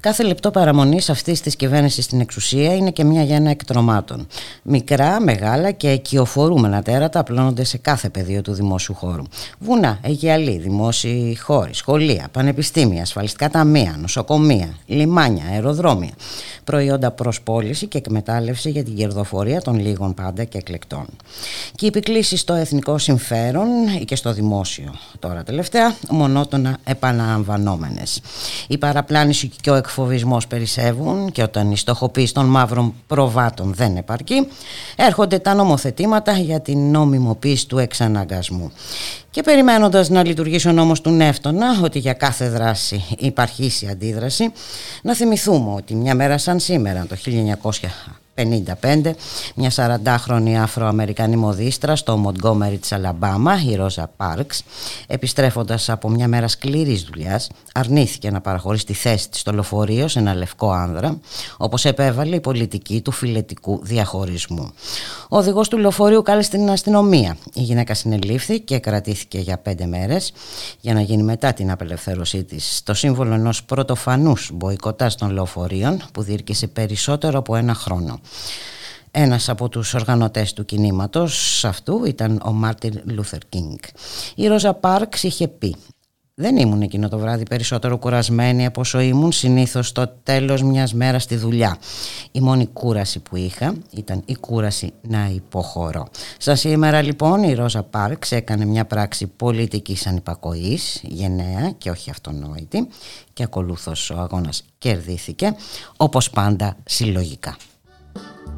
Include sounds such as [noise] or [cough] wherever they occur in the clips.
Κάθε λεπτό παραμονής αυτής της κυβέρνησης στην εξουσία είναι και μια γέννα εκτρομάτων. Μικρά, μεγάλα και οικειοφορούμενα τέρατα απλώνονται σε κάθε πεδίο του δημόσιου χώρου. Βουνά, αιγιαλοί, δημόσιοι χώροι, σχολεία, πανεπιστήμια, ασφαλιστικά ταμεία, νοσοκομεία, λιμάνια, αεροδρόμια. Προϊόντα προς πώληση και εκμετάλλευση για την κερδοφορία των λίγων πάντα και εκλεκτών. Και οι επικλήσεις στο εθνικό συμφέρον και στο δημόσιο τώρα τελευταία μονότονα επαναλαμβανόμενες. Η παραπλάνηση και ο εκφοβισμός περισσεύουν και όταν η στοχοποίηση των μαύρων προβάτων δεν επαρκεί, έρχονται τα νομοθετήματα για την νομιμοποίηση του εξαναγκασμού. Και περιμένοντας να λειτουργήσουν όμως του νεύτωνα ότι για κάθε δράση υπάρχει ίση αντίδραση, να θυμηθούμε ότι μια μέρα σαν σήμερα το 55 μια 40χρονη Αφροαμερικανή μοδίστρα στο Μοντγκόμερι της Αλαμπάμα, η Ρόζα Πάρξ, επιστρέφοντας από μια μέρα σκληρής δουλειάς, αρνήθηκε να παραχωρήσει τη θέση της στο λεωφορείο σε ένα λευκό άνδρα, όπως επέβαλε η πολιτική του φιλετικού διαχωρισμού. Ο οδηγός του λεωφορείου κάλεσε την αστυνομία. Η γυναίκα συνελήφθη και κρατήθηκε για πέντε μέρες για να γίνει μετά την απελευθέρωσή της το σύμβολο ενός πρωτοφανούς μποϊκοτάζ των λεωφορείων που διήρκεσε περισσότερο από ένα χρόνο. Ένας από τους οργανωτές του κινήματος αυτού ήταν ο Μάρτιν Λούθερ Κίνγκ. Η Ρόζα Πάρξ είχε πει δεν ήμουν εκείνο το βράδυ περισσότερο κουρασμένη από όσο ήμουν συνήθως στο τέλος μιας μέρας στη δουλειά. Η μόνη κούραση που είχα ήταν η κούραση να υποχωρώ. Σα σήμερα λοιπόν η Ρόζα Πάρξ έκανε μια πράξη πολιτικής ανυπακοής, γενναία και όχι αυτονόητη και ακολούθως ο αγώνας κερδίθηκε όπως πάντα συλλογικά.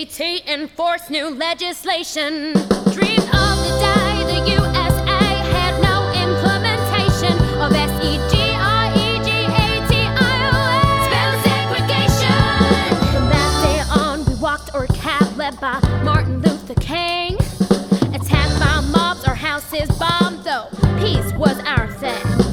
R-E-S-P-E-C-T enforce new legislation. Dreamed of the day the USA had no implementation of S-E-G-R-E-G-A-T-I-O-N. Spell segregation. That day on, we walked or cab by Martin Luther King. Attacked by mobs or houses bombed, though peace was our thing.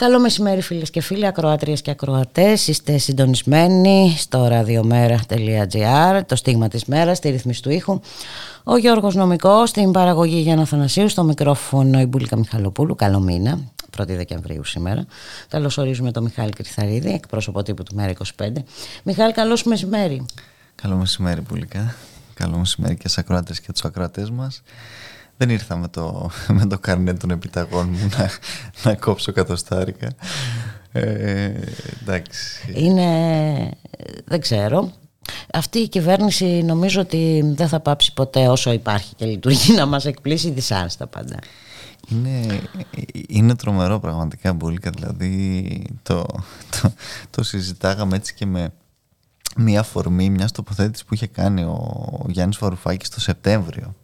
Καλό μεσημέρι φίλες και φίλοι, ακροάτριες και ακροατές. Είστε συντονισμένοι στο radiomera.gr, το στίγμα της μέρας, στη ρυθμίση του ήχου. Ο Γιώργος Νομικός, στην παραγωγή Γιάννα Θανασίου, στο μικρόφωνο η Μπουλίκα Μιχαλοπούλου. Καλό μήνα, 1η Δεκεμβρίου σήμερα. Καλώς ορίζουμε τον Μιχάλη Κρυθαρίδη, εκπρόσωπο τύπου του Μέρα 25. Μιχάλη, καλώς μεσημέρι. Καλό μεσημέρι πουλικά. Καλό μεσημέρι και στους ακροάτες και τους ακροατές μας. Δεν ήρθα με το, [laughs] με το καρνέ των επιταγών μου να, να κόψω κατοστάρικα. Ε, εντάξει. Είναι, δεν ξέρω. Αυτή η κυβέρνηση νομίζω ότι δεν θα πάψει ποτέ όσο υπάρχει και λειτουργεί να μας εκπλήσει δυσάρεστα πάντα. Είναι, είναι τρομερό πραγματικά πολύ δηλαδή το, το, το συζητάγαμε έτσι και με μια φορμή μιας τοποθέτησης που είχε κάνει ο Γιάννης Βαρουφάκης το Σεπτέμβριο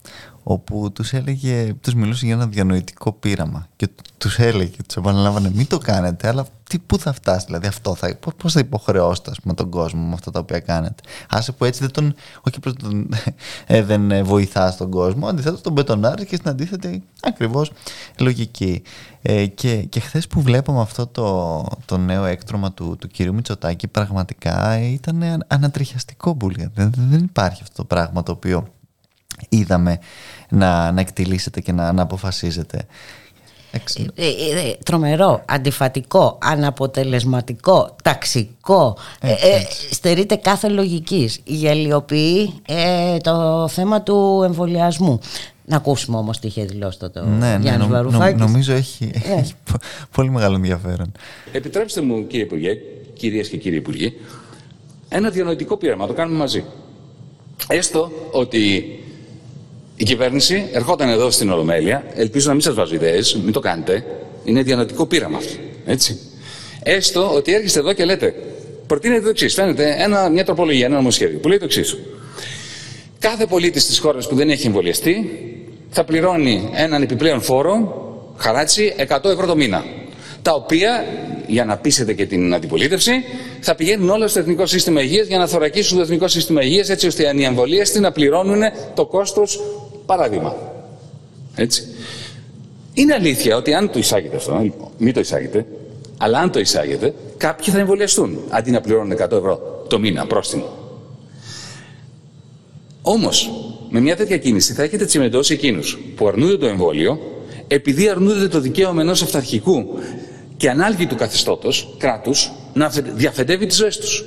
όπου τους έλεγε, τους μιλούσε για ένα διανοητικό πείραμα και τους έλεγε, τους επαναλάβανε μην το κάνετε αλλά τι, πού θα φτάσεις δηλαδή αυτό θα, πώς θα υποχρεώσετε με τον κόσμο με αυτά τα οποία κάνετε. Άσε που έτσι δεν τον, όχι προς τον, [laughs] ε, δεν ε, βοηθάς τον κόσμο αντιθέτως τον μπετονάρει και στην αντίθετη ακριβώς λογική. Ε, και, και χθες που βλέπαμε αυτό το, το νέο έκτρωμα του, του κυρίου Μητσοτάκη πραγματικά ήταν ανατριχιαστικό μπουλια δεν, δεν υπάρχει αυτό το πράγμα το οποίο είδαμε να, να εκτιλήσετε και να, να αποφασίζετε. Ε, ε, ε, τρομερό, αντιφατικό, αναποτελεσματικό, ταξικό, ε, στερείται κάθε λογικής. Γελιοποιεί το θέμα του εμβολιασμού. Να ακούσουμε όμως τι είχε δηλώσει το ναι, ναι, νο, νομίζω έχει, έχει πολύ μεγάλο ενδιαφέρον. Επιτρέψτε μου κύριε Υπουργέ, κυρίες και κύριοι Υπουργοί, ένα διανοητικό πείραμα, το κάνουμε μαζί. Έστω ότι η κυβέρνηση ερχόταν εδώ στην Ολομέλεια. Ελπίζω να μην σας βάζω ιδέες, μην το κάνετε. Είναι διανοητικό πείραμα αυτό. Έτσι. Έστω ότι έρχεστε εδώ και λέτε, προτείνετε το εξής. Φαίνεται ένα, μια τροπολογία, ένα νομοσχέδιο που λέει το εξής. Κάθε πολίτης της χώρας που δεν έχει εμβολιαστεί θα πληρώνει έναν επιπλέον φόρο, χαράτσι, 100 ευρώ το μήνα. Τα οποία, για να πείσετε και την αντιπολίτευση, θα πηγαίνουν όλα στο Εθνικό Σύστημα Υγείας για να θωρακίσουν το Εθνικό Σύστημα Υγείας έτσι ώστε οι ανιεμβολίαστοι να πληρώνουν το κόστος Παράδειγμα. Έτσι. Είναι αλήθεια ότι αν το εισάγετε αυτό, λοιπόν, μην το εισάγετε, αλλά αν το εισάγετε, κάποιοι θα εμβολιαστούν αντί να πληρώνουν 100 ευρώ το μήνα πρόστιμο. Όμως, με μια τέτοια κίνηση θα έχετε τσιμεντώσει εκείνους που αρνούνται το εμβόλιο, επειδή αρνούνται το δικαίωμα ενός αυταρχικού και ανάλγητου καθεστώτος κράτους να διαφεντεύει τις ζωές τους.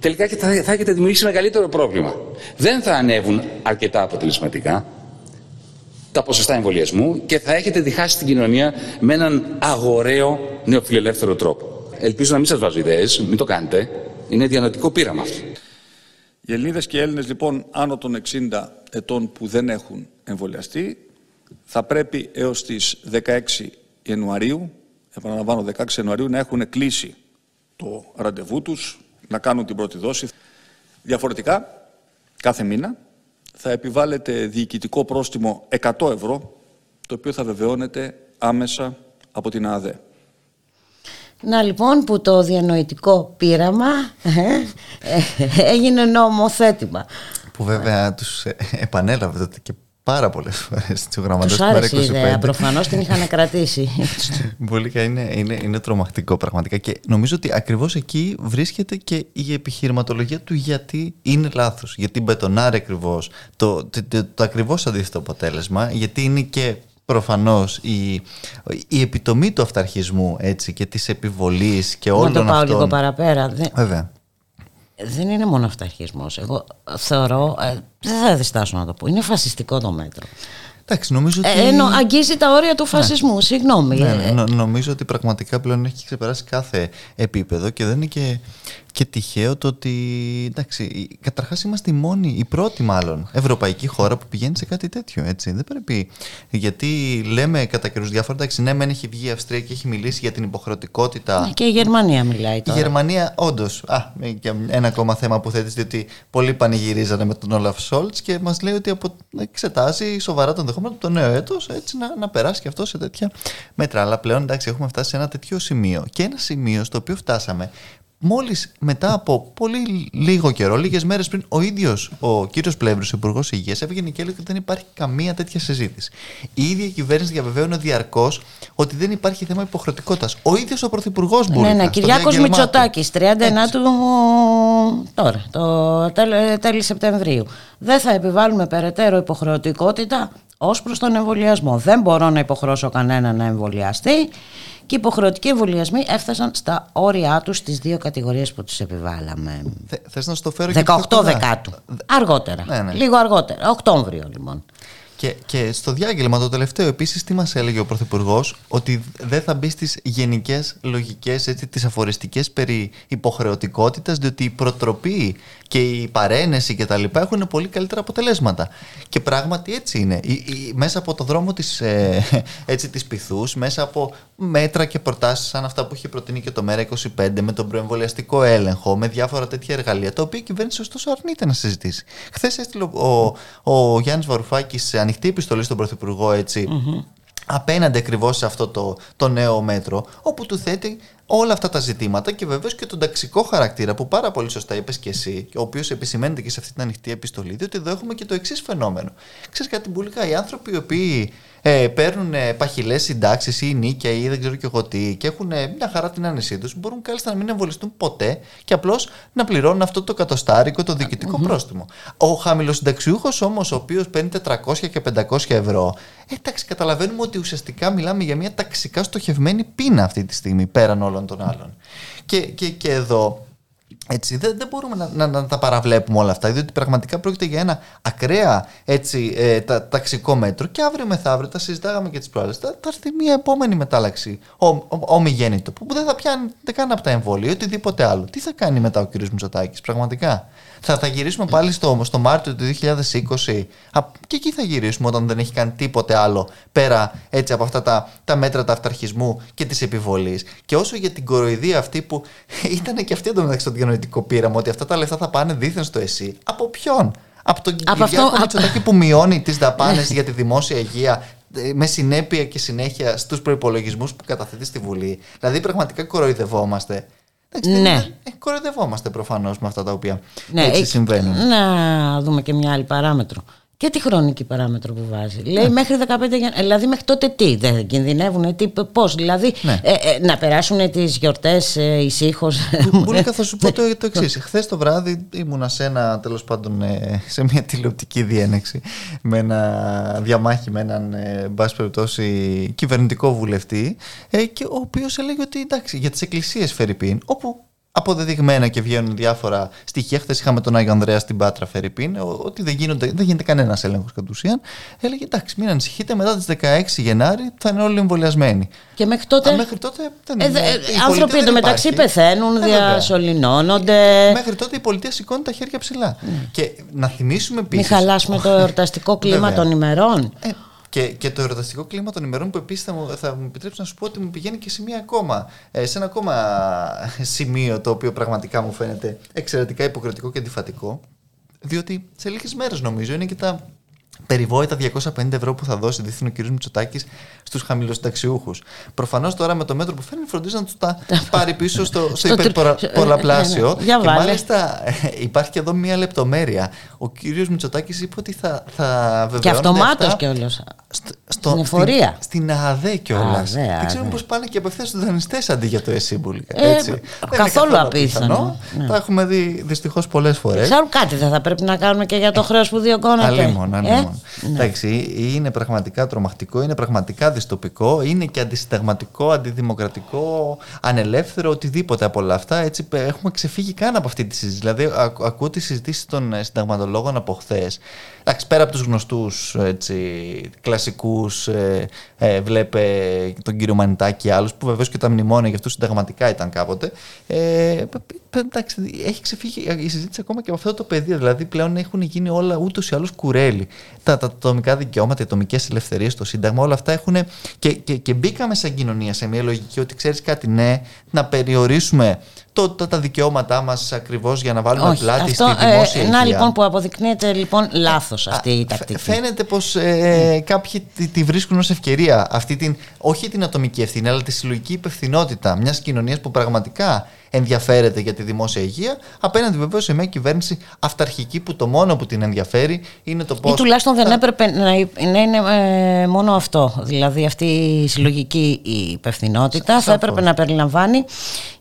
Τελικά και θα, θα έχετε δημιουργήσει μεγαλύτερο πρόβλημα. Δεν θα ανέβουν αρκετά αποτελεσματικά τα ποσοστά εμβολιασμού και θα έχετε διχάσει την κοινωνία με έναν αγοραίο νεοφιλελεύθερο τρόπο. Ελπίζω να μην σας βάζω ιδέες, μην το κάνετε. Είναι διανοητικό πείραμα αυτό. Οι Ελληνίδες και οι Έλληνες λοιπόν άνω των 60 ετών που δεν έχουν εμβολιαστεί θα πρέπει έως τις 16 Ιανουαρίου, επαναλαμβάνω 16 Ιανουαρίου, να έχουν κλείσει το ραντεβού τους να κάνουν την πρώτη δόση. Διαφορετικά, κάθε μήνα θα επιβάλλεται διοικητικό πρόστιμο 100 ευρώ, το οποίο θα βεβαιώνεται άμεσα από την ΑΔΕ. Να λοιπόν που το διανοητικό πείραμα ε, ε, έγινε νομοθέτημα. Που βέβαια τους επανέλαβε τότε και πάρα πολλές φορές του γραμματέας τους άρεσε η ιδέα. Προφανώς την είχαν κρατήσει. [laughs] Πολύ είναι, είναι, είναι τρομακτικό πραγματικά. Και νομίζω ότι ακριβώς εκεί βρίσκεται και η επιχειρηματολογία του γιατί είναι λάθος. Γιατί μπετονάρει ακριβώς το, το, το, το ακριβώς αντίθετο αποτέλεσμα. Γιατί είναι και προφανώς η, η επιτομή του αυταρχισμού έτσι, και της επιβολής και όλων αυτών. Να το πάω λίγο παραπέρα. Βέβαια δεν είναι μόνο αυταρχισμός. Εγώ θεωρώ, ε, δεν θα διστάσω να το πω, είναι φασιστικό το μέτρο. Εντάξει, νομίζω ότι... Ε, αγγίζει τα όρια του ναι. φασισμού, ναι. συγγνώμη. Ναι, ναι, νομίζω ότι πραγματικά πλέον έχει ξεπεράσει κάθε επίπεδο και δεν είναι και και τυχαίο το ότι. Εντάξει, καταρχάς είμαστε η μόνη, η πρώτη μάλλον ευρωπαϊκή χώρα που πηγαίνει σε κάτι τέτοιο. Έτσι. Δεν πρέπει. Γιατί λέμε κατά καιρούς διάφορα. Εντάξει, ναι, μεν έχει βγει η Αυστρία και έχει μιλήσει για την υποχρεωτικότητα. Ναι, και η Γερμανία μιλάει τώρα. Η Γερμανία, όντως. Α, και ένα ακόμα θέμα που θέτεις, διότι πολλοί πανηγυρίζανε με τον Όλαφ Σόλτς και μας λέει ότι απο... εξετάζει σοβαρά τον δεχόμενο το νέο έτος έτσι να, να περάσει και αυτό σε τέτοια μέτρα. Αλλά πλέον εντάξει, έχουμε φτάσει σε ένα τέτοιο σημείο. Και ένα σημείο στο οποίο φτάσαμε Μόλις μετά από πολύ λίγο καιρό, λίγες μέρες πριν, ο ίδιος ο κύριος Πλεύρης, ο Υπουργός Υγείας, έβγαινε και έλεγε ότι δεν υπάρχει καμία τέτοια συζήτηση. Η ίδια η κυβέρνηση διαβεβαίωνε διαρκώς ότι δεν υπάρχει θέμα υποχρεωτικότητας. Ο ίδιος ο Πρωθυπουργός μπορεί Ναι, ναι, Κυριάκος Μητσοτάκης, 39 του τώρα, το τέλη Σεπτεμβρίου. Δεν θα επιβάλλουμε περαιτέρω υποχρεωτικότητα ως προς τον εμβολιασμό. Δεν μπορώ να υποχρώσω κανένα να εμβολιαστεί και οι υποχρεωτικοί εμβολιασμοί έφτασαν στα όρια τους στις δύο κατηγορίες που τους επιβάλαμε. Θε, θες να στο φέρω και 18 πιο κοντά. Δεκάτου. Αργότερα. Ναι, ναι. Λίγο αργότερα. Οκτώβριο λοιπόν. Και, και στο διάγγελμα το τελευταίο επίσης τι μας έλεγε ο Πρωθυπουργός; Ότι δεν θα μπει στις γενικές λογικές έτσι, τις αφοριστικές περί υποχρεωτικότητας διότι η προτροπή και η παρένεση και τα λοιπά έχουν πολύ καλύτερα αποτελέσματα. Και πράγματι έτσι είναι. Η- η- μέσα από το δρόμο της, ε, [laughs] έτσι, της πυθούς, μέσα από μέτρα και προτάσεις σαν αυτά που είχε προτείνει και το ΜΕΡΑ25 με τον προεμβολιαστικό έλεγχο, με διάφορα τέτοια εργαλεία, τα οποία η κυβέρνηση ωστόσο αρνείται να συζητήσει. Χθες έστειλε ο, ο, ο Γιάννης Βαρουφάκης σε ανοιχτή επιστολή στον Πρωθυπουργό έτσι, απέναντι ακριβώς σε αυτό το, το νέο μέτρο, όπου του θέτει όλα αυτά τα ζητήματα και βεβαίως και τον ταξικό χαρακτήρα που πάρα πολύ σωστά είπες και εσύ, ο οποίος επισημαίνεται και σε αυτή την ανοιχτή επιστολή, διότι εδώ έχουμε και το εξής φαινόμενο. Ξέρεις κάτι, Μπουλικά, οι άνθρωποι οι οποίοι ε, παίρνουν ε, παχυλές συντάξεις ή νίκια ή δεν ξέρω και εγώ τι και έχουν ε, μια χαρά την άνεσή τους, μπορούν κάλλιστα να μην εμβολιστούν ποτέ και απλώς να πληρώνουν αυτό το κατοστάρικο, το διοικητικό πρόστιμο. Ο χαμηλοσυνταξιούχος όμως, ο οποίος παίρνει 400 και 500 ευρώ, ε, εντάξει, καταλαβαίνουμε ότι ουσιαστικά μιλάμε για μια ταξικά στοχευμένη πείνα αυτή τη στιγμή πέραν όλων των άλλων. Και, και, και εδώ έτσι, δεν, δεν μπορούμε να, να, να τα παραβλέπουμε όλα αυτά, διότι πραγματικά πρόκειται για ένα ακραία έτσι, ε, τα, ταξικό μέτρο και αύριο μεθαύριο τα συζητάγαμε και τις προάλλες. Θα, θα έρθει μια επόμενη μετάλλαξη ο, ο, ομιγέννητο που δεν θα πιάνει καν από τα εμβόλια ή οτιδήποτε άλλο. Τι θα κάνει μετά ο κ. Μητσοτάκης πραγματικά; Θα, θα γυρίσουμε πάλι στο, στο Μάρτιο του 2020 Α, και εκεί θα γυρίσουμε όταν δεν έχει κάνει τίποτε άλλο πέρα έτσι από αυτά τα, τα μέτρα τα αυταρχισμού και της επιβολής. Και όσο για την κοροϊδία αυτή που [laughs] ήταν και αυτή εντωμεταξύ στο διανοητικό πείραμα ότι αυτά τα λεφτά θα πάνε δίθεν στο ΕΣΥ. Από ποιον; Από τον Από Κυριάκο αυτό- Μητσοτάκη που μειώνει τις δαπάνες για τη δημόσια υγεία ε, με συνέπεια και συνέχεια στους προϋπολογισμούς που καταθέτει στη Βουλή. Δηλαδή πραγματικά κοροϊδευόμαστε. Εντάξει, δεν Ναι. είναι- ε, κοροϊδευόμαστε προφανώς με αυτά τα οποία Ναι, έτσι ε, συμβαίνουν. Να δούμε και μια άλλη παράμετρο. Και τη χρονική παράμετρο που βάζει. Λέει μέχρι 15 Γενάρη. Δηλαδή μέχρι τότε τι, δεν κινδυνεύουν, τι, πώς. Δηλαδή Ναι. ε, ε, να περάσουν τις γιορτές ε, ησύχως. Μπουλίκα, θα σου πω το, το εξής. Χθες το βράδυ ήμουνα σε ένα, τέλος πάντων, ε, σε μια τηλεοπτική διένεξη με ένα διαμάχη με έναν, ε, εν πάση περιπτώσει, κυβερνητικό βουλευτή, ε, και ο οποίος έλεγε ότι εντάξει, για τις εκκλησίες Φερρυπίν, όπου αποδεδειγμένα και βγαίνουν διάφορα στοιχεία. Χθες είχαμε τον Άγιο Ανδρέας στην Πάτρα Φερρυπίν, ο- ότι δεν, γίνονται, δεν γίνεται κανένας έλεγχος κατ' ουσίαν. Έλεγε εντάξει, μην ανησυχείτε, μετά τις 16 Γενάρη θα είναι όλοι εμβολιασμένοι. και μέχρι τότε. Α, μέχρι τότε δεν Ε, είναι. δε- Η ε, πολιτεία άνθρωποι δεν εντωμεταξύ υπάρχει. πεθαίνουν, Ε, βέβαια. διασωληνώνονται. Μέχρι τότε η πολιτεία σηκώνει τα χέρια ψηλά. Και να θυμίσουμε επίση. Μην χαλάσουμε το εορταστικό κλίμα Βέβαια. των ημερών. Ε, και, και το ερωταστικό κλίμα των ημερών που επίσης θα, μου- θα μου επιτρέψει να σου πω ότι μου πηγαίνει και σε, μία ακόμα, ε, σε ένα ακόμα σημείο το οποίο πραγματικά μου φαίνεται εξαιρετικά υποκριτικό και αντιφατικό. Διότι σε λίγες μέρες νομίζω είναι και τα περιβόητα 250 ευρώ που θα δώσει δίθεν ο κ. Μητσοτάκης στους χαμηλοσυνταξιούχου. Προφανώς τώρα με το μέτρο που φέρνει φροντίζει να τους τα πάρει πίσω στο, στο Στο τρι- υπερπολαπλάσιο. Ναι, ναι. Για και βάλε. μάλιστα ε, υπάρχει και εδώ μία λεπτομέρεια. Ο κύριος Μητσοτάκης είπε ότι θα, θα Και βεβαιώνονται αυτομάτως αυτά κιόλας. στο- Στην εφορία. Στην, στην ΑΔΕ κιόλας. ΑΔΕ, Δεν ΑΔΕ. ξέρουμε πώς πάνε και απευθείας στους δανειστές αντί για το ΕΣΥΜΠΟΥΛΙΚΑ. Ε, έτσι. Δεν είναι καθόλου απίθανο. Ναι. Τα έχουμε δει δυστυχώς πολλές φορές. Ξέρουν κάτι δεν θα πρέπει να κάνουμε και για το χρέος που διωγγώνεται. Αλίμον, Ε, αλίμον. ναι. Εντάξει, είναι πραγματικά τρομακτικό, είναι πραγματικά δυστοπικό, είναι και αντισυνταγματικό, αντιδημοκρατικό, ανελεύθερο, οτιδήποτε από όλα αυτά. Έτσι, πε- έχουμε ξεφύγει καν από αυτή τη συζήτηση. Δηλαδή, ακ- ακούω τι συζητήσει των ε, συνταγματολόγων από χθες. Εντάξει, πέρα από τους γνωστούς κλασικούς, ε, ε, βλέπε τον κύριο Μανιτάκη και άλλους, που βεβαίως και τα μνημόνια για αυτούς συνταγματικά ήταν κάποτε. Ε, π- π- εντάξει, έχει ξεφύγει η συζήτηση ακόμα και από αυτό το πεδίο. Δηλαδή, πλέον έχουν γίνει όλα ούτως ή άλλως κουρέλι. Τα, τα ατομικά δικαιώματα, οι ατομικές ελευθερίες, το Σύνταγμα, όλα αυτά έχουν. Και, και, και μπήκαμε σαν κοινωνία σε μια λογική ότι ξέρεις κάτι, ναι, να περιορίσουμε το, τα, τα δικαιώματά μας ακριβώς για να βάλουμε Όχι, πλάτη αυτό, στη δημόσια ε, υγεία. να λοιπόν που αποδεικνύεται λοιπόν λάθος αυτή η Α, φαι- τακτική. Φαίνεται πως ε, κάποιοι τη, τη βρίσκουν ως ευκαιρία αυτή την, όχι την ατομική ευθύνη, αλλά τη συλλογική υπευθυνότητα μιας κοινωνίας που πραγματικά ενδιαφέρεται για τη δημόσια υγεία, απέναντι βεβαίως σε μια κυβέρνηση αυταρχική που το μόνο που την ενδιαφέρει είναι το πώς. Ή τουλάχιστον δεν έπρεπε να, υ- να είναι ε, μόνο αυτό. Δηλαδή αυτή η συλλογική υπευθυνότητα θα Σαφώς. έπρεπε να περιλαμβάνει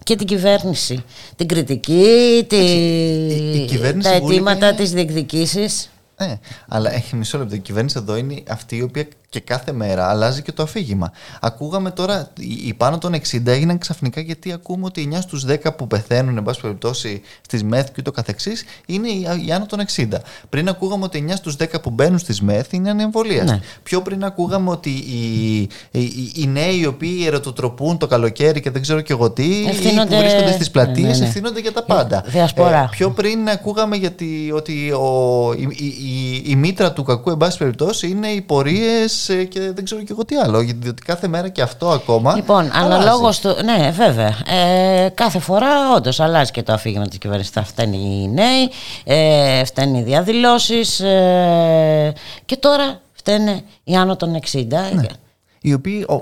και την κυβέρνηση. Την κριτική, τη, η κυβέρνηση τα Βούλικα αιτήματα, είναι- τις διεκδικήσεις. Ε, αλλά έχει μισό λεπτό. Η κυβέρνηση εδώ είναι αυτή η οποία και κάθε μέρα αλλάζει και το αφήγημα. Ακούγαμε τώρα, οι πάνω των 60 έγιναν ξαφνικά γιατί ακούμε ότι 9 στους 10 που πεθαίνουν, εν πάση περιπτώσει, στις ΜΕΘ και ούτω καθεξής, είναι οι άνω των 60. Πριν ακούγαμε ότι 9 στους 10 που μπαίνουν στις ΜΕΘ είναι ανεμβολίας. Ναι. Πιο πριν ακούγαμε ότι οι, οι, οι, νέοι οι οποίοι ερωτοτροπούν το καλοκαίρι και δεν ξέρω και εγώ τι, ευθύνονται... που βρίσκονται στις πλατείες, ναι, ναι, ναι. ευθύνονται για τα πάντα. Ε, πιο πριν ακούγαμε γιατί, ότι ο, η, η, η, μήτρα του κακού, εν πάση περιπτώσει, είναι οι πορείες ε, και δεν ξέρω και εγώ τι άλλο. Γιατί κάθε μέρα και αυτό ακόμα. Λοιπόν, αναλόγως του. Ναι, βέβαια. Ε, κάθε φορά όντως αλλάζει και το αφήγημα της κυβέρνησης. Θα φταίνει οι νέοι, ε, φταίνει οι διαδηλώσεις. Ε, και τώρα φταίνε οι άνω των 60. Ναι οι οποίοι ω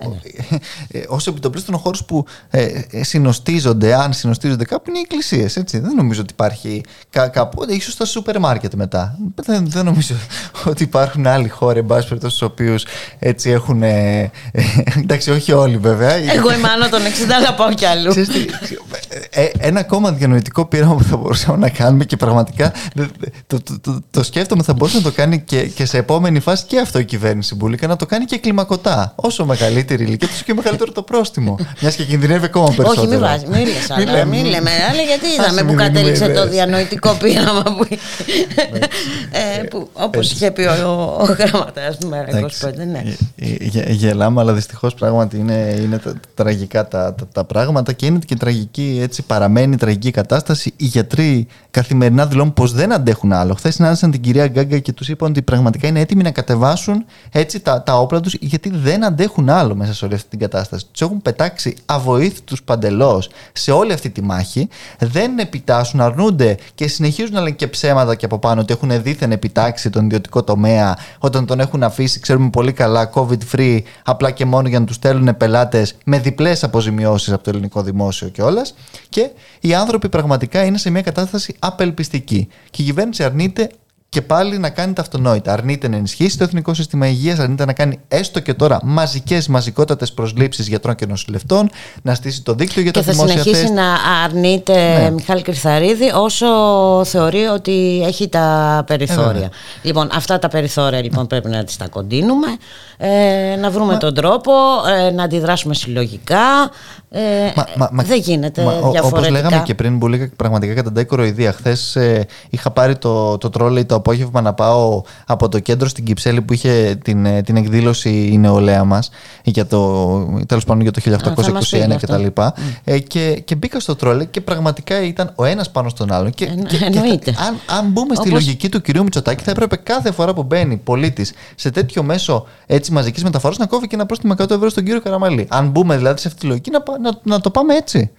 ε, ε, επιτοπλίστων χώρου που ε, συνοστίζονται, αν συνοστίζονται κάπου, είναι οι εκκλησίες. Δεν νομίζω ότι υπάρχει κάπου. ίσω στα σούπερ μάρκετ μετά. Δεν, δεν νομίζω [laughs] ότι υπάρχουν άλλοι χώροι, εν πάση περιπτώσει, στους οποίους έτσι έχουν. εντάξει, όχι όλοι βέβαια. Εγώ είμαι άνω των 60, αλλά πάω κι αλλού. ένα ακόμα διανοητικό πείραμα που θα μπορούσαμε να κάνουμε και πραγματικά το, το, το, σκέφτομαι θα μπορούσε να το κάνει και, και σε επόμενη φάση και αυτό η κυβέρνηση Μπουλίκα, να το κάνει και κλιμακωτά όσο μεγαλύτερη ηλικία, τόσο και μεγαλύτερο το πρόστιμο. Μιας και κινδυνεύει ακόμα περισσότερο. Όχι, μην βάζεις, μην λες. Μην λέμε άλλα, γιατί είδαμε που κατέληξε το διανοητικό πείραμα που. [laughs] Ε, Όπως είχε πει ο γραμματέας του Μέρα 25. Ναι. Γελάμε, αλλά δυστυχώς πράγματι είναι τραγικά τα πράγματα και είναι και τραγική, έτσι παραμένει τραγική κατάσταση. Οι γιατροί καθημερινά δηλώνουν πως δεν αντέχουν άλλο. Χθες συνάντησαν την κυρία Γκάγκα και τους είπαν ότι πραγματικά είναι έτοιμοι να κατεβάσουν έτσι τα, τα όπλα τους γιατί δεν αντέχουν άλλο μέσα σε όλη αυτή την κατάσταση. Τους έχουν πετάξει αβοήθητους παντελώς σε όλη αυτή τη μάχη. Δεν επιτάσσουν, αρνούνται και συνεχίζουν να λένε και ψέματα και από πάνω ότι έχουν δίθεν επιτάξει τον ιδιωτικό τομέα όταν τον έχουν αφήσει, ξέρουμε πολύ καλά, COVID free, απλά και μόνο για να τους στέλνουν πελάτες με διπλές αποζημιώσεις από το ελληνικό δημόσιο κιόλας. Και οι άνθρωποι πραγματικά είναι σε μια κατάσταση απελπιστική. Και η κυβέρνηση αρνείται και πάλι να κάνει τα αυτονόητα. Αρνείται να ενισχύσει το Εθνικό Σύστημα Υγείας, αρνείται να κάνει έστω και τώρα μαζικές, μαζικότατες προσλήψεις γιατρών και νοσηλευτών, να στήσει το δίκτυο για και τα δημόσια τεστ. Και θα συνεχίσει να αρνείται ναι. Μιχάλη Κρυθαρίδη όσο θεωρεί ότι έχει τα περιθώρια. Ε, λοιπόν, αυτά τα περιθώρια λοιπόν πρέπει να τις τα κοντίνουμε, ε, να βρούμε τον τρόπο, ε, να αντιδράσουμε συλλογικά. Ε, μα, μα, δεν γίνεται μα, διαφορετικά. Όπως λέγαμε και πριν, που λίγα πραγματικά κατά κοροϊδία. Χθες ε, είχα πάρει το, το τρόλεϊ το απόγευμα να πάω από το κέντρο στην Κυψέλη που είχε την, ε, την εκδήλωση η νεολαία μας για το, τέλος πάντων για το 1821 κτλ. Και, ε, και, και μπήκα στο τρόλεϊ και πραγματικά ήταν ο ένας πάνω στον άλλον. Και, ε, και, και αν, αν μπούμε στη λογική του κυρίου Μητσοτάκη, θα έπρεπε κάθε φορά που μπαίνει πολίτης σε τέτοιο μέσο μαζικής μεταφοράς να κόβει και ένα πρόστιμο 100 ευρώ στον κύριο Καραμαλή. Αν μπούμε δηλαδή σε αυτή τη λογική, να, να, να το πάμε έτσι.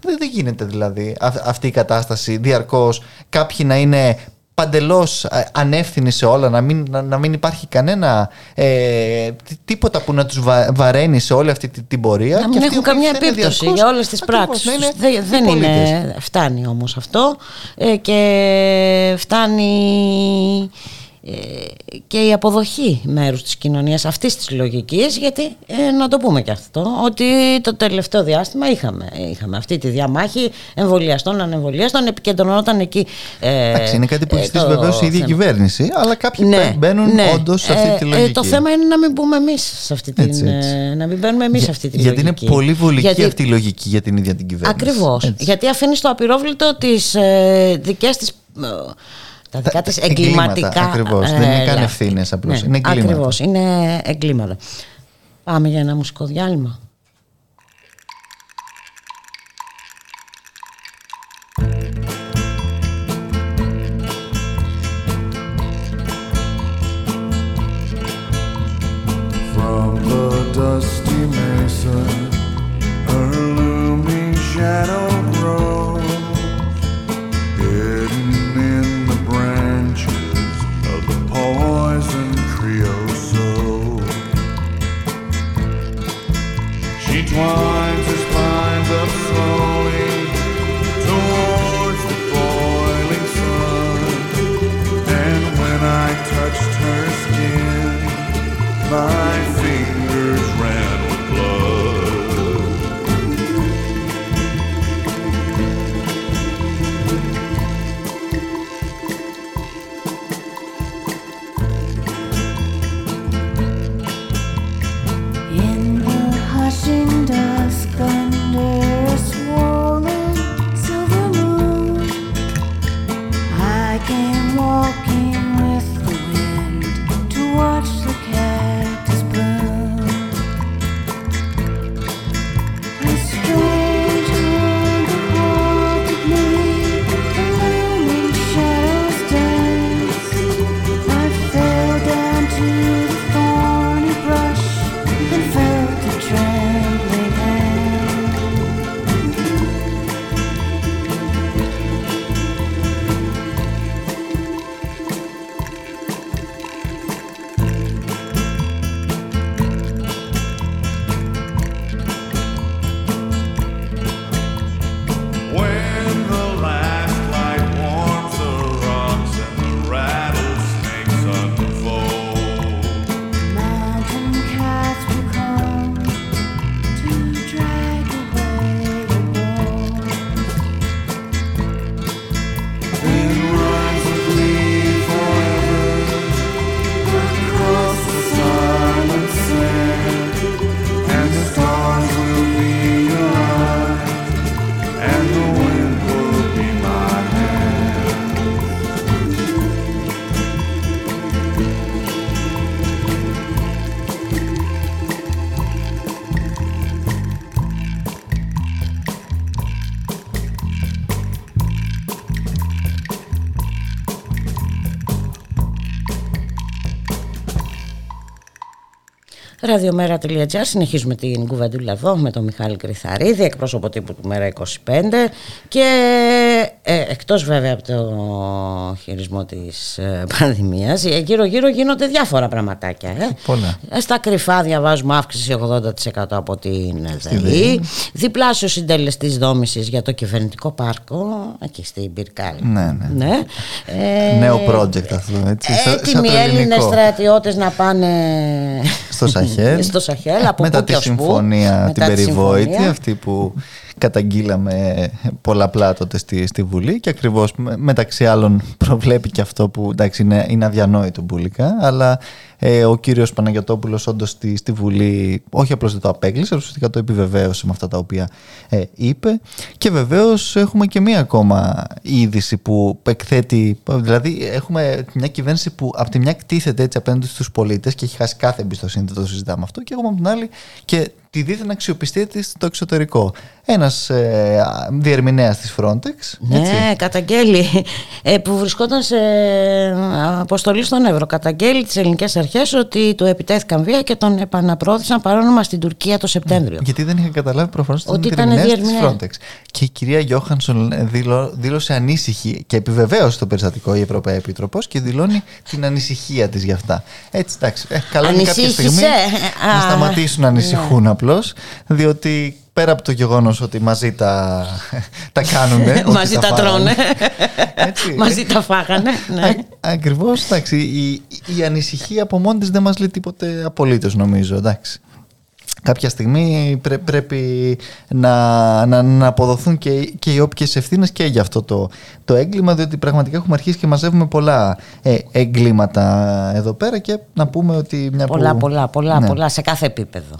Δεν, δεν γίνεται δηλαδή αυτή η κατάσταση διαρκώς κάποιοι να είναι παντελώς ε, ανεύθυνοι σε όλα, να μην, να, μην υπάρχει κανένα ε, τίποτα που να τους βαραίνει σε όλη αυτή την, πορεία. Να μην έχουν καμιά επίπτωση για όλες τις πράξεις. Δεν, δεν είναι. Φτάνει όμως αυτό ε, και φτάνει ε, και η αποδοχή μέρους της κοινωνίας αυτής της λογικής γιατί ε, να το πούμε και αυτό ότι το τελευταίο διάστημα είχαμε, είχαμε αυτή τη διαμάχη εμβολιαστών, ανεμβολιαστών επικεντρωνόταν εκεί ε, Εντάξει, είναι κάτι που έχεις ε, βεβαίω η ίδια κυβέρνηση αλλά κάποιοι ναι, μπαίνουν ναι, όντως σε αυτή τη λογική το θέμα είναι να μην μπούμε εμείς σε αυτή την έτσι, έτσι. να μην μπαίνουμε εμείς σε αυτή τη γιατί λογική. γιατί είναι πολύ βολική γιατί, αυτή η λογική για την ίδια την κυβέρνηση. Ακριβώς, γιατί αφήνεις στο απειρόβλητο τις ε, δικές της τα δικά της εγκληματικά. Ακριβώς. δεν είναι καν ευθύνες απλώς. Ναι, είναι εγκλήματα. Ακριβώς. Είναι εγκλήματα. Πάμε για ένα μουσικό διάλειμμα. From the dusty one. Ραδιομέρα.gr Συνεχίζουμε την κουβεντούλα εδώ με τον Μιχάλη Κρυθαρίδη, εκπρόσωπο τύπου του Μέρα 25 και ε, εκτός βέβαια από το χειρισμό της ε, πανδημίας ε, γύρω γύρω γίνονται διάφορα πραγματάκια. Ε. Πολλά. Ε, Στα κρυφά διαβάζουμε αύξηση 80% από την ΔΕΗ, διπλάσιο συντελεστής δόμησης για το κυβερνητικό πάρκο εκεί στην Πυρκάλη. Ναι, ναι. ναι. Ε, Νέο project αυτό, έτσι. σαν- σαν Έτοιμοι το Έλληνες ελληνικό. στρατιώτες να πάνε στο Σαχέλ. [laughs] στο Σαχέλ, από μετά πού τη και ως πού. συμφωνία Μετά την τη περιβόητη, συμφωνία. αυτή που καταγγείλαμε πολλαπλά τότε στη, στη Βουλή και ακριβώς με- μεταξύ άλλων [laughs] προβλέπει και αυτό που εντάξει είναι, είναι αδιανόητο μπουλικά αλλά ε, ο κύριος Παναγιωτόπουλος όντως στη, στη Βουλή όχι απλώς δεν το απέκλεισε, αλλά ουσιαστικά το επιβεβαίωσε με αυτά τα οποία ε, είπε και βεβαίως έχουμε και μία ακόμα είδηση που εκθέτει, δηλαδή έχουμε μια κυβέρνηση που από τη μια κτίθεται έτσι απέναντι στους πολίτες και έχει χάσει κάθε εμπιστοσύνη, δεν το συζητάμε αυτό και έχουμε από την άλλη και τη δίθεν αξιοπιστία της στο εξωτερικό. Ένας ε, διερμηνέας της Frontex, έτσι. Ναι, καταγγέλει ε, που βρισκόταν σε αποστολή στον Εύρο. Καταγγέλει τις ελληνικές αρχές ότι του επιτέθηκαν βία και τον επαναπρόθεσαν παράνομα στην Τουρκία το Σεπτέμβριο. Γιατί δεν είχα καταλάβει προφανώς ότι Ότι ήταν ήταν διερμηνέας της διερμηνέα. Frontex. Και η κυρία Γιώχανσον ε, δηλώ- δήλωσε ανήσυχη και επιβεβαίωσε το περιστατικό η Ευρωπαϊκή Επιτροπός και δηλώνει την ανησυχία της γι' αυτά. Έτσι, εντάξει. Ε, καλό είναι κάποια Ανησύχησε. στιγμή να Α, σταματήσουν να ανησυχούν απλώς, διότι πέρα από το γεγονός ότι μαζί τα, [laughs] τα κάνουν. [laughs] Μαζί τα τρώνε. [laughs] Έτσι. Μαζί τα φάγανε. Ναι. Ακριβώς, εντάξει. Η, η ανησυχία από μόνη της δεν μας λέει τίποτε απολύτως, νομίζω. Εντάξει. Κάποια στιγμή πρέ- πρέπει να, να, να αποδοθούν και, και οι όποιες ευθύνες και για αυτό το, το έγκλημα, διότι πραγματικά έχουμε αρχίσει και μαζεύουμε πολλά ε, εγκλήματα εδώ πέρα και να πούμε ότι μια Πολλά, που... πολλά, πολλά, Ναι. πολλά σε κάθε επίπεδο.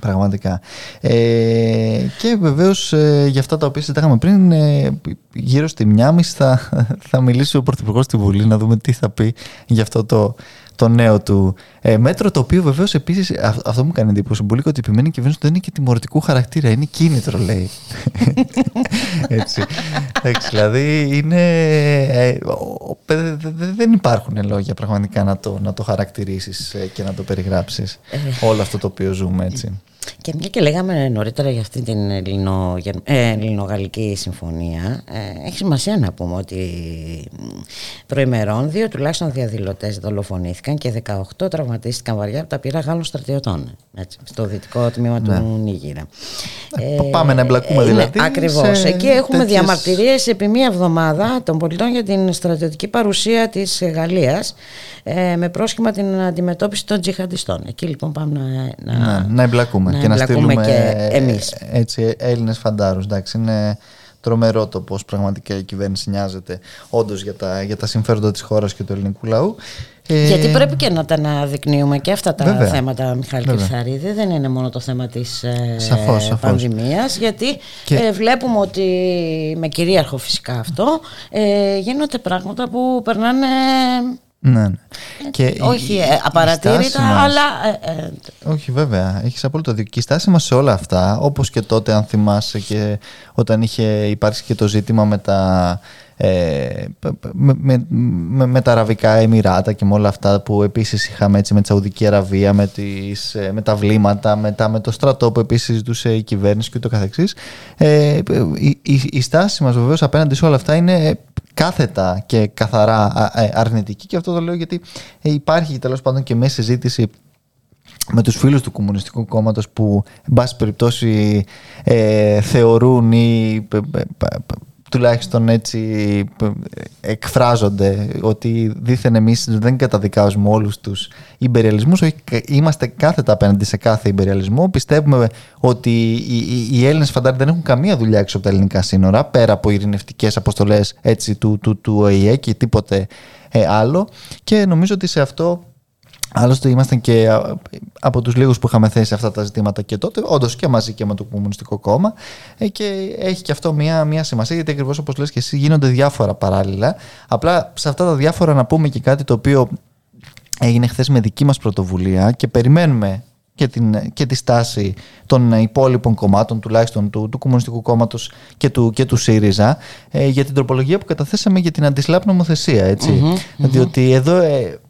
Πραγματικά. Ε, και βεβαίως ε, για αυτά τα οποία συζητάγαμε πριν, ε, γύρω στη μία μισή θα, θα μιλήσει ο Πρωθυπουργός στη Βουλή να δούμε τι θα πει για αυτό το, το νέο του ε, μέτρο. Το οποίο βεβαίως επίσης, αυτό μου κάνει εντύπωση πολύ, ότι επιμένει η κυβέρνηση ότι δεν είναι και τιμωρητικού χαρακτήρα, είναι κίνητρο, λέει. [laughs] Έτσι. Εντάξει, δηλαδή είναι. ε, ο- ο- δε- δε- δε- δεν υπάρχουν λόγια πραγματικά να το, να το χαρακτηρίσεις και να το περιγράψεις όλο αυτό το οποίο ζούμε έτσι. Και μια και λέγαμε νωρίτερα για αυτή την Ελληνο, ε, ελληνογαλλική συμφωνία, ε, έχει σημασία να πούμε ότι προημερών δύο τουλάχιστον διαδηλωτές δολοφονήθηκαν και 18 τραυματίστηκαν βαριά από τα πύρα Γάλλων στρατιωτών έτσι, στο δυτικό τμήμα του Νίγηρα. Ε, πάμε να εμπλακούμε δηλαδή Ακριβώς. σε Εκεί έχουμε τέτοιες- διαμαρτυρίες επί μία εβδομάδα των πολιτών για την στρατιωτική παρουσία της Γαλλίας ε, με πρόσχημα την αντιμετώπιση των τζιχαντιστών. Εκεί λοιπόν πάμε να, να, να, να εμπλακούμε να και να εμπλακούμε στείλουμε και εμείς. έτσι, Έλληνες φαντάρους. Εντάξει, είναι τρομερό το πώς πραγματικά η κυβέρνηση νοιάζεται όντως για τα, για τα συμφέροντα της χώρας και του ελληνικού λαού. Ε, Γιατί πρέπει και να τα αναδεικνύουμε και αυτά τα Βέβαια. θέματα, Μιχάλη Βέβαια. Κρυθαρίδη. Δεν είναι μόνο το θέμα της ε, Σαφώς, σαφώς. πανδημίας, γιατί Και- ε, βλέπουμε ότι, με κυρίαρχο φυσικά αυτό, ε, γίνονται πράγματα που περνάνε Ναι, ναι. Και η- όχι η- ε, η απαρατήρητα, στάση μας- αλλά ε, ε, Όχι, βέβαια. Έχεις απόλυτο δίκιο. Και η στάση μας σε όλα αυτά, όπως και τότε, αν θυμάσαι, και όταν είχε υπάρξει και το ζήτημα με τα. Ε, με, με, με, με τα Αραβικά Εμμυράτα και με όλα αυτά που επίσης είχαμε έτσι με τη Σαουδική Αραβία με, τις, ε, με τα βλήματα μετά με το στρατό που επίσης ζητούσε η κυβέρνηση και ούτω καθεξής. Ε, η, η, η στάση μας βεβαίως απέναντι σε όλα αυτά είναι κάθετα και καθαρά α- ε, αρνητική και αυτό το λέω γιατί ε, υπάρχει τέλος πάντων και μέσα συζήτηση με τους φίλους του Κομμουνιστικού Κόμματος που εν πάση περιπτώσει ε, θεωρούν ή π- π- π- τουλάχιστον έτσι π- εκφράζονται ότι δήθεν εμείς δεν καταδικάζουμε όλους τους υπεριαλισμούς όχι, κα- είμαστε κάθετα απέναντι σε κάθε υπεριαλισμό. Πιστεύουμε ότι οι, οι, οι Έλληνες φαντάροι δεν έχουν καμία δουλειά έξω από τα ελληνικά σύνορα πέρα από ειρηνευτικές αποστολές έτσι, του, του, του ΟΗΕ και τίποτε ε, άλλο. Και νομίζω ότι σε αυτό Άλλωστε ήμασταν και α, από τους λίγους που είχαμε θέσει αυτά τα ζητήματα και τότε, όντως και μαζί και με το Κομμουνιστικό Κόμμα ε, και έχει και αυτό μια, μια σημασία γιατί ακριβώς όπως λες και εσύ γίνονται διάφορα παράλληλα. Απλά σε αυτά τα διάφορα να πούμε και κάτι το οποίο έγινε χθες με δική μας πρωτοβουλία και περιμένουμε και, την, και τη στάση των υπόλοιπων κομμάτων, τουλάχιστον του, του Κομμουνιστικού Κόμματος και του, και του ΣΥΡΙΖΑ, ε, για την τροπολογία που καταθέσαμε για την αντισλάπ νομοθεσία. Έτσι. Διότι εδώ ε, ε,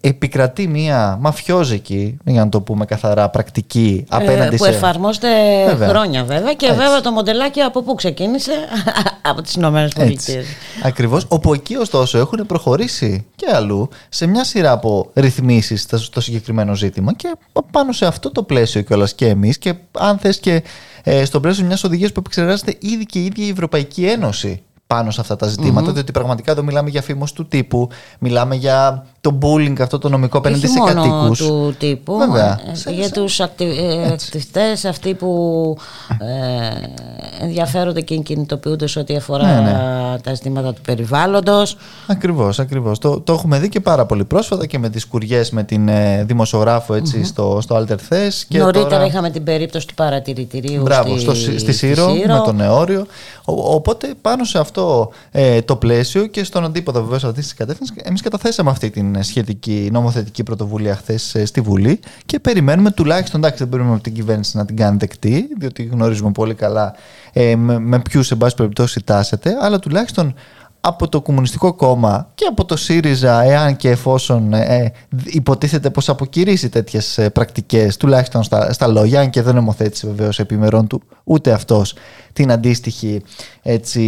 επικρατεί μια μαφιόζικη, για να το πούμε καθαρά, πρακτική απέναντι που σε... εφαρμόζεται Βέβαια. χρόνια βέβαια και Έτσι. βέβαια το μοντελάκι από πού ξεκίνησε; [laughs] Από τις Ηνωμένες Πολιτείες. Ακριβώς, όπου εκεί ωστόσο έχουν προχωρήσει και αλλού σε μια σειρά από ρυθμίσεις στο- στο συγκεκριμένο ζήτημα και πάνω σε αυτό το πλαίσιο κιόλας και εμείς και αν θες και ε, στο πλαίσιο μιας οδηγίας που επεξεργάζεται ήδη και η ίδια η Ευρωπαϊκή Ένωση πάνω σε αυτά τα ζητηματα διότι πραγματικά εδώ μιλάμε για φήμος του τύπου, μιλάμε για το bullying αυτό το νομικό απέναντι Όχι σε μόνο κατοίκους. του τύπου, Βέβαια. ε, Σε- για σε- τους ακτι... ε, ακτιβιστές αυτοί που ε, ενδιαφέρονται και κινητοποιούνται σε ό,τι αφορά Ναι, τα ζητήματα του περιβάλλοντος. Ακριβώς, ακριβώς. Το, το έχουμε δει και πάρα πολύ πρόσφατα και με τις κουριές με την ε, δημοσιογράφο έτσι, στο, στο Alter Thes και Νωρίτερα τώρα... είχαμε την περίπτωση του παρατηρητηρίου Μπράβο, στη, στο, στη Σύρο, με τον Νεόριο. Ο- οπότε πάνω σε αυτό ε, το πλαίσιο και στον αντίποδο βεβαίως αυτής της κατεύθυνσης, εμείς καταθέσαμε αυτή την σχετική νομοθετική πρωτοβουλία χθες στη Βουλή. Και περιμένουμε τουλάχιστον, εντάξει, δεν περιμένουμε από την κυβέρνηση να την κάνει δεκτή, διότι γνωρίζουμε πολύ καλά ε, με, με ποιους, εν πάση περιπτώσει, τάσεται, αλλά τουλάχιστον από το Κομμουνιστικό Κόμμα και από το ΣΥΡΙΖΑ, εάν και εφόσον ε, υποτίθεται πως αποκηρύσει τέτοιες ε, πρακτικές, τουλάχιστον στα, στα λόγια, αν και δεν νομοθέτησε βεβαίως επιμερών του ούτε αυτός την αντίστοιχη έτσι,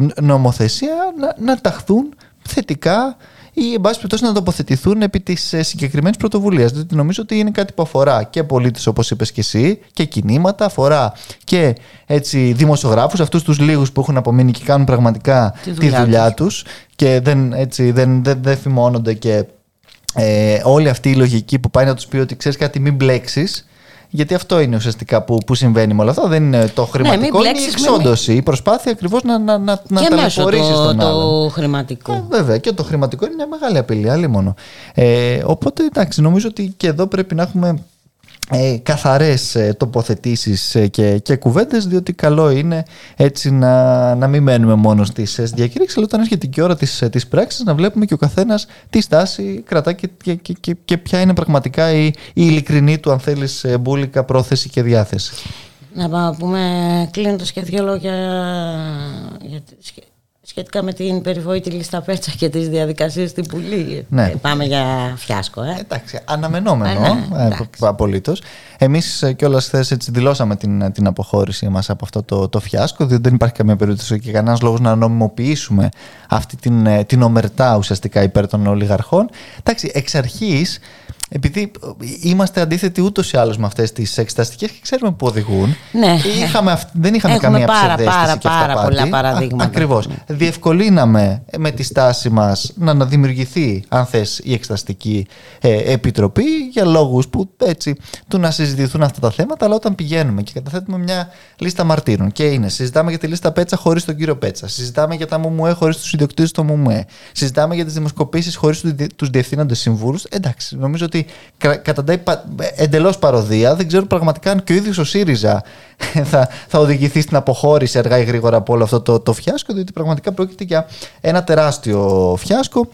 ν- νομοθεσία, να, να ταχθούν θετικά ή εν πάση περιπτώσει να τοποθετηθούν επί της συγκεκριμένης πρωτοβουλίας. Διότι νομίζω ότι είναι κάτι που αφορά και πολίτες, όπως είπες και εσύ, και κινήματα, αφορά και έτσι, δημοσιογράφους, αυτούς τους λίγους που έχουν απομείνει και κάνουν πραγματικά Τη τη δουλειά δουλειά τους και δεν, έτσι, δεν, δεν, δεν φημώνονται και ε, όλη αυτή η λογική που πάει να τους πει ότι ξέρεις κάτι, μην μπλέξεις. Γιατί αυτό είναι ουσιαστικά που, που συμβαίνει με όλα αυτά. Δεν είναι το χρηματικό, είναι η μπλέξεις με- εξόντωση. Η προσπάθεια ακριβώς να, να, να, να και μέσω ταλαιπωρήσεις του, τον άλλον. του χρηματικού. Ε, βέβαια και το χρηματικό είναι μια μεγάλη απειλή, άλλη μόνο. Ε, οπότε εντάξει, νομίζω ότι και εδώ πρέπει να έχουμε ε, καθαρές ε, τοποθετήσεις ε, και, και κουβέντες διότι καλό είναι έτσι να, να μην μένουμε μόνο στις ε, διακήρυξεις αλλά όταν έρχεται και η ώρα της, ε, της πράξης να βλέπουμε και ο καθένας τι στάση κρατά και, και, και, και, και ποια είναι πραγματικά η, η ειλικρινή του αν θέλεις ε, μπουλικα πρόθεση και διάθεση. Να πάμε, πούμε κλείνοντας και δύο λόγια για, σχε- σχετικά με την περιβόητη λίστα πέτσα και τις διαδικασίες στην Πουλή. Ναι. Ε, πάμε για φιάσκο, ε. Εντάξει, αναμενόμενο Ε, ναι, ε, εντάξει. απολύτως. Εμείς κιόλας χθες δηλώσαμε την, την αποχώρησή μας από αυτό το, το φιάσκο, διότι δεν υπάρχει καμία περίπτωση και κανένας λόγος να νομιμοποιήσουμε αυτή την, ε, την ομερτά ουσιαστικά υπέρ των ολιγαρχών. Εντάξει, εξ αρχής, επειδή είμαστε αντίθετοι ούτως ή άλλως με αυτές τις εξεταστικές και ξέρουμε που οδηγούν. Ναι. Είχαμε, αυ- δεν είχαμε Έχουμε καμία πάρα, ψευδέστηση πάρα, και πάρα αυταπάτη. πολλά παραδείγματα. Ακριβώς. Διευκολύναμε με τη στάση μας να, να δημιουργηθεί, αν θες, η εξεταστική ε, επιτροπή για λόγους που έτσι του να συζητηθούν αυτά τα θέματα. Αλλά όταν πηγαίνουμε και καταθέτουμε μια λίστα μαρτύρων και είναι, συζητάμε για τη λίστα Πέτσα χωρίς τον κύριο Πέτσα, συζητάμε για τα ΜΟΜΟΕ χωρίς τους ιδιοκτήτες του ΜΟΜΟΕ, συζητάμε για τις δημοσκοπήσεις χωρίς τους διευθύνοντες συμβούλους. Εντάξει, νομίζω ότι κα- καταντάει εντελώς παροδία. Δεν ξέρω πραγματικά αν και ο ίδιος ο ΣΥΡΙΖΑ [laughs] θα, θα οδηγηθεί στην αποχώρηση αργά ή γρήγορα από όλο αυτό το, το φιάσκο, διότι πραγματικά πρόκειται για ένα τεράστιο φιάσκο.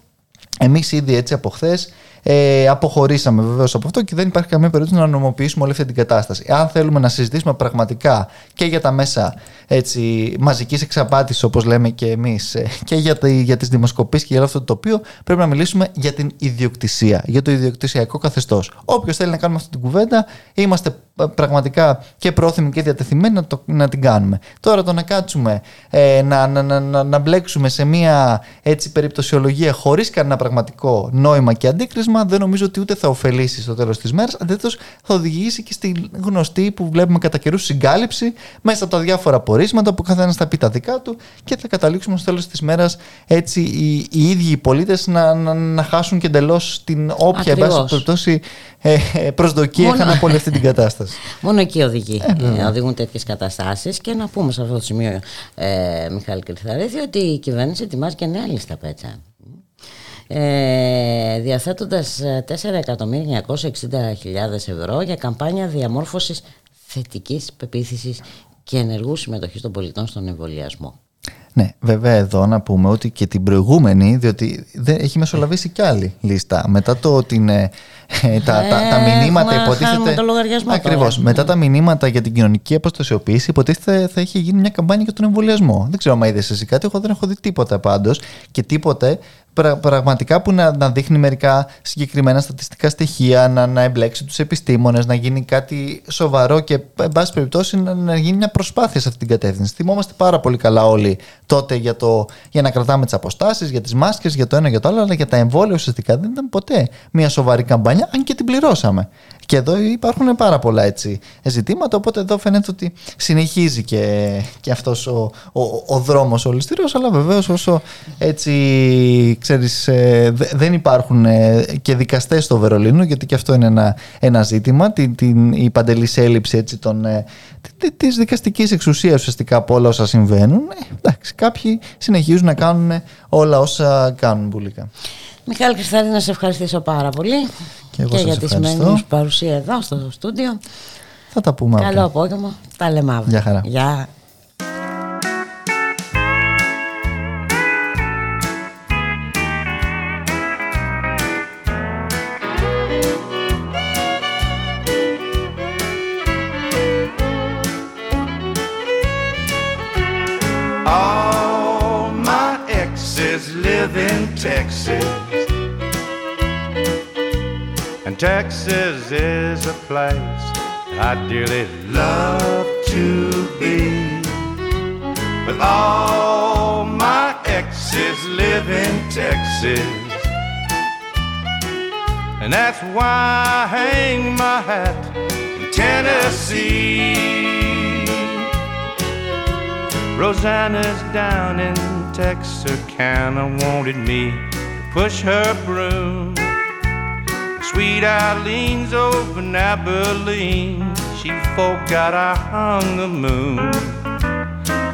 Εμείς ήδη έτσι από χθες ε, αποχωρήσαμε βεβαίως από αυτό και δεν υπάρχει καμία περίπτωση να νομοποιήσουμε όλη αυτή την κατάσταση. Αν θέλουμε να συζητήσουμε πραγματικά και για τα μέσα έτσι, μαζικής εξαπάτησης όπως λέμε και εμείς ε, και για, τα, για τις δημοσκοπήσεις και για αυτό το τοπίο πρέπει να μιλήσουμε για την ιδιοκτησία, για το ιδιοκτησιακό καθεστώς. Όποιος θέλει να κάνουμε αυτή την κουβέντα είμαστε ε, πραγματικά και πρόθυμοι και διατεθειμένοι να, το, να την κάνουμε. Τώρα το να κάτσουμε ε, να, να, να, να, να μπλέξουμε σε μια έτσι περιπτωσιολογία χωρίς κανένα πραγματικό νόημα και αντίκρισμα δεν νομίζω ότι ούτε θα ωφελήσει στο τέλος της μέρας αντίθετος θα οδηγήσει και στη γνωστή που βλέπουμε κατά καιρούς συγκάλυψη μέσα από τα διάφορα πορίσματα που καθένας θα πει τα δικά του και θα καταλήξουμε στο τέλος της μέρας έτσι οι, οι ίδιοι οι πολίτες να, να, να χάσουν και εντελώς την όποια εν πάση Ακριβώς. περιπτώσει ε, ε, προσδοκία Μόνο- είχαν από όλη αυτή την [laughs] κατάσταση. Μόνο εκεί οδηγεί. Ε, οδηγούν τέτοιες καταστάσεις. Και να πούμε σε αυτό το σημείο, ε, Μιχάλη Κρυθαρίδη, ότι η κυβέρνηση ετοιμάζει και νέα λίστα πέτσα. Ε, διαθέτοντας ε, 4.960.000 ευρώ για καμπάνια διαμόρφωσης θετικής πεποίθησης και ενεργού συμμετοχής των πολιτών στον εμβολιασμό. Ναι, βέβαια εδώ να πούμε ότι και την προηγούμενη, διότι δεν, έχει μεσολαβήσει κι άλλη λίστα. Μετά το ότι είναι, ε, τα, τα, τα Ε, μηνύματα έχουμε- υποτίθεται. χάνουμε το λογαριασμό Ακριβώς. τώρα. Μετά τα μηνύματα για την κοινωνική αποστασιοποίηση, υποτίθεται θα έχει γίνει μια καμπάνια για τον εμβολιασμό. Δεν ξέρω αν είδες εσύ κάτι, εγώ δεν έχω δει τίποτα πάντως. Και τίποτε πραγματικά που να, να δείχνει μερικά συγκεκριμένα στατιστικά στοιχεία, να, να εμπλέξει τους επιστήμονες, να γίνει κάτι σοβαρό και εν πάση περιπτώσει να, να γίνει μια προσπάθεια σε αυτή την κατεύθυνση. Θυμόμαστε πάρα πολύ καλά όλοι τότε για, το, για να κρατάμε τις αποστάσεις, για τις μάσκες, για το ένα για το άλλο, αλλά για τα εμβόλια ουσιαστικά δεν ήταν ποτέ μια σοβαρή καμπάνια, αν και την πληρώσαμε. Και εδώ υπάρχουν πάρα πολλά έτσι ζητήματα, οπότε εδώ φαίνεται ότι συνεχίζει και, και αυτός ο, ο, ο δρόμος ολιστήριος, αλλά βεβαίως όσο έτσι ξέρεις ε, δεν υπάρχουν ε, και δικαστές στο Βερολίνο, γιατί και αυτό είναι ένα, ένα ζήτημα, την, την, η παντελής έλλειψη έτσι, των, ε, της δικαστικής εξουσίας ουσιαστικά από όλα όσα συμβαίνουν. εντάξει, κάποιοι συνεχίζουν να κάνουν όλα όσα κάνουν πουλικά. Μιχάλη Κρυστάλλη, να σε ευχαριστήσω πάρα πολύ και, εγώ και για τη σημερινή σου παρουσία εδώ στο στούντιο. Θα τα πούμε Καλό απόγευμα. Τα λέμε αύριο. Γεια χαρά. Γεια. All my exes live in Texas. Texas is a place I dearly love to be. But all my exes live in Texas. And that's why I hang my hat in Tennessee. Rosanna's down in Texarkana wanted me to push her broom. Sweet Eileen's over in Abilene. She forgot I hung the moon.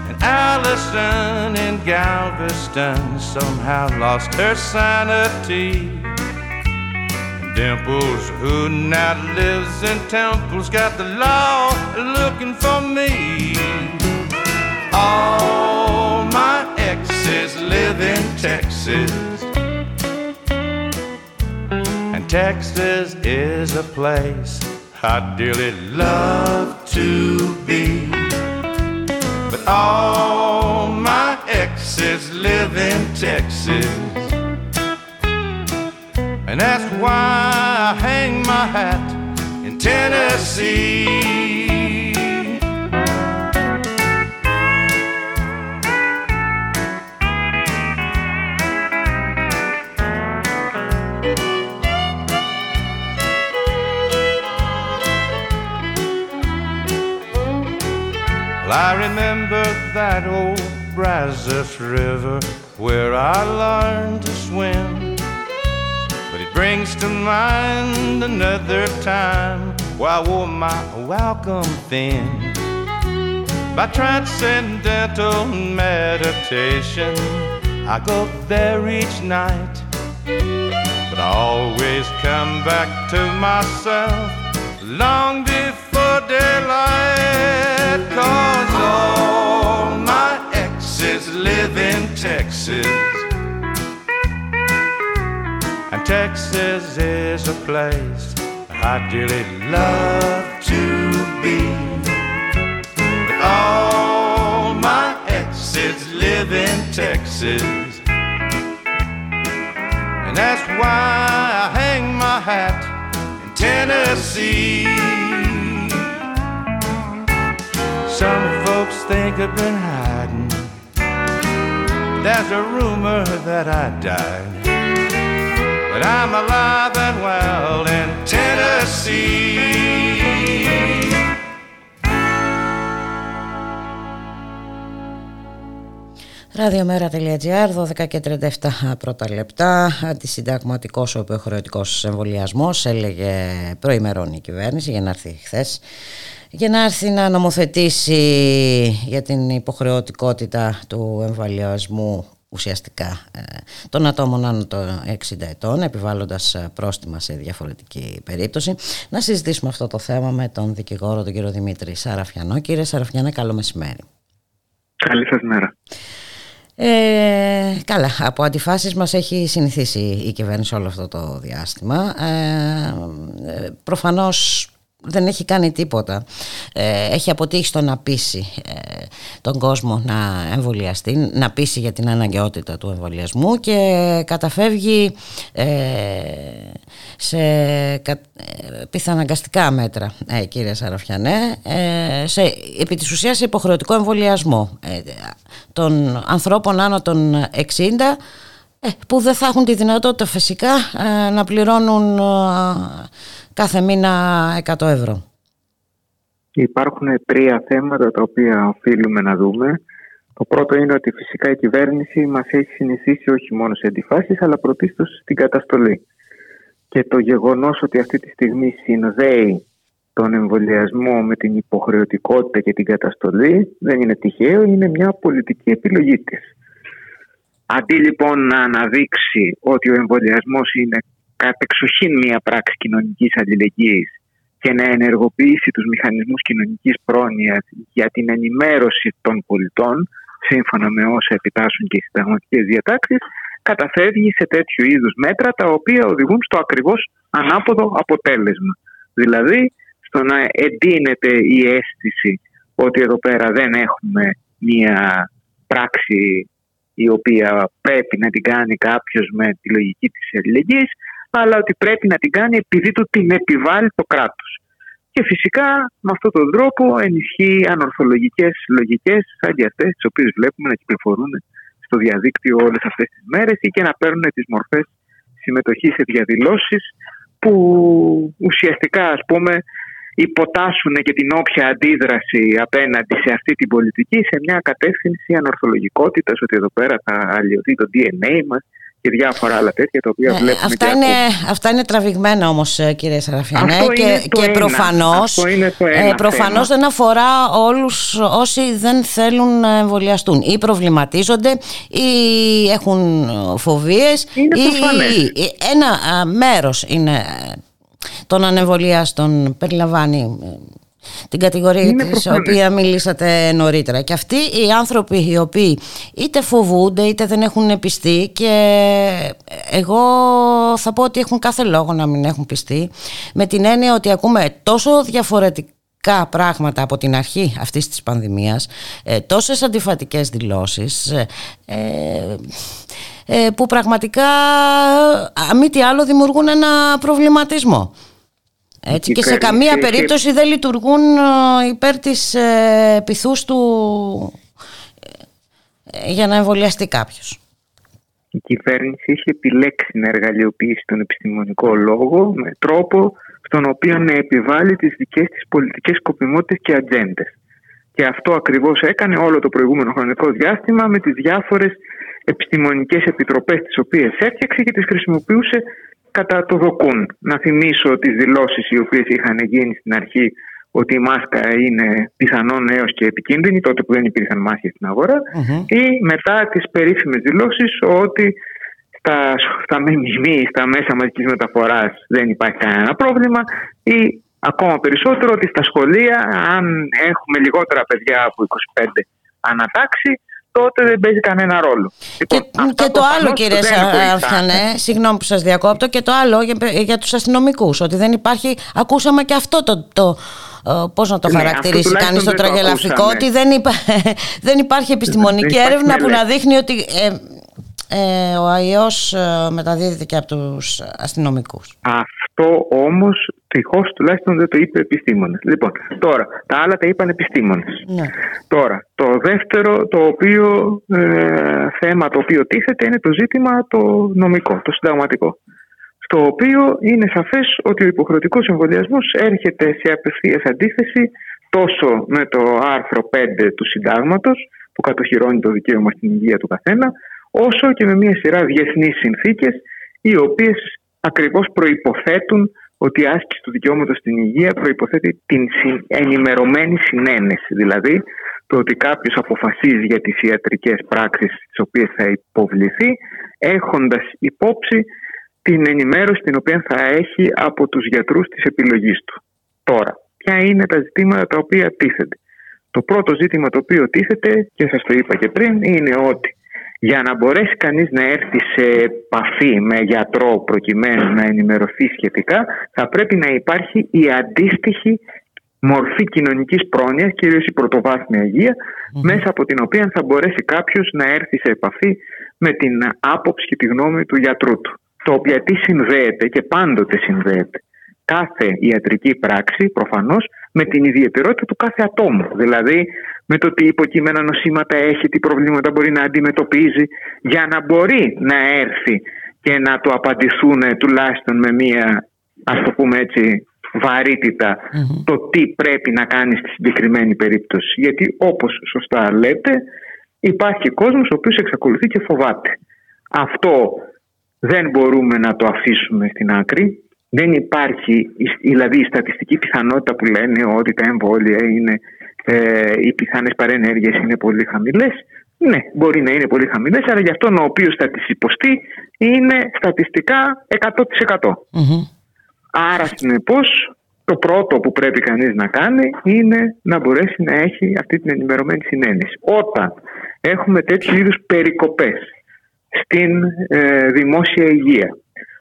And Allison in Galveston somehow lost her sanity. And Dimples, who now lives in Temple's got the law looking for me. All my exes live in Texas. Texas is a place I dearly love to be. But all my exes live in Texas. And that's why I hang my hat in Tennessee. I remember that old Brazos River where I learned to swim. But it brings to mind another time where I wore my welcome thin. By transcendental meditation, I go there each night. But I always come back to myself long before daylight. Cause all my exes live in Texas. And Texas is a place I dearly love to be. But all my exes live in Texas. And that's why I hang my hat in Tennessee. Some folks think I've been hiding. There's a rumor that I died. But I'm alive and well in Tennessee. Ραδιομέρα.gr, 12 και 37 πρώτα λεπτά. Αντισυνταγματικός ο υποχρεωτικό εμβολιασμός, έλεγε προημερώνει η κυβέρνηση για να έρθει χθες. Για να έρθει να νομοθετήσει για την υποχρεωτικότητα του εμβολιασμού ουσιαστικά ε, των ατόμων άνω των 60 ετών επιβάλλοντας πρόστιμα σε διαφορετική περίπτωση. Να συζητήσουμε αυτό το θέμα με τον δικηγόρο τον κύριο Δημήτρη Σαραφιανό. Κύριε Σαραφιανέ καλό μεσημέρι. Καλή σας μέρα. Ε, καλά, από αντιφάσεις μας έχει συνηθίσει η κυβέρνηση όλο αυτό το διάστημα. Ε, προφανώς δεν έχει κάνει τίποτα. Ε, έχει αποτύχει στο να πείσει ε, τον κόσμο να εμβολιαστεί, να πείσει για την αναγκαιότητα του εμβολιασμού και καταφεύγει σε πιθαναγκαστικά μέτρα, κύριε Σαραφιανέ, σε, επί της ουσίας υποχρεωτικό εμβολιασμό των ανθρώπων άνω των 60 ε, που δεν θα έχουν τη δυνατότητα φυσικά ε, να πληρώνουν ε, κάθε μήνα 100 ευρώ. Υπάρχουν τρία θέματα τα οποία οφείλουμε να δούμε. Το πρώτο είναι ότι φυσικά η κυβέρνηση μας έχει συνηθίσει όχι μόνο σε αντιφάσεις αλλά πρωτίστως στην καταστολή. Και το γεγονός ότι αυτή τη στιγμή συνδέει τον εμβολιασμό με την υποχρεωτικότητα και την καταστολή δεν είναι τυχαίο, είναι μια πολιτική επιλογή της. Αντί λοιπόν να αναδείξει ότι ο εμβολιασμός είναι κατεξοχήν μια πράξη κοινωνικής αλληλεγγύης και να ενεργοποιήσει τους μηχανισμούς κοινωνικής πρόνοιας για την ενημέρωση των πολιτών σύμφωνα με όσα επιτάσσουν και οι συνταγματικές διατάξεις καταφεύγει σε τέτοιου είδους μέτρα τα οποία οδηγούν στο ακριβώς ανάποδο αποτέλεσμα. Δηλαδή στο να εντείνεται η αίσθηση ότι εδώ πέρα δεν έχουμε μια πράξη η οποία πρέπει να την κάνει κάποιος με τη λογική της αλληλεγγύης αλλά ότι πρέπει να την κάνει επειδή του την επιβάλλει το κράτος. Και φυσικά με αυτόν τον τρόπο ενισχύει ανορθολογικές λογικές σαν και αυτές τις οποίες βλέπουμε να κυκλοφορούν στο διαδίκτυο όλες αυτές τις μέρες ή και να παίρνουν τις μορφές συμμετοχής σε διαδηλώσεις που ουσιαστικά ας πούμε υποτάσσουν και την όποια αντίδραση απέναντι σε αυτή την πολιτική σε μια κατεύθυνση ανορθολογικότητας ότι εδώ πέρα θα αλλοιωθεί το DNA μας και διάφορα άλλα τέτοια τα οποία ε, βλέπουμε αυτά, είναι, αυτά είναι τραβηγμένα όμως ε, κύριε Σαραφιανέ και, και προφανώς, ε, προφανώς δεν αφορά όλους όσοι δεν θέλουν να εμβολιαστούν. Ή προβληματίζονται ή έχουν φοβίες ή, ή ένα μέρος είναι των ανεμβολιάστων περιλαμβάνει ε, την κατηγορία της οποία μιλήσατε νωρίτερα. Και αυτοί οι άνθρωποι οι οποίοι είτε φοβούνται είτε δεν έχουν πιστεί και εγώ θα πω ότι έχουν κάθε λόγο να μην έχουν πιστεί με την έννοια ότι ακούμε τόσο διαφορετικά πράγματα από την αρχή αυτής της πανδημίας ε, τόσες αντιφατικές δηλώσεις ε, που πραγματικά μη τι άλλο δημιουργούν ένα προβληματισμό έτσι, και σε καμία περίπτωση δεν λειτουργούν ε, υπέρ της ε, πυθούς του ε, για να εμβολιαστεί κάποιος. Η κυβέρνηση έχει επιλέξει να εργαλειοποιήσει τον επιστημονικό λόγο με τρόπο στον οποίο να επιβάλλει τις δικές της πολιτικές σκοπιμότητες και ατζέντες. Και αυτό ακριβώς έκανε όλο το προηγούμενο χρονικό διάστημα με τις διάφορες επιστημονικές επιτροπές τις οποίες έφτιαξε και τις χρησιμοποιούσε κατά το δοκούν. Να θυμίσω τις δηλώσεις οι οποίες είχαν γίνει στην αρχή ότι η μάσκα είναι πιθανόν έως και επικίνδυνη τότε που δεν υπήρχαν μάσκες στην αγορα ή μετά τις περίφημες δηλώσεις ότι στα, στα στα μέσα μαζικής μεταφοράς δεν υπάρχει κανένα πρόβλημα ή ακόμα περισσότερο ότι στα σχολεία αν έχουμε λιγότερα παιδιά από 25 ανατάξει τότε δεν παίζει κανένα ρόλο. Και, λοιπόν, και το άλλο κύριε Σαρφιανέ, συγγνώμη που σας διακόπτω, και το άλλο για, για τους αστυνομικούς, ότι δεν υπάρχει, ακούσαμε και αυτό το, το ε, πώς να το ναι, χαρακτηρίσει κανείς το τραγελαφικό, ότι δεν, υπά, [laughs] δεν υπάρχει επιστημονική έρευνα που να δείχνει ότι ε, ε, ο ΑΙΟΣ ε, μεταδίδεται και από τους αστυνομικούς. Αυτό όμως τυχώ τουλάχιστον δεν το είπε επιστήμονες. Λοιπόν, τώρα, τα άλλα τα είπαν επιστήμονες. Ναι. Τώρα, το δεύτερο το οποίο, ε, θέμα το οποίο τίθεται είναι το ζήτημα το νομικό, το συνταγματικό. Στο οποίο είναι σαφές ότι ο υποχρεωτικός εμβολιασμός έρχεται σε απευθείας αντίθεση τόσο με το άρθρο 5 του συντάγματος που κατοχυρώνει το δικαίωμα στην υγεία του καθένα, όσο και με μια σειρά διεθνείς συνθήκες οι οποίες ακριβώς προϋποθέτουν ότι η άσκηση του δικαιώματος στην υγεία προϋποθέτει την ενημερωμένη συνένεση. Δηλαδή το ότι κάποιος αποφασίζει για τις ιατρικές πράξεις τις οποίες θα υποβληθεί έχοντας υπόψη την ενημέρωση την οποία θα έχει από τους γιατρούς της επιλογής του. Τώρα, ποια είναι τα ζητήματα τα οποία τίθενται; Το πρώτο ζήτημα το οποίο τίθεται και σας το είπα και πριν είναι ότι Για να μπορέσει κανείς να έρθει σε επαφή με γιατρό προκειμένου να ενημερωθεί σχετικά θα πρέπει να υπάρχει η αντίστοιχη μορφή κοινωνικής πρόνοιας, κυρίως η πρωτοβάθμια υγεία, μέσα από την οποία θα μπορέσει κάποιος να έρθει σε επαφή με την άποψη και τη γνώμη του γιατρού του. Το οποίο τι συνδέεται και πάντοτε συνδέεται κάθε ιατρική πράξη προφανώς με την ιδιαιτερότητα του κάθε ατόμου. Δηλαδή με το τι υποκείμενα νοσήματα έχει, τι προβλήματα μπορεί να αντιμετωπίζει για να μπορεί να έρθει και να του απαντηθούν τουλάχιστον με μία ας το πούμε έτσι βαρυτητα το τι πρέπει να κάνει στη συγκεκριμένη περίπτωση. Γιατί όπως σωστά λέτε υπάρχει κόσμος ο οποίος εξακολουθεί και φοβάται. Αυτό δεν μπορούμε να το αφήσουμε στην άκρη. Δεν υπάρχει δηλαδή η στατιστική πιθανότητα που λένε ότι τα εμβόλια είναι ε, οι πιθανές παρενέργειες είναι πολύ χαμηλές. Ναι, μπορεί να είναι πολύ χαμηλές, αλλά για αυτόν ο οποίος θα τις υποστεί είναι στατιστικά 100%. Άρα συνεπώς το πρώτο που πρέπει κανείς να κάνει είναι να μπορέσει να έχει αυτή την ενημερωμένη συνένεση. Όταν έχουμε τέτοιου είδους περικοπές στην ε, δημόσια υγεία,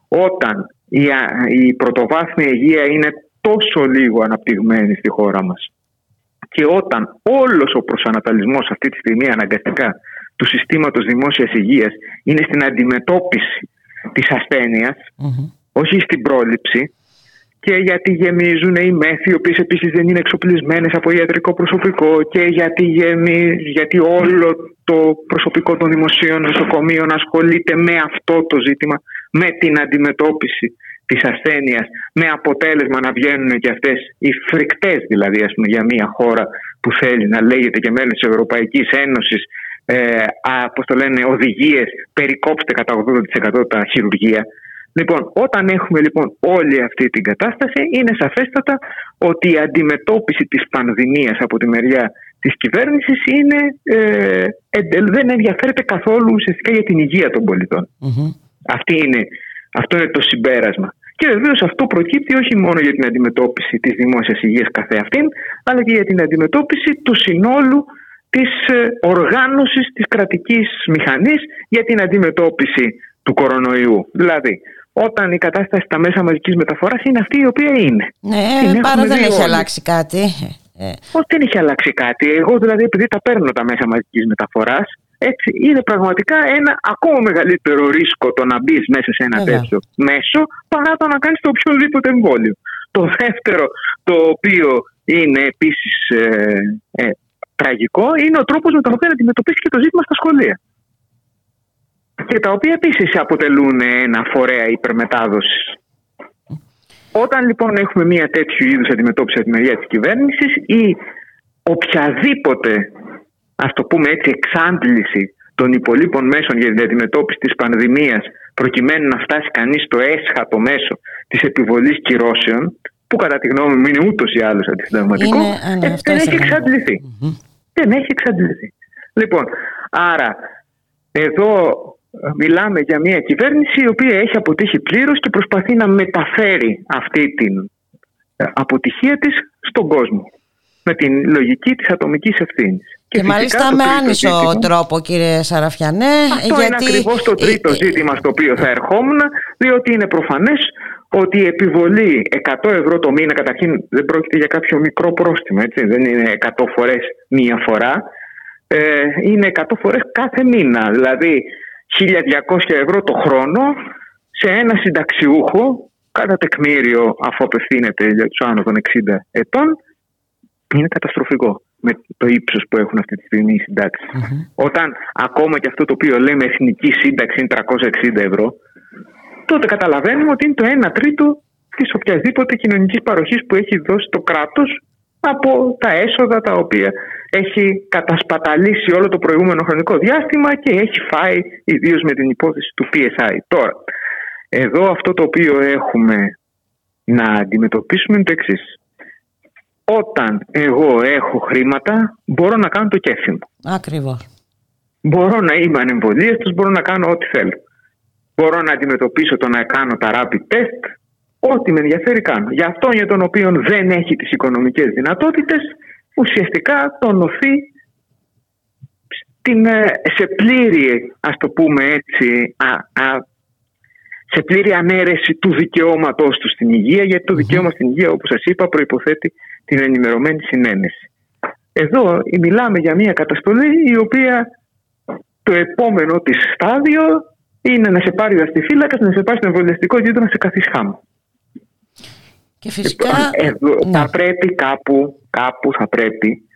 όταν η, η πρωτοβάθμια υγεία είναι τόσο λίγο αναπτυγμένη στη χώρα μας και όταν όλος ο προσανατολισμός αυτή τη στιγμή αναγκαστικά του συστήματος δημόσιας υγείας είναι στην αντιμετώπιση της ασθενειας όχι στην πρόληψη και γιατί γεμίζουν οι μέθοι, οι οποίες επίσης δεν είναι εξοπλισμένες από ιατρικό προσωπικό και γιατί, γεμί, γιατί όλο το προσωπικό των δημοσίων νοσοκομείων ασχολείται με αυτό το ζήτημα, με την αντιμετώπιση της ασθένειας, με αποτέλεσμα να βγαίνουν και αυτές οι φρικτές δηλαδή ας πούμε, για μια χώρα που θέλει να λέγεται και μέλος της Ευρωπαϊκής Ένωσης ε, πώς το λένε, οδηγίες περικόψτε κατά 80% τα χειρουργία. Λοιπόν, όταν έχουμε λοιπόν όλη αυτή την κατάσταση είναι σαφέστατα ότι η αντιμετώπιση της πανδημίας από τη μεριά της κυβέρνησης είναι, ε, δεν ενδιαφέρεται καθόλου ουσιαστικά για την υγεία των πολιτων Αυτή είναι, αυτό είναι το συμπέρασμα. Και βεβαίως αυτό προκύπτει όχι μόνο για την αντιμετώπιση της δημόσιας υγείας καθεαυτήν, αλλά και για την αντιμετώπιση του συνόλου της ε, οργάνωσης της κρατικής μηχανής για την αντιμετώπιση του κορονοϊού. Δηλαδή, όταν η κατάσταση στα μέσα μαζικής μεταφοράς είναι αυτή η οποία είναι. Ναι, παρά δεν έχει αλλάξει κάτι. Ε. Όχι, δεν έχει αλλάξει κάτι. Εγώ δηλαδή, επειδή τα παίρνω τα μέσα μαζικής μεταφοράς, έτσι είναι πραγματικά ένα ακόμα μεγαλύτερο ρίσκο το να μπεις μέσα σε ένα τέτοιο μέσο παρά το να κάνεις το οποιοδήποτε εμβόλιο. Το δεύτερο, το οποίο είναι επίσης ε, ε, τραγικό, είναι ο τρόπος με τον οποίο αντιμετωπίσει και το ζήτημα στα σχολεία και τα οποία επίσης αποτελούν ένα φορέα υπερμετάδοσης. Όταν λοιπόν έχουμε μια τέτοιου είδους αντιμετώπιση από τη μεριά της κυβέρνησης ή οποιαδήποτε, ας το πούμε έτσι, εξάντληση των υπολείπων μέσων για την αντιμετώπιση της πανδημίας προκειμένου να φτάσει κανείς στο έσχατο μέσο της επιβολής κυρώσεων που κατά τη γνώμη μου είναι ούτως ή άλλως αντισυνταγματικό, ε, δεν έχει εξαντληθεί. Δεν έχει εξαντληθεί. Λοιπόν, άρα εδώ μιλάμε για μια κυβέρνηση η οποία έχει αποτύχει πλήρως και προσπαθεί να μεταφέρει αυτή την ε, αποτυχία της στον κόσμο με την λογική της ατομικής ευθύνης. Και, και μάλιστα με άνισο ζήτημα, τρόπο κύριε Σαραφιανέ. Αυτό γιατί... είναι ακριβώς το τρίτο ζήτημα στο οποίο θα ερχόμουν διότι είναι προφανές ότι η επιβολή 100 ευρώ το μήνα καταρχήν δεν πρόκειται για κάποιο μικρό πρόστιμο, έτσι, δεν είναι 100 φορές μία φορά, ε, είναι 100 φορές κάθε μήνα. Δηλαδή 1.200 ευρώ το χρόνο σε ένα συνταξιούχο κατά τεκμήριο αφού απευθύνεται για τους άνω των 60 ετών είναι καταστροφικό με το ύψος που έχουν αυτή τη στιγμή οι συνταξεις Όταν ακόμα και αυτό το οποίο λέμε εθνική σύνταξη είναι 360 ευρώ τότε καταλαβαίνουμε ότι είναι το 1 τρίτο της οποιασδήποτε κοινωνικής παροχής που έχει δώσει το κράτος από τα έσοδα τα οποία έχει κατασπαταλήσει όλο το προηγούμενο χρονικό διάστημα και έχει φάει ιδίως με την υπόθεση του PSI. Τώρα, εδώ αυτό το οποίο έχουμε να αντιμετωπίσουμε είναι το εξής. Όταν εγώ έχω χρήματα, μπορώ να κάνω το κέφι μου. Ακριβώς. Μπορώ να είμαι ανεμβολίαστος, μπορώ να κάνω ό,τι θέλω. Μπορώ να αντιμετωπίσω το να κάνω τα rapid test, ό,τι με ενδιαφέρει κάνω. Για αυτό για τον οποίο δεν έχει τις οικονομικές δυνατότητες, ουσιαστικά τονωθεί την, ε, σε πλήρη, ας το πούμε έτσι, α, α, σε πλήρη ανέρεση του δικαιώματός του στην υγεία, γιατί το δικαίωμα στην υγεία, όπως σας είπα, προϋποθέτει την ενημερωμένη συνένεση. Εδώ μιλάμε για μια καταστολή η οποία το επόμενο της στάδιο είναι να σε πάρει δαστιφύλακας, να σε πάρει στο εμβολιαστικό κέντρο να σε καθίσει χάμω. Και φυσικά... Εδώ, ναι. Θα πρέπει κάπου, κάπου θα πρέπει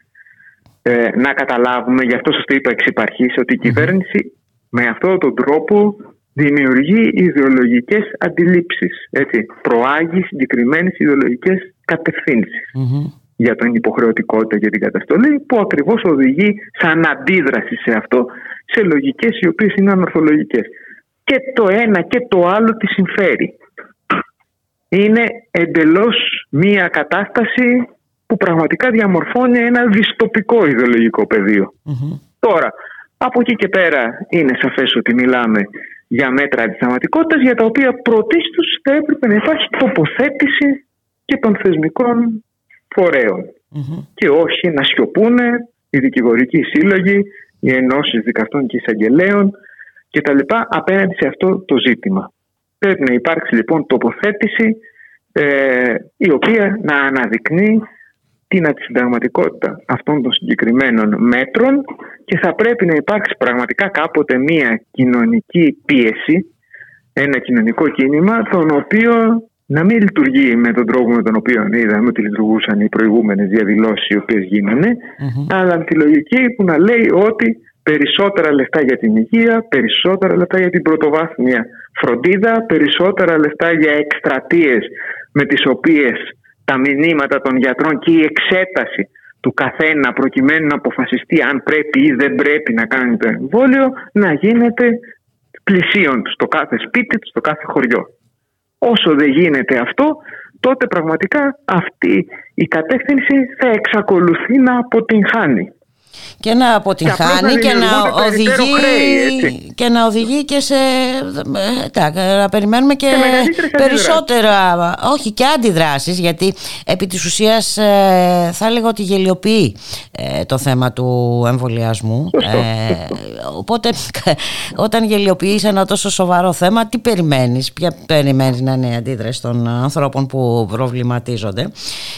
ε, να καταλάβουμε, γι' αυτό σας το είπα εξ υπαρχής, ότι η κυβέρνηση με αυτόν τον τρόπο δημιουργεί ιδεολογικές αντιλήψεις. Έτσι, προάγει συγκεκριμένες ιδεολογικές κατευθύνσεις Μμμ. για την υποχρεωτικότητα και την καταστολή που ακριβώς οδηγεί σαν αντίδραση σε αυτό σε λογικές οι οποίες είναι ανορθολογικές. Και το ένα και το άλλο τη συμφέρει. Είναι εντελώς μία κατάσταση που πραγματικά διαμορφώνει ένα δυστοπικό ιδεολογικό πεδίο. Μμμ. Τώρα, από εκεί και πέρα είναι σαφές ότι μιλάμε για μέτρα αντισταματικότητας για τα οποία πρωτίστως θα έπρεπε να υπάρχει τοποθέτηση και των θεσμικών φορέων Μμμ. και όχι να σιωπούν οι δικηγορικοί σύλλογοι, οι ενώσεις δικαστών και εισαγγελέων κτλ. απέναντι σε αυτό το ζήτημα. Πρέπει να υπάρξει λοιπόν τοποθέτηση ε, η οποία να αναδεικνύει την αντισυνταγματικότητα αυτών των συγκεκριμένων μέτρων και θα πρέπει να υπάρξει πραγματικά κάποτε μία κοινωνική πίεση, ένα κοινωνικό κίνημα το οποίο να μην λειτουργεί με τον τρόπο με τον οποίο είδαμε ότι λειτουργούσαν οι προηγούμενες διαδηλώσεις οι οποίες γίνανε Μμμ. αλλά με τη λογική που να λέει ότι περισσότερα λεφτά για την υγεία, περισσότερα λεφτά για την πρωτοβάθμια φροντίδα, περισσότερα λεφτά για εκστρατείες με τις οποίες τα μηνύματα των γιατρών και η εξέταση του καθένα προκειμένου να αποφασιστεί αν πρέπει ή δεν πρέπει να κάνει το εμβόλιο να γίνεται πλησίον του, στο κάθε σπίτι του, στο κάθε χωριό. Όσο δεν γίνεται αυτό, τότε πραγματικά αυτή η κατεύθυνση θα εξακολουθεί να αποτυγχάνει. Και να αποτυγχάνει απλώς να και, να δημιουργούνται περαιτέρω οδηγεί, χρέη, έτσι. και να οδηγεί και σε ε, εντάξει, να περιμένουμε και Σε μεγαλύτερες περισσότερα όχι και αντιδράσεις γιατί επί της ουσίας ε, θα έλεγα ότι γελιοποιεί ε, το θέμα του εμβολιασμού. Σωστό, Ε, οπότε [laughs] όταν γελιοποιείς ένα τόσο σοβαρό θέμα τι περιμένεις ποια περιμένεις να είναι η αντίδραση των ανθρώπων που προβληματίζονται.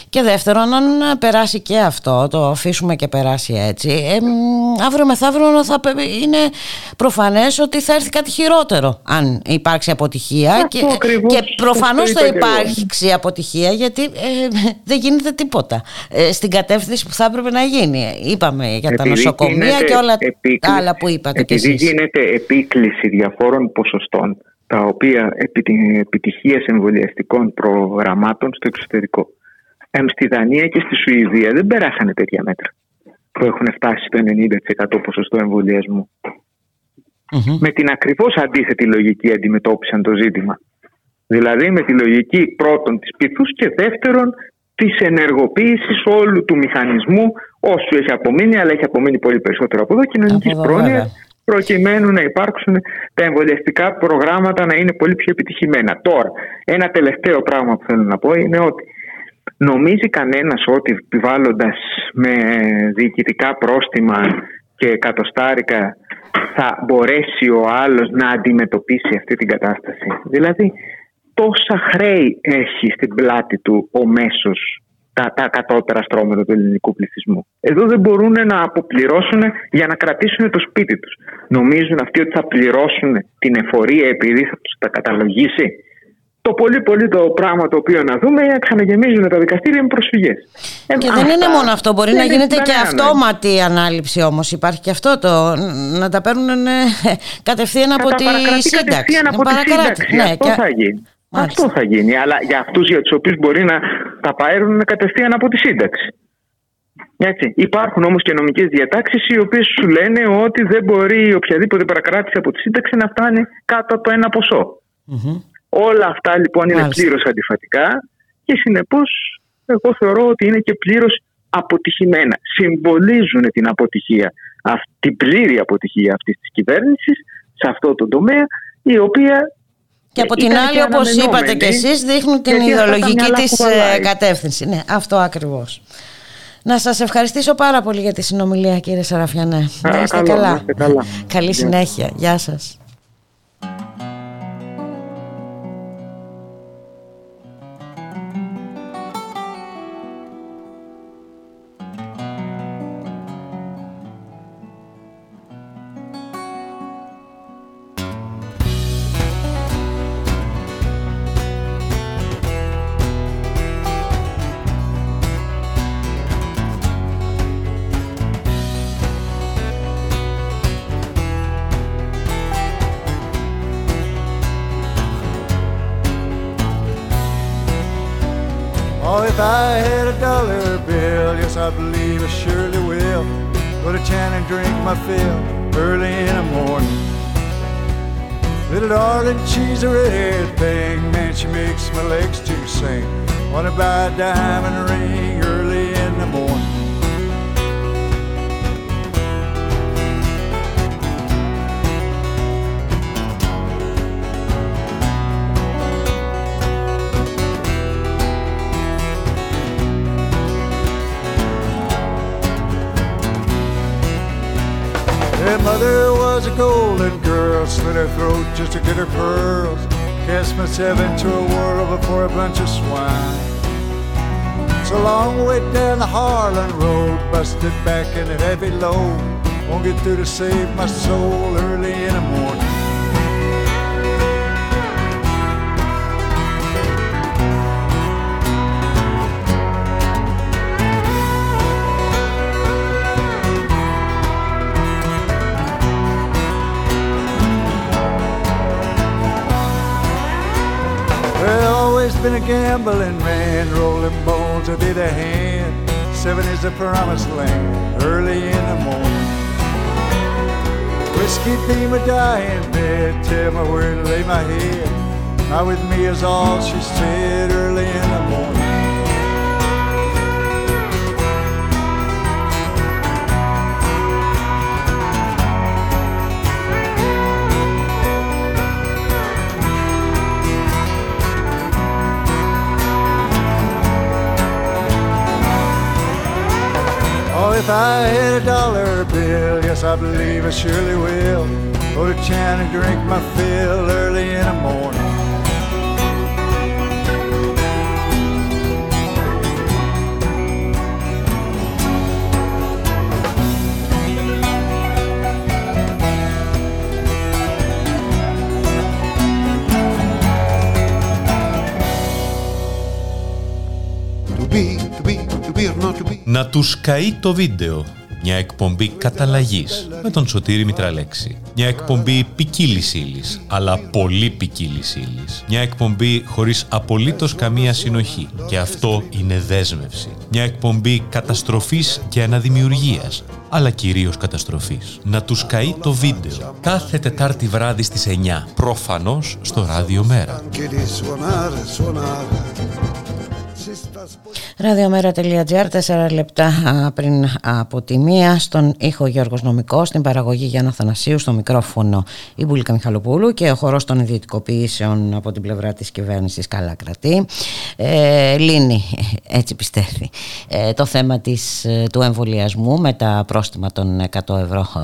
Και δεύτερον αν περάσει και αυτό το αφήσουμε και περάσει έτσι ε, μ, αύριο μεθαύριο θα πε- είναι προφανές ότι θα έρθει κάτι χειρότερο αν υπάρξει αποτυχία. Αυτό και, ακριβώς και το προφανώς είπα θα και εγώ. υπάρξει αποτυχία γιατί ε, δεν γίνεται τίποτα. Ε, στην κατεύθυνση που θα έπρεπε να γίνει είπαμε για τα Επειδή νοσοκομεία γίνεται και όλα τα επίκληση- άλλα που είπατε κι Επειδή εσείς. γίνεται επίκληση διαφόρων ποσοστών τα οποία επί την επιτυχία εμβολιαστικών προγραμμάτων στο εξωτερικό. Εμ, στη Δανία και στη Σουηδία δεν περάσανε τέτοια μέτρα που έχουν φτάσει στο 90% ποσοστό εμβολιασμού. Μμμ. Με την ακριβώς αντίθετη λογική αντιμετώπισαν το ζήτημα. Δηλαδή με τη λογική πρώτον της πυθούς και δεύτερον της ενεργοποίησης όλου του μηχανισμού όσου έχει απομείνει, αλλά έχει απομείνει πολύ περισσότερο από εδώ, κοινωνικής Από εδώ, πρόνοιας, βέβαια. προκειμένου να υπάρξουν τα εμβολιαστικά προγράμματα να είναι πολύ πιο επιτυχημένα. Τώρα, ένα τελευταίο πράγμα που θέλω να πω είναι ότι νομίζει κανένας ότι επιβάλλοντας με διοικητικά πρόστιμα και εκατοστάρικα θα μπορέσει ο άλλος να αντιμετωπίσει αυτή την κατάσταση. Δηλαδή, τόσα χρέη έχει στην πλάτη του ο μέσος τα, τα κατώτερα στρώματα του ελληνικού πληθυσμού. Εδώ δεν μπορούν να αποπληρώσουν για να κρατήσουν το σπίτι τους. Νομίζουν αυτοί ότι θα πληρώσουν την εφορία επειδή θα τους τα καταλογίσει; Το πολύ πολύ το πράγμα το οποίο να δούμε είναι να ξαναγεμίζουν τα δικαστήρια με προσφυγές. Ε, Και δεν είναι αυτά μόνο αυτό, μπορεί δεν να έχει γίνεται και κανένα νόημα. αυτόματη ανάληψη όμως. Υπάρχει και αυτό το να τα παίρνουν ε, κατευθείαν από Θα τη τα παρακρατεί σύνταξη. κατευθείαν από τη Παρακράτη, σύνταξη. ναι, Αυτό και- θα γίνει. Μάλιστα. Αυτό θα γίνει. Αλλά για αυτούς για τους οποίους μπορεί να τα πάρουν κατευθείαν από τη σύνταξη. Έτσι. Υπάρχουν όμως και νομικές διατάξεις οι οποίες σου λένε ότι δεν μπορεί οποιαδήποτε παρακράτηση από τη σύνταξη να φτάνει κάτω από ένα ποσό. Μμμ. Όλα αυτά λοιπόν είναι Μάλιστα. πλήρως αντιφατικά και συνεπώς εγώ θεωρώ ότι είναι και πλήρως αποτυχημένα. Συμβολίζουν την αποτυχία, αυ- την πλήρη αποτυχία αυτής της κυβέρνησης σε αυτό το τομέα η οποία Και από την ήταν άλλη, και όπως είπατε αναμενόμενη, και εσείς, δείχνουν την γιατί αυτά τα ιδεολογική μυαλά της κουβαλάει. ε, κατεύθυνση. Ναι, αυτό ακριβώς. Να σας ευχαριστήσω πάρα πολύ για τη συνομιλία κύριε Σαραφιανέ. Να είστε Παρακαλώ, καλά. να είστε καλά. Καλή Γεια. συνέχεια. Γεια σας. Καεί το βίντεο. Μια εκπομπή καταλλαγής με τον Σωτήρη Μητραλέξη. Μια εκπομπή ποικίλη ύλη, αλλά πολύ ποικίλη ύλη. Μια εκπομπή χωρίς απολύτως καμία συνοχή. Και αυτό είναι δέσμευση. Μια εκπομπή καταστροφής και αναδημιουργίας, αλλά κυρίως καταστροφής. Να τους καεί το βίντεο. Κάθε Τετάρτη βράδυ στις 9. Προφανώς στο Ράδιο Μέρα. Ραδιομέρα.gr, τέσσερα λεπτά α, πριν από τη μία, στον ήχο Γιώργος Νομικός, στην παραγωγή Γιάννα Θανασίου, στο μικρόφωνο η Μπουλίκα Μιχαλοπούλου και ο χορός των ιδιωτικοποιήσεων από την πλευρά της κυβέρνησης καλά κρατεί. Ε, λύνει, έτσι πιστεύει, ε, το θέμα της, ε, του εμβολιασμού με τα πρόστιμα των 100 ευρώ ε,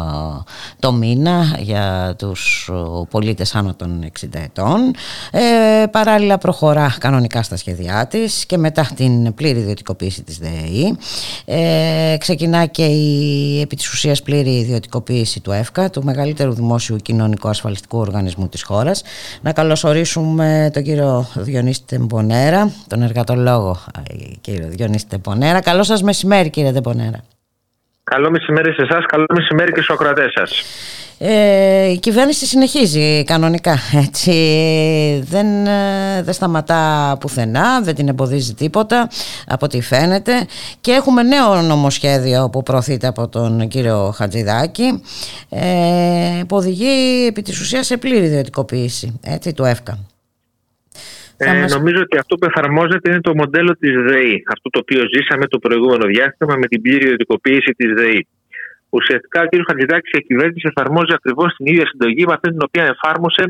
το μήνα για τους ε, πολίτες άνω των 60 ετών. Ε, παράλληλα προχωρά κανονικά στα σχέδιά της και μετά την πλήρη ιδιωτικοποίηση της ΔΕΗ. Ε, ξεκινά και η επί της ουσίας πλήρη ιδιωτικοποίηση του ΕΦΚΑ, του μεγαλύτερου δημόσιου κοινωνικού ασφαλιστικού οργανισμού της χώρας. Να καλωσορίσουμε τον κύριο Διονύση Τεμπονέρα, τον εργατολόγο ε, κύριο Διονύση Τεμπονέρα. Καλό σας μεσημέρι κύριε Τεμπονέρα. Καλό μεσημέρι σε εσάς, καλό μεσημέρι και στους ακροατές σας. Ε, η κυβέρνηση συνεχίζει κανονικά έτσι δεν, ε, δεν σταματά πουθενά δεν την εμποδίζει τίποτα από ό,τι φαίνεται και έχουμε νέο νομοσχέδιο που προωθείται από τον κύριο Χατζηδάκη ε, που οδηγεί επί της ουσίας σε πλήρη ιδιωτικοποίηση έτσι, του ΕΦΚΑ Θα Ε, μας- Νομίζω ότι αυτό που εφαρμόζεται είναι το μοντέλο της ΔΕΗ. Αυτό το οποίο ζήσαμε το προηγούμενο διάστημα με την πλήρη ιδιωτικοποίηση της ΔΕΗ. Ουσιαστικά ο κ. Χατζηδάκης και η κυβέρνηση εφαρμόζει ακριβώς την ίδια συντογή με αυτή την οποία εφάρμοσε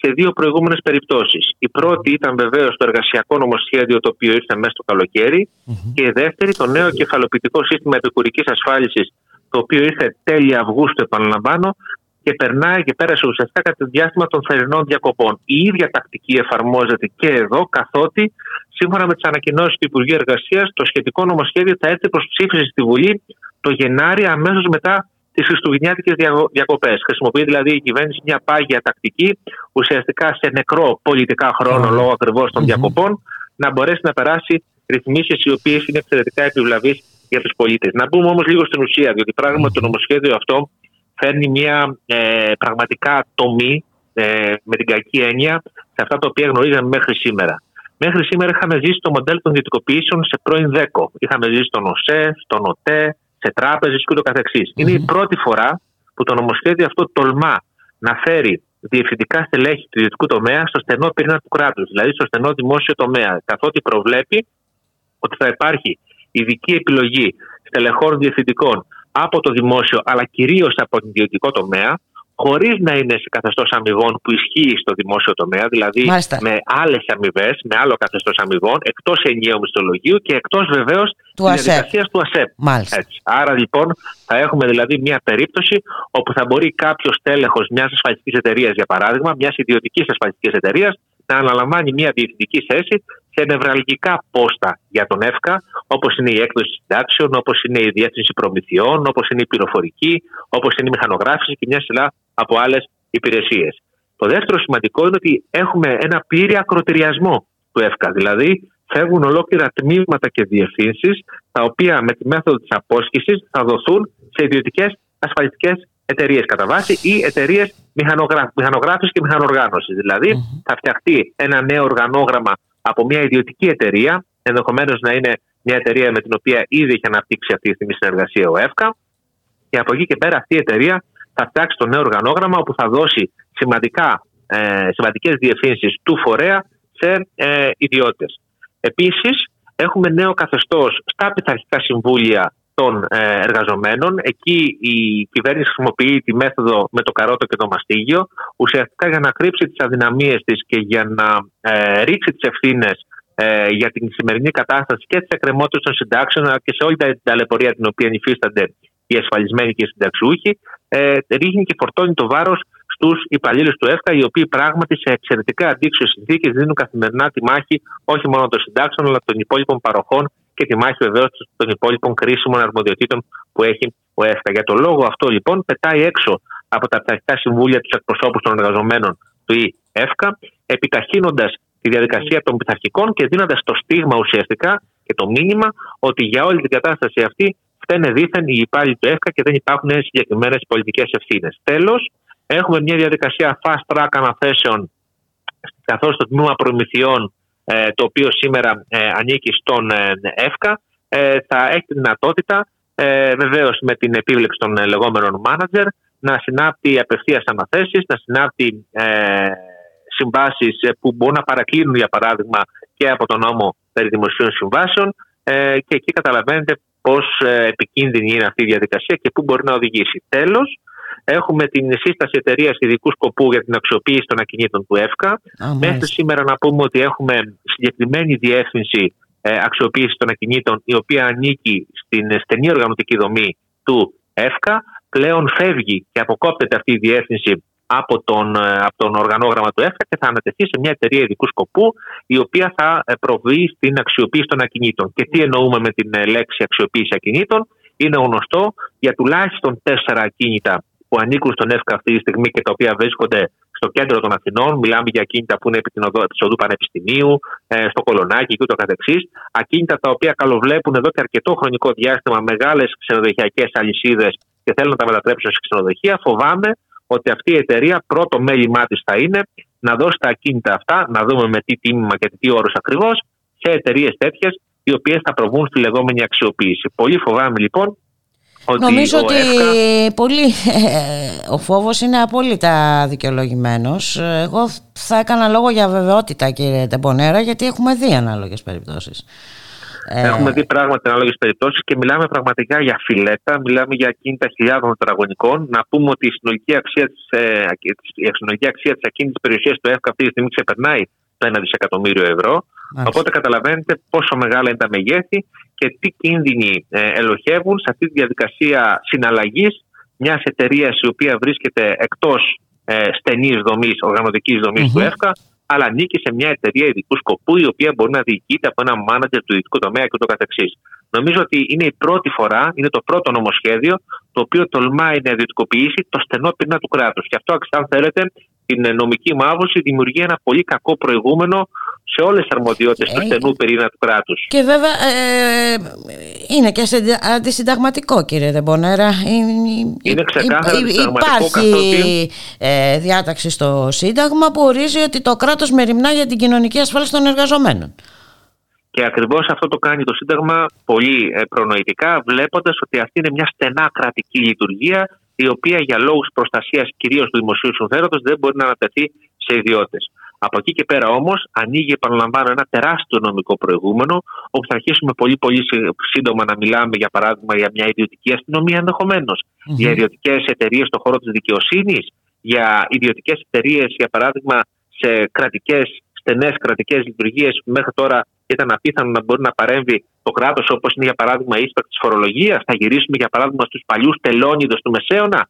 σε δύο προηγούμενες περιπτώσεις. Η πρώτη ήταν βεβαίως το εργασιακό νομοσχέδιο το οποίο ήρθε μέσα στο καλοκαιρι και η δεύτερη το νέο κεφαλοποιητικό σύστημα επικουρικής ασφάλισης το οποίο ήρθε τέλη Αυγούστου, επαναλαμβάνω, και περνάει και πέρασε ουσιαστικά κατά το διάστημα των θερινών διακοπών. Η ίδια τακτική εφαρμόζεται και εδώ, καθότι σύμφωνα με τις ανακοινώσεις του Υπουργείου Εργασίας, το σχετικό νομοσχέδιο θα έρθει προς ψήφιση στη Βουλή το Γενάρη, αμέσως μετά τις Χριστουγεννιάτικες διακοπές. Χρησιμοποιεί δηλαδή η κυβέρνηση μια πάγια τακτική, ουσιαστικά σε νεκρό πολιτικά χρόνο λόγω ακριβώς των διακοπών, να μπορέσει να περάσει ρυθμίσεις οι οποίες είναι εξαιρετικά επιβλαβείς για τους πολίτες. Να μπούμε όμως λίγο στην ουσία, διότι πράγματι το νομοσχέδιο αυτό φέρνει μια ε, πραγματικά τομή ε, με την κακή έννοια σε αυτά τα οποία γνωρίζαμε μέχρι σήμερα. Μέχρι σήμερα είχαμε ζήσει το μοντέλο των ιδιωτικοποιήσεων σε πρώην ΔΕΚΟ. Είχαμε ζήσει στον ΟΣΕ, στον ΟΤΕ, σε τράπεζες και ούτω καθεξής. Είναι η πρώτη φορά που το νομοσχέδιο αυτό τολμά να φέρει διευθυντικά στελέχη του ιδιωτικού τομέα στο στενό πυρήνα του κράτους, δηλαδή στο στενό δημόσιο τομέα. Καθότι προβλέπει ότι θα υπάρχει ειδική επιλογή στελεχών διευθυντικών από το δημόσιο αλλά κυρίως από τον ιδιωτικό τομέα, χωρίς να είναι σε καθεστώς αμοιβών που ισχύει στο δημόσιο τομέα, δηλαδή Μάλιστα. με άλλες αμοιβές, με άλλο καθεστώς αμοιβών, εκτός ενιαίου μισθολογίου και εκτός βεβαίως Του τη ΑΣΕΠ. διαδικασίας του ΑΣΕΠ. Μάλιστα. Έτσι. Άρα λοιπόν θα έχουμε δηλαδή μια περίπτωση όπου θα μπορεί κάποιος τέλεχος μιας ασφαλιστικής εταιρείας, για παράδειγμα, μιας ιδιωτικής ασφαλιστικής εταιρείας, να αναλαμβάνει μια διευθυντική θέση σε νευραλγικά πόστα για τον ΕΦΚΑ, όπως είναι η έκδοση συντάξεων, όπως είναι η διεύθυνση προμηθειών, όπως είναι η πληροφορική, όπως είναι η μηχανογράφηση και μια σειρά από άλλες υπηρεσίες. Το δεύτερο σημαντικό είναι ότι έχουμε ένα πλήρη ακροτηριασμό του ΕΦΚΑ. Δηλαδή, φεύγουν ολόκληρα τμήματα και διευθύνσεις, τα οποία με τη μέθοδο της απόσχησης θα δοθούν σε ιδιωτικές ασφαλιστικές εταιρείες κατά βάση ή εταιρείες μηχανογράφηση και μηχανοργάνωσης. Δηλαδή, θα φτιαχτεί ένα νέο οργανόγραμμα από μια ιδιωτική εταιρεία, ενδεχομένως να είναι μια εταιρεία με την οποία ήδη έχει αναπτύξει αυτή τη στιγμή συνεργασία ο ΕΦΚΑ. Και από εκεί και πέρα αυτή η εταιρεία θα φτιάξει το νέο οργανόγραμμα όπου θα δώσει σημαντικά, ε, σημαντικές διευθύνσεις του φορέα σε ε, ιδιώτες. Επίσης, έχουμε νέο καθεστώς στα πειθαρχικά συμβούλια των ε, εργαζομένων. Εκεί η κυβέρνηση χρησιμοποιεί τη μέθοδο με το καρότο και το μαστίγιο, ουσιαστικά για να κρύψει τις αδυναμίες της και για να ε, ρίξει τις ευθύνες ε, για την σημερινή κατάσταση και τη εκκρεμότητα των συντάξεων, αλλά και σε όλη την ταλαιπωρία την οποία υφίστανται οι ασφαλισμένοι και οι συνταξιούχοι, ε, ρίχνει και φορτώνει το βάρος στους υπαλλήλους του ΕΦΚΑ, οι οποίοι πράγματι σε εξαιρετικά αντίξωες συνθήκες δίνουν καθημερινά τη μάχη όχι μόνο των συντάξεων, αλλά των υπόλοιπων παροχών και τη μάχη βεβαίως των υπόλοιπων κρίσιμων αρμοδιοτήτων που έχει ο ΕΦΚΑ. Για τον λόγο αυτό λοιπόν πετάει έξω από τα πειθαρχικά συμβούλια τους εκπροσώπους των εργαζομένων του ΕΦΚΑ, επιταχύνοντας τη διαδικασία των πειθαρχικών και δίνοντας το στίγμα ουσιαστικά και το μήνυμα ότι για όλη την κατάσταση αυτή φταίνε δίθεν οι υπάλληλοι του ΕΦΚΑ και δεν υπάρχουν συγκεκριμένες πολιτικές ευθύνες. Τέλος, έχουμε μια διαδικασία fast track αναθέσεων καθώς το τμήμα προμηθειών ε, το οποίο σήμερα ε, ανήκει στον ε, ΕΦΚΑ θα έχει τη δυνατότητα βεβαίως με την επίβλεψη των λεγόμενων μάνατζερ να συνάπτει απευθείας αναθέσεις, να συνάπτει συμβάσεις που μπορούν να παρακλίνουν για παράδειγμα και από τον νόμο περί δημοσίων συμβάσεων και εκεί καταλαβαίνετε πώς επικίνδυνη είναι αυτή η διαδικασία και πού μπορεί να οδηγήσει. Τέλος, Έχουμε την σύσταση εταιρείας ειδικού σκοπού για την αξιοποίηση των ακινήτων του ΕΦΚΑ. Μέχρι σήμερα να πούμε ότι έχουμε συγκεκριμένη διεύθυνση ε, αξιοποίησης των ακινήτων, η οποία ανήκει στην στενή οργανωτική δομή του ΕΦΚΑ. Πλέον φεύγει και αποκόπτεται αυτή η διεύθυνση από τον, ε, από τον οργανόγραμμα του ΕΦΚΑ και θα ανατεθεί σε μια εταιρεία ειδικού σκοπού, η οποία θα ε, προβεί στην αξιοποίηση των ακινήτων. Και τι εννοούμε με την λέξη αξιοποίηση ακινήτων, είναι γνωστό για τουλάχιστον τέσσερα ακίνητα που ανήκουν στον ΕΦΚΑ αυτή τη στιγμή και τα οποία βρίσκονται στο κέντρο των Αθηνών. Μιλάμε για ακίνητα που είναι επί την οδού Πανεπιστημίου, ε, στο Κολονάκι και ούτω καθεξής. Ακίνητα τα οποία καλοβλέπουν εδώ και αρκετό χρονικό διάστημα μεγάλες ξενοδοχειακές αλυσίδες και θέλουν να τα μετατρέψουν σε ξενοδοχεία. Φοβάμαι ότι αυτή η εταιρεία πρώτο μέλημά της θα είναι να δώσει τα ακίνητα αυτά, να δούμε με τι τίμημα και τι όρους ακριβώς, σε εταιρείες τέτοιες, οι οποίες θα προβούν στη λεγόμενη αξιοποίηση. Πολύ φοβάμαι λοιπόν ότι Νομίζω ο ότι ΕΦΚΑ πολύ, ο φόβος είναι απόλυτα δικαιολογημένος. Εγώ θα έκανα λόγο για βεβαιότητα κύριε Τεμπονέρα γιατί έχουμε δει ανάλογες περιπτώσεις. Ε, Έχουμε δει πράγματι ανάλογες περιπτώσεις και μιλάμε πραγματικά για φιλέτα, μιλάμε για κίνητα χιλιάδων τετραγωνικών. Να πούμε ότι η συνολική αξία της ε, η συνολική αξία της ακίνητης περιουσία του ΕΦΚΑ αυτή τη στιγμή ξεπερνάει το 1 δισεκατομμύριο ευρώ. Μάλιστα. Οπότε καταλαβαίνετε πόσο μεγάλα είναι τα μεγέθη και τι κίνδυνοι ε, ελοχεύουν σε αυτή τη διαδικασία συναλλαγής μιας εταιρείας η οποία βρίσκεται εκτός ε, στενής δομής, οργανωτικής δομής Μμμ. του ΕΦΚΑ, αλλά ανήκει σε μια εταιρεία ειδικού σκοπού η οποία μπορεί να διοικείται από ένα μάνατζερ του ειδικού τομέα και ούτω καθεξής. Νομίζω ότι είναι η πρώτη φορά, είναι το πρώτο νομοσχέδιο το οποίο τολμάει να ιδιωτικοποιήσει το στενό πυρήνα του κράτους. Και αυτό, αν θέλετε, την νομική μου άποψη δημιουργεί ένα πολύ κακό προηγούμενο σε όλες τις αρμοδιότητες του Ε, στενού πυρήνα του κράτους. Και βέβαια ε, είναι και σε- αντισυνταγματικό κύριε Δεμπονέρα. Ε, Είναι ξεκάθαρα υ- υ- αντισυνταγματικό, Υπάρχει καθότι- ε, διάταξη στο Σύνταγμα που ορίζει ότι το κράτος μεριμνά για την κοινωνική ασφάλιση των εργαζομένων. Και ακριβώς αυτό το κάνει το Σύνταγμα πολύ ε, προνοητικά, βλέποντας ότι αυτή είναι μια στενά κρατική λειτουργία, η οποία για λόγους προστασίας κυρίως του δημοσίου συμφέροντος δεν μπορεί να ανατεθεί σε ιδιώτες. Από εκεί και πέρα όμως ανοίγει, επαναλαμβάνω, ένα τεράστιο νομικό προηγούμενο, όπου θα αρχίσουμε πολύ πολύ σύ- σύντομα να μιλάμε, για παράδειγμα, για μια ιδιωτική αστυνομία ενδεχομένως, για ιδιωτικές εταιρείες στον χώρο της δικαιοσύνης, για ιδιωτικές εταιρείες, για παράδειγμα, σε κρατικές, στενές κρατικές λειτουργίες που μέχρι τώρα ήταν απίθανο να μπορεί να παρέμβει το κράτος, όπως είναι για παράδειγμα η ίσπραξη της φορολογίας. Θα γυρίσουμε για παράδειγμα στους παλιούς τελώνιδες του Μεσαίωνα.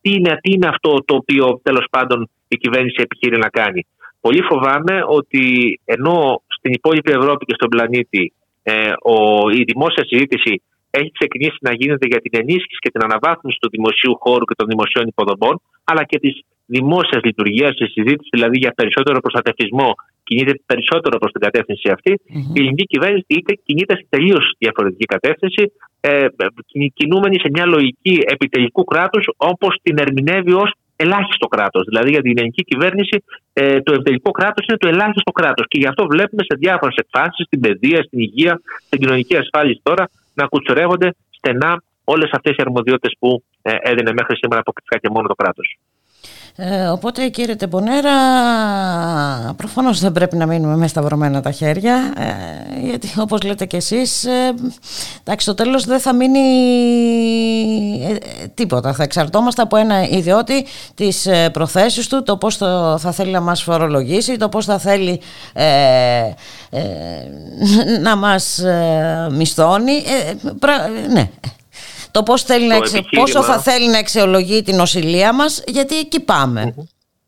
Τι είναι, τι είναι αυτό το οποίο τέλος πάντων η κυβέρνηση επιχείρει να κάνει. Πολύ φοβάμαι ότι ενώ στην υπόλοιπη Ευρώπη και στον πλανήτη ε, ο, η δημόσια συζήτηση έχει ξεκινήσει να γίνεται για την ενίσχυση και την αναβάθμιση του δημοσίου χώρου και των δημοσίων υποδομών, αλλά και της δημόσιας λειτουργίας, η συζήτησης δηλαδή για περισσότερο προστατευτισμό κινείται περισσότερο προς την κατεύθυνση αυτή. Η ελληνική κυβέρνηση είτε κινείται σε τελείως διαφορετική κατεύθυνση, ε, κινη- κινούμενη σε μια λογική επιτελικού κράτους, όπως την ερμηνεύει ως ελάχιστο κράτος. Δηλαδή για την ελληνική κυβέρνηση ε, το επιτελικό κράτος είναι το ελάχιστο κράτος. Και γι' αυτό βλέπουμε σε διάφορες εκφάνσεις, στην παιδεία, στην υγεία, στην κοινωνική ασφάλιση τώρα, να κουτσουρεύονται στενά όλες αυτές οι αρμοδιότητες που ε, έδινε μέχρι σήμερα αποκλειστικά και μόνο το κράτος. Ε, οπότε κύριε Τεμπονέρα προφανώς δεν πρέπει να μείνουμε με σταυρωμένα τα χέρια ε, γιατί όπως λέτε και εσείς ε, εντάξει, στο τέλος δεν θα μείνει ε, ε, τίποτα. Θα εξαρτώμαστε από ένα ιδιώτη τις ε, προθέσεις του το πώς το, θα θέλει να μας φορολογήσει το πώς θα θέλει ε, ε, να μας ε, μισθώνει. Ε, πρα- ναι το πώς θέλει να Το εξε- επιχείρημα- πόσο θα θέλει να αξιολογεί την νοσηλεία μας γιατί εκεί πάμε.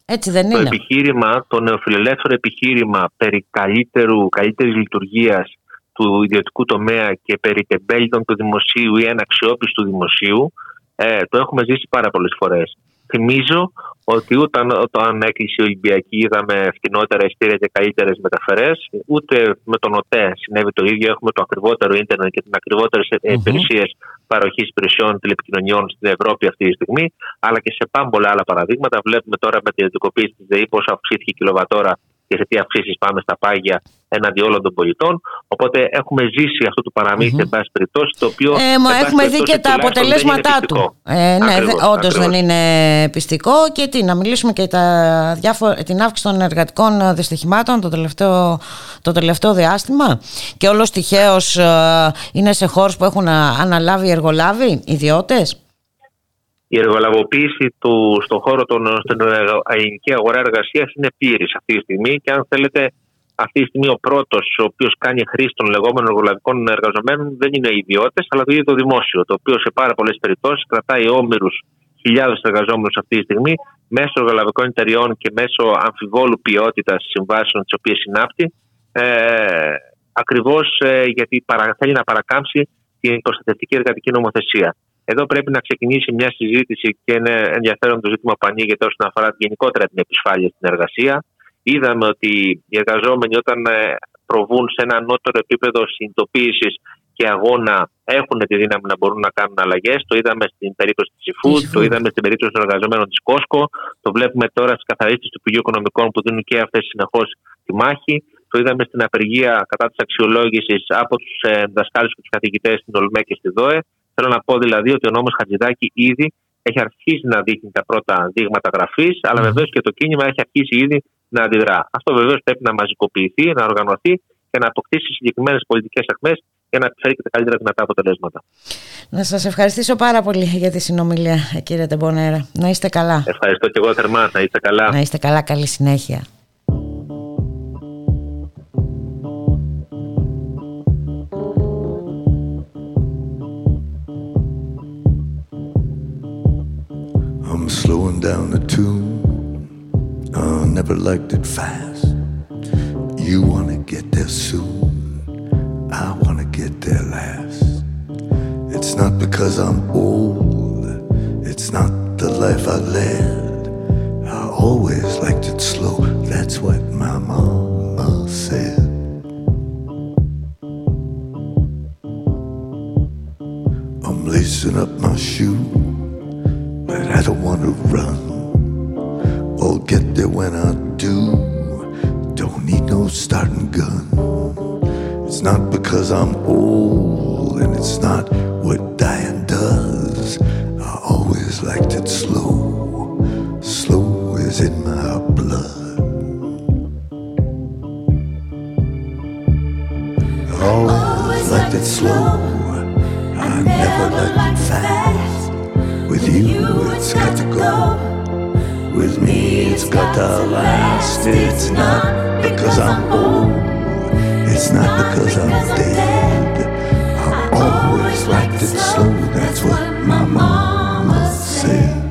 Έτσι δεν Το είναι; επιχείρημα, το νεοφιλελεύθερο επιχείρημα περί καλύτερου, καλύτερης λειτουργίας του ιδιωτικού τομέα και περί τεμπέλητων του δημοσίου ή αναξιόπιστου δημοσίου, ε, το έχουμε ζήσει πάρα πολλές φορές. Θυμίζω ότι ούτε όταν έκλεισε η Ολυμπιακή είδαμε φτηνότερα ειστήρια και καλύτερες μεταφορές, ούτε με τον ΟΤΕ συνέβη το ίδιο. Έχουμε το ακριβότερο ίντερνετ και τι ακριβότερε Μμμ. υπηρεσίες παροχής υπηρεσιών τηλεπικοινωνιών στην Ευρώπη αυτή τη στιγμή, αλλά και σε πάμπολα άλλα παραδείγματα. Βλέπουμε τώρα με την ιδιωτικοποίηση της ΔΕΗ πόσο αυξήθηκε η κιλοβατόρα και σε τι αυξήσεις πάμε στα πάγια έναντι όλων των πολιτών. Οπότε έχουμε ζήσει αυτό το παραμύθι, εν πάση περιπτώσει, το οποίο. Ε, εν μα πάση έχουμε δει περιπτώσει, και τα τουλάχιστον δεν είναι αποτελέσματά πιστικό. του. Ε, ναι, Ακριβώς, δε, όντως δεν ακριβώς. είναι πιστικό και τι, να μιλήσουμε και τα διάφο- την αύξηση των εργατικών ε, δυστυχημάτων το τελευταίο, το τελευταίο διάστημα και όλος τυχαίως ε, είναι σε χώρους που έχουν α, αναλάβει εργολάβοι, ιδιώτες. η εργολαβοποίηση του στον χώρο των, στην εργα- ελληνική αγορά εργασίας είναι πλήρης αυτή τη στιγμή και αν θέλετε αυτή τη στιγμή ο πρώτος ο οποίος κάνει χρήση των λεγόμενων εργολαβικών εργαζομένων δεν είναι οι ιδιώτες, αλλά το ίδιο το δημόσιο, το οποίο σε πάρα πολλές περιπτώσεις κρατάει όμοιρους χιλιάδες εργαζόμενους αυτή τη στιγμή μέσω εργολαβικών εταιριών και μέσω αμφιβόλου ποιότητας συμβάσεων τις οποίες συνάπτει, ε, ακριβώς ε, γιατί παρα, θέλει να παρακάμψει την προστατευτική εργατική νομοθεσία. Εδώ πρέπει να ξεκινήσει μια συζήτηση και είναι ενδιαφέρον το ζήτημα που ανοίγεται όσον αφορά γενικότερα την επισφάλεια στην εργασία. Είδαμε ότι οι εργαζόμενοι όταν ε, προβούν σε ένα ανώτερο επίπεδο συνειδητοποίησης και αγώνα έχουν τη δύναμη να μπορούν να κάνουν αλλαγές. Το είδαμε στην περίπτωση της eFood, το είδαμε στην περίπτωση των εργαζομένων της Costco, το βλέπουμε τώρα στις καθαρίσει του Υπουργείου Οικονομικών που δίνουν και αυτές συνεχώς τη μάχη. Το είδαμε στην απεργία κατά της αξιολόγησης από τους ε, δασκάλους και τους καθηγητές στην ΟΛΜΕ και στη ΔΟΕ. Θέλω να πω δηλαδή ότι ο νόμος Χατζηδάκη ήδη έχει αρχίσει να δείχνει τα πρώτα δείγματα γραφής, αλλά βεβαίως και το κίνημα έχει αρχίσει ήδη να αντιδρά. Αυτό βεβαίως πρέπει να μαζικοποιηθεί, να οργανωθεί και να αποκτήσει συγκεκριμένες πολιτικές αχμέ για να επιφέρει και τα καλύτερα δυνατά αποτελέσματα. Να σας ευχαριστήσω πάρα πολύ για τη συνομιλία κύριε Τεμπονέρα. Να είστε καλά. Ευχαριστώ και εγώ θερμά. Να είστε καλά. Να είστε καλά. Καλή συνέχεια. I'm slowing down the tune. I never liked it fast. You wanna get there soon. I wanna get there last. It's not because I'm old. It's not the life I led. I always liked it slow. That's what my mama said. I'm lacing up my shoe, but I don't want to run. I'll get there when I do. Don't need no starting gun. It's not because I'm old, and it's not what dying does. I always liked it slow. Slow is in my blood. I always liked it slow. I never liked it fast. With you, it's got to go. With me, it's got to last. It's not because I'm old. It's not because I'm dead. I always liked it slow. That's what my mama said.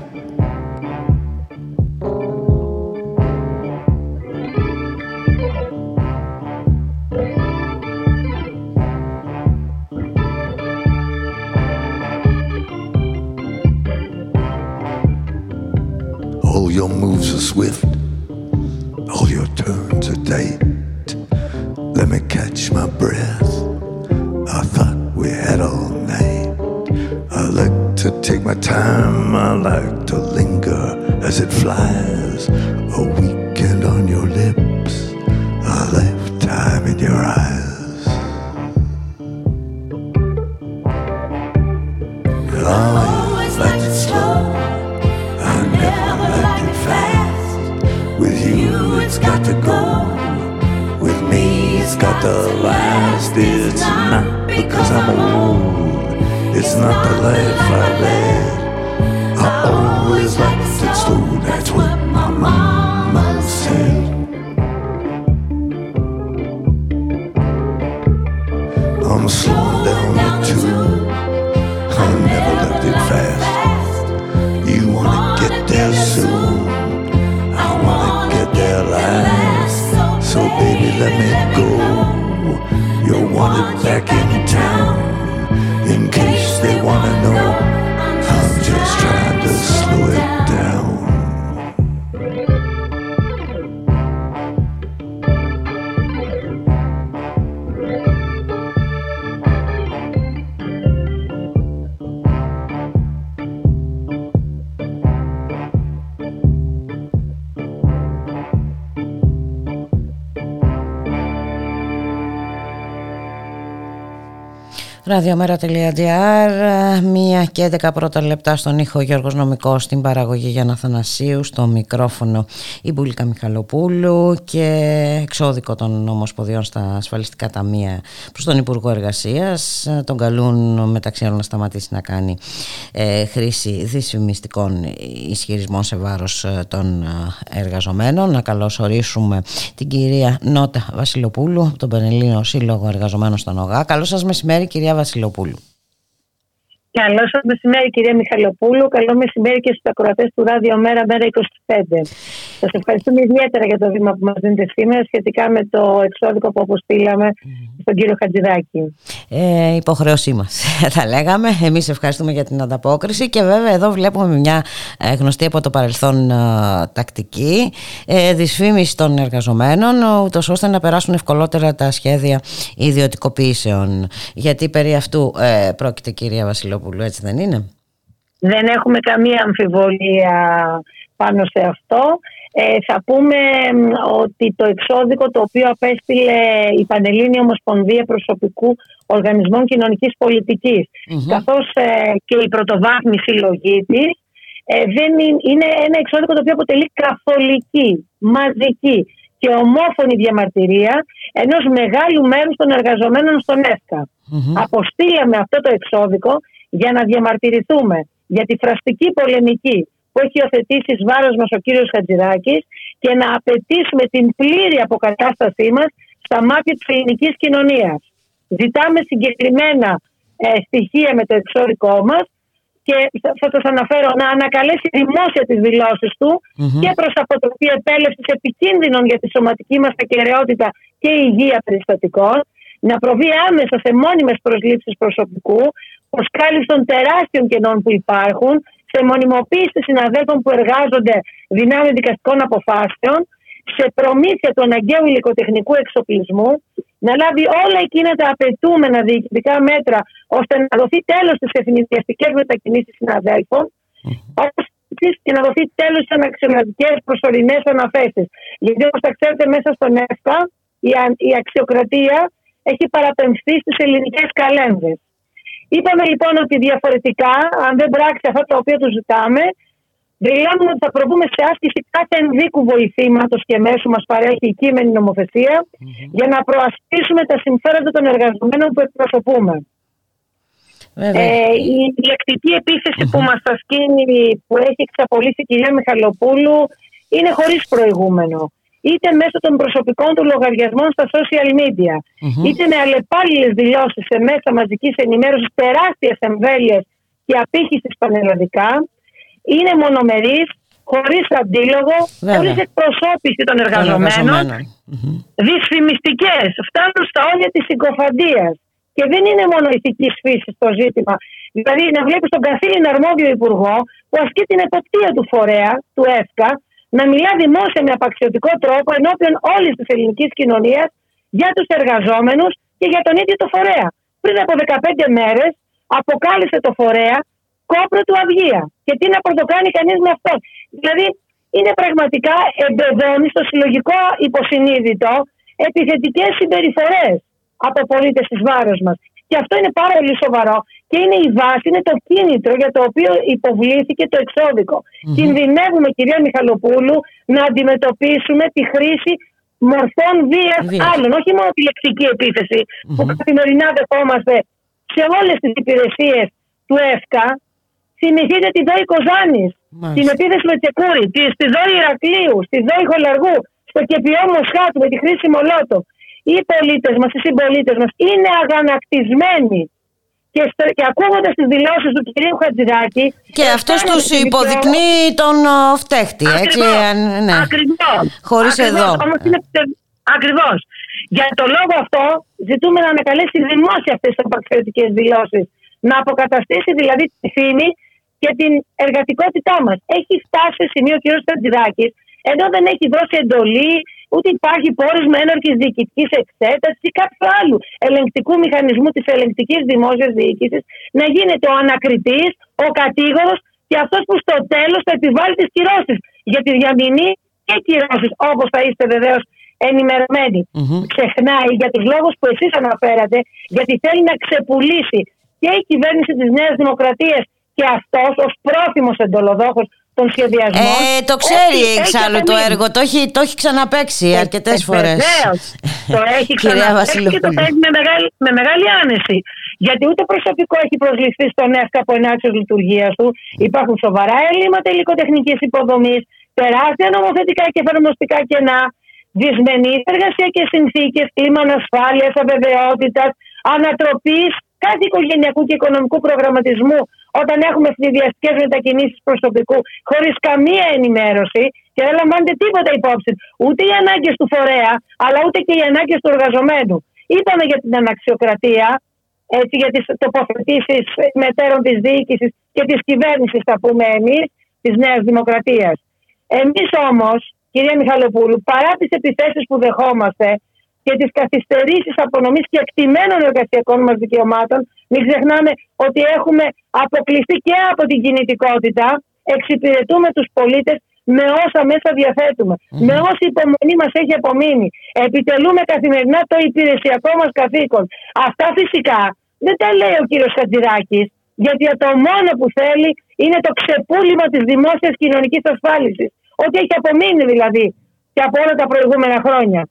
Ραδιομέρα.gr, μία και 11 πρώτα λεπτά στον ήχο Γιώργος Νομικός στην παραγωγή Γιάννα Θανασίου, στο μικρόφωνο η Μπουλίκα Μιχαλοπούλου και εξώδικο των Ομοσποδιών στα ασφαλιστικά ταμεία προς τον Υπουργό Εργασίας. Τον καλούν μεταξύ άλλων να σταματήσει να κάνει ε, χρήση δυσφημιστικών ισχυρισμών σε βάρος ε, των ε, εργαζομένων. Να καλωσορίσουμε την κυρία Νότα Βασιλοπούλου από τον Πανελλήνιο Σύλλογο Εργαζομένων στον ΟΓΑ. Καλό σας μεσημέρι κυρία Βασιλοπούλου. Καλό σα μεσημέρι, κυρία Μιχαλοπούλου. Καλό μεσημέρι και στους ακροατές του Ράδιο Μέρα Μέρα 25. Σας ευχαριστούμε ιδιαίτερα για το βήμα που μας δίνετε σήμερα σχετικά με το εξώδικο που αποστήλαμε στον κύριο Χατζηδάκη. Ε, υποχρέωσή μας, [laughs] θα λέγαμε. Εμείς ευχαριστούμε για την ανταπόκριση και βέβαια εδώ βλέπουμε μια ε, γνωστή από το παρελθόν ε, τακτική ε, δυσφήμιση των εργαζομένων, ούτως ώστε να περάσουν ευκολότερα τα σχέδια ιδιωτικοποιήσεων. Γιατί περί αυτού ε, πρόκειται, κυρία Βασιλοπούλου έτσι δεν είναι; Δεν έχουμε καμία αμφιβολία πάνω σε αυτό. Ε, θα πούμε ότι το εξώδικο το οποίο απέστειλε η Πανελλήνια Ομοσπονδία Προσωπικού Οργανισμών Κοινωνικής Πολιτικής καθώς ε, και η πρωτοβάθμιση συλλογή της, ε, δεν είναι, είναι ένα εξώδικο το οποίο αποτελεί καθολική, μαζική και ομόφωνη διαμαρτυρία ενός μεγάλου μέρους των εργαζομένων στον ΕΦΚΑ. Αποστήλαμε αυτό το εξώδικο για να διαμαρτυρηθούμε για τη φραστική πολεμική που έχει υιοθετήσει εις βάρος μας ο κύριος Χατζηδάκης και να απαιτήσουμε την πλήρη αποκατάστασή μας στα μάτια της ελληνικής κοινωνίας. Ζητάμε συγκεκριμένα ε, στοιχεία με το εξώδικό μας και θα- θα σας αναφέρω να ανακαλέσει δημόσια τις δηλώσεις του και προς αποτροπή επέλευσης επικίνδυνων για τη σωματική μας ακαιρεότητα και υγεία περιστατικών, να προβεί άμεσα σε μόνιμες προσλήψεις προσωπικού, προσκάλυψη των τεράστιων κενών που υπάρχουν, σε μονιμοποίηση συναδέλφων που εργάζονται δυνάμει δικαστικών αποφάσεων, σε προμήθεια του αναγκαίου υλικοτεχνικού εξοπλισμού, να λάβει όλα εκείνα τα απαιτούμενα διοικητικά μέτρα ώστε να δοθεί τέλος στις ευνηδιαστικέ μετακινήσεις συναδέλφων, όπως επίσης και να δοθεί τέλος στις αναξιωματικές προσωρινές αναθέσεις. Γιατί όπως τα ξέρετε, μέσα στον ΕΦΚΑ η, α- η αξιοκρατία έχει παραπεμφθεί στις ελληνικές καλένδε. Είπαμε λοιπόν ότι διαφορετικά, αν δεν πράξει αυτά τα οποία τους ζητάμε, δηλώνουμε ότι θα προβούμε σε άσκηση κάθε ενδίκου βοηθήματος και μέσου μας παρέχει η κείμενη νομοθεσία για να προασπίσουμε τα συμφέροντα των εργαζομένων που εκπροσωπούμε. Βέβαια. Ε, η διεκτική επίθεση που μας ασκήνει, που έχει εξαπολύσει η κυρία Μιχαλοπούλου, είναι χωρίς προηγούμενο. Είτε μέσω των προσωπικών του λογαριασμών στα social media, είτε με αλλεπάλληλες δηλώσεις σε μέσα μαζικής ενημέρωσης τεράστιες εμβέλειες και απήχησης πανελλαδικά, είναι μονομερής, χωρίς αντίλογο, Βέβαια. χωρίς εκπροσώπηση των Των εργαζομένων, εργαζομένων. δυσφημιστικές, φτάνουν στα όρια της συκοφαντίας. Και δεν είναι μόνο ηθικής φύσης το ζήτημα. Δηλαδή να βλέπεις τον καθήλυνα αρμόδιο υπουργό που ασκεί την εποπτεία του φορέα, του ΕΦΚΑ, να μιλά δημόσια με απαξιωτικό τρόπο ενώπιον όλης της ελληνικής κοινωνίας για τους εργαζόμενους και για τον ίδιο το φορέα. Πριν από 15 μέρες αποκάλυψε το φορέα κόπρο του αυγία. Και τι να πρωτοκάνει κανείς με αυτό. Δηλαδή είναι πραγματικά εμπεδώνει στο συλλογικό υποσυνείδητο επιθετικές συμπεριφορές από πολίτες της βάρος μας. Και αυτό είναι πάρα πολύ σοβαρό και είναι η βάση, είναι το κίνητρο για το οποίο υποβλήθηκε το εξώδικο. Κινδυνεύουμε, κυρία Μιχαλοπούλου, να αντιμετωπίσουμε τη χρήση μορφών βίας Βίας. άλλων. Όχι μόνο τη λεκτική επίθεση που καθημερινά δεχόμαστε σε όλες τις υπηρεσίες του ΕΦΚΑ. Θυμηθείτε τη ΔΟΗ Κοζάνης, Μάλιστα. την επίθεση με Τσεκούρη, τη, στη ΔΟΗ Ηρακλείου, στη ΔΟΗ Χολαργού, στο κεπιό Μοσχάτου με τη χρήση Μολότο. Οι πολίτες μας, οι συμπολίτες μας είναι αγανακτισμένοι και, στο- και ακούγοντας τις δηλώσεις του κυρίου Χατζηδάκη Και αυτός αισθάνομαι τους τη δικαιώ- υποδεικνύει τον ο, φταίχτη, έτσι, Ακριβώς. αν- ναι. Ακριβώς. Χωρίς Ακριβώς. εδώ. Όμως είναι τε- Ακριβώς. Για το λόγο αυτό ζητούμε να ανακαλέσει δημόσια αυτές τις απαξιωτικές δηλώσεις. Να αποκαταστήσει δηλαδή τη φήμη και την εργατικότητά μας. Έχει φτάσει σε σημείο ο κ. Στατζηδάκης, ενώ δεν έχει δώσει εντολή, ούτε υπάρχει πόρισμα έναρκης διοικητικής εξέτασης ή κάποιου άλλου ελεγκτικού μηχανισμού της ελεγκτικής δημόσιας διοίκησης, να γίνεται ο ανακριτής, ο κατήγορος και αυτός που στο τέλος θα επιβάλλει τις κυρώσεις για τη διαμηνή και κυρώσεις όπως θα είστε βεβαίως ενημερωμένοι. Ξεχνάει για τους λόγους που εσείς αναφέρατε γιατί θέλει να ξεπουλήσει και η κυβέρνηση της Νέας Δημοκρατίας και αυτός ως πρόθυμος εντολοδόχος των σχεδιασμών. Ε, το ξέρει έχει- εξάλλου έχει το απομείνει. έργο, το έχει, το έχει ξαναπαίξει Ε, αρκετές ε, φορές. βεβαίως. [laughs] το έχει Κυρία ξαναπέξει και το Βασιλοπούλου. παίζει με μεγάλη, με μεγάλη άνεση. Γιατί ούτε προσωπικό έχει προσληφθεί στον ΕΦΚΑ από ενάξιο λειτουργίας του. Υπάρχουν σοβαρά έλλειμματα υλικοτεχνικής υποδομής, τεράστια νομοθετικά και εφαρμοστικά κενά, δυσμενεί εργασιακέ συνθήκες, κλίμα ανασφάλειας, αβεβαιότητας, ανατροπής κάθε οικογενειακού και οικονομικού προγραμματισμού όταν έχουμε ευνηδιαστικέ μετακινήσεις προσωπικού χωρίς καμία ενημέρωση και δεν λαμβάνεται τίποτα υπόψη. Ούτε οι ανάγκες του φορέα, αλλά ούτε και οι ανάγκες του εργαζομένου. Είπαμε για την αναξιοκρατία, έτσι, για τις τοποθετήσεις μετέρων της διοίκησης και της κυβέρνησης, θα πούμε εμείς, της Νέας Δημοκρατίας. Εμείς όμως, κυρία Μιχαλοπούλου, παρά τις επιθέσεις που δεχόμαστε και τις καθυστερήσεις απονομής και εκτιμένων εργασιακών μας δικαιωμάτων, μην ξεχνάμε ότι έχουμε αποκλειστεί και από την κινητικότητα, εξυπηρετούμε τους πολίτες με όσα μέσα διαθέτουμε, με όση υπομονή μας έχει απομείνει. Επιτελούμε καθημερινά το υπηρεσιακό μας καθήκον. Αυτά φυσικά δεν τα λέει ο κύριος Χατζηδάκης, γιατί το μόνο που θέλει είναι το ξεπούλημα της δημόσιας κοινωνικής ασφάλισης. Ό,τι έχει απομείνει δηλαδή και από όλα τα προηγούμενα χρόνια.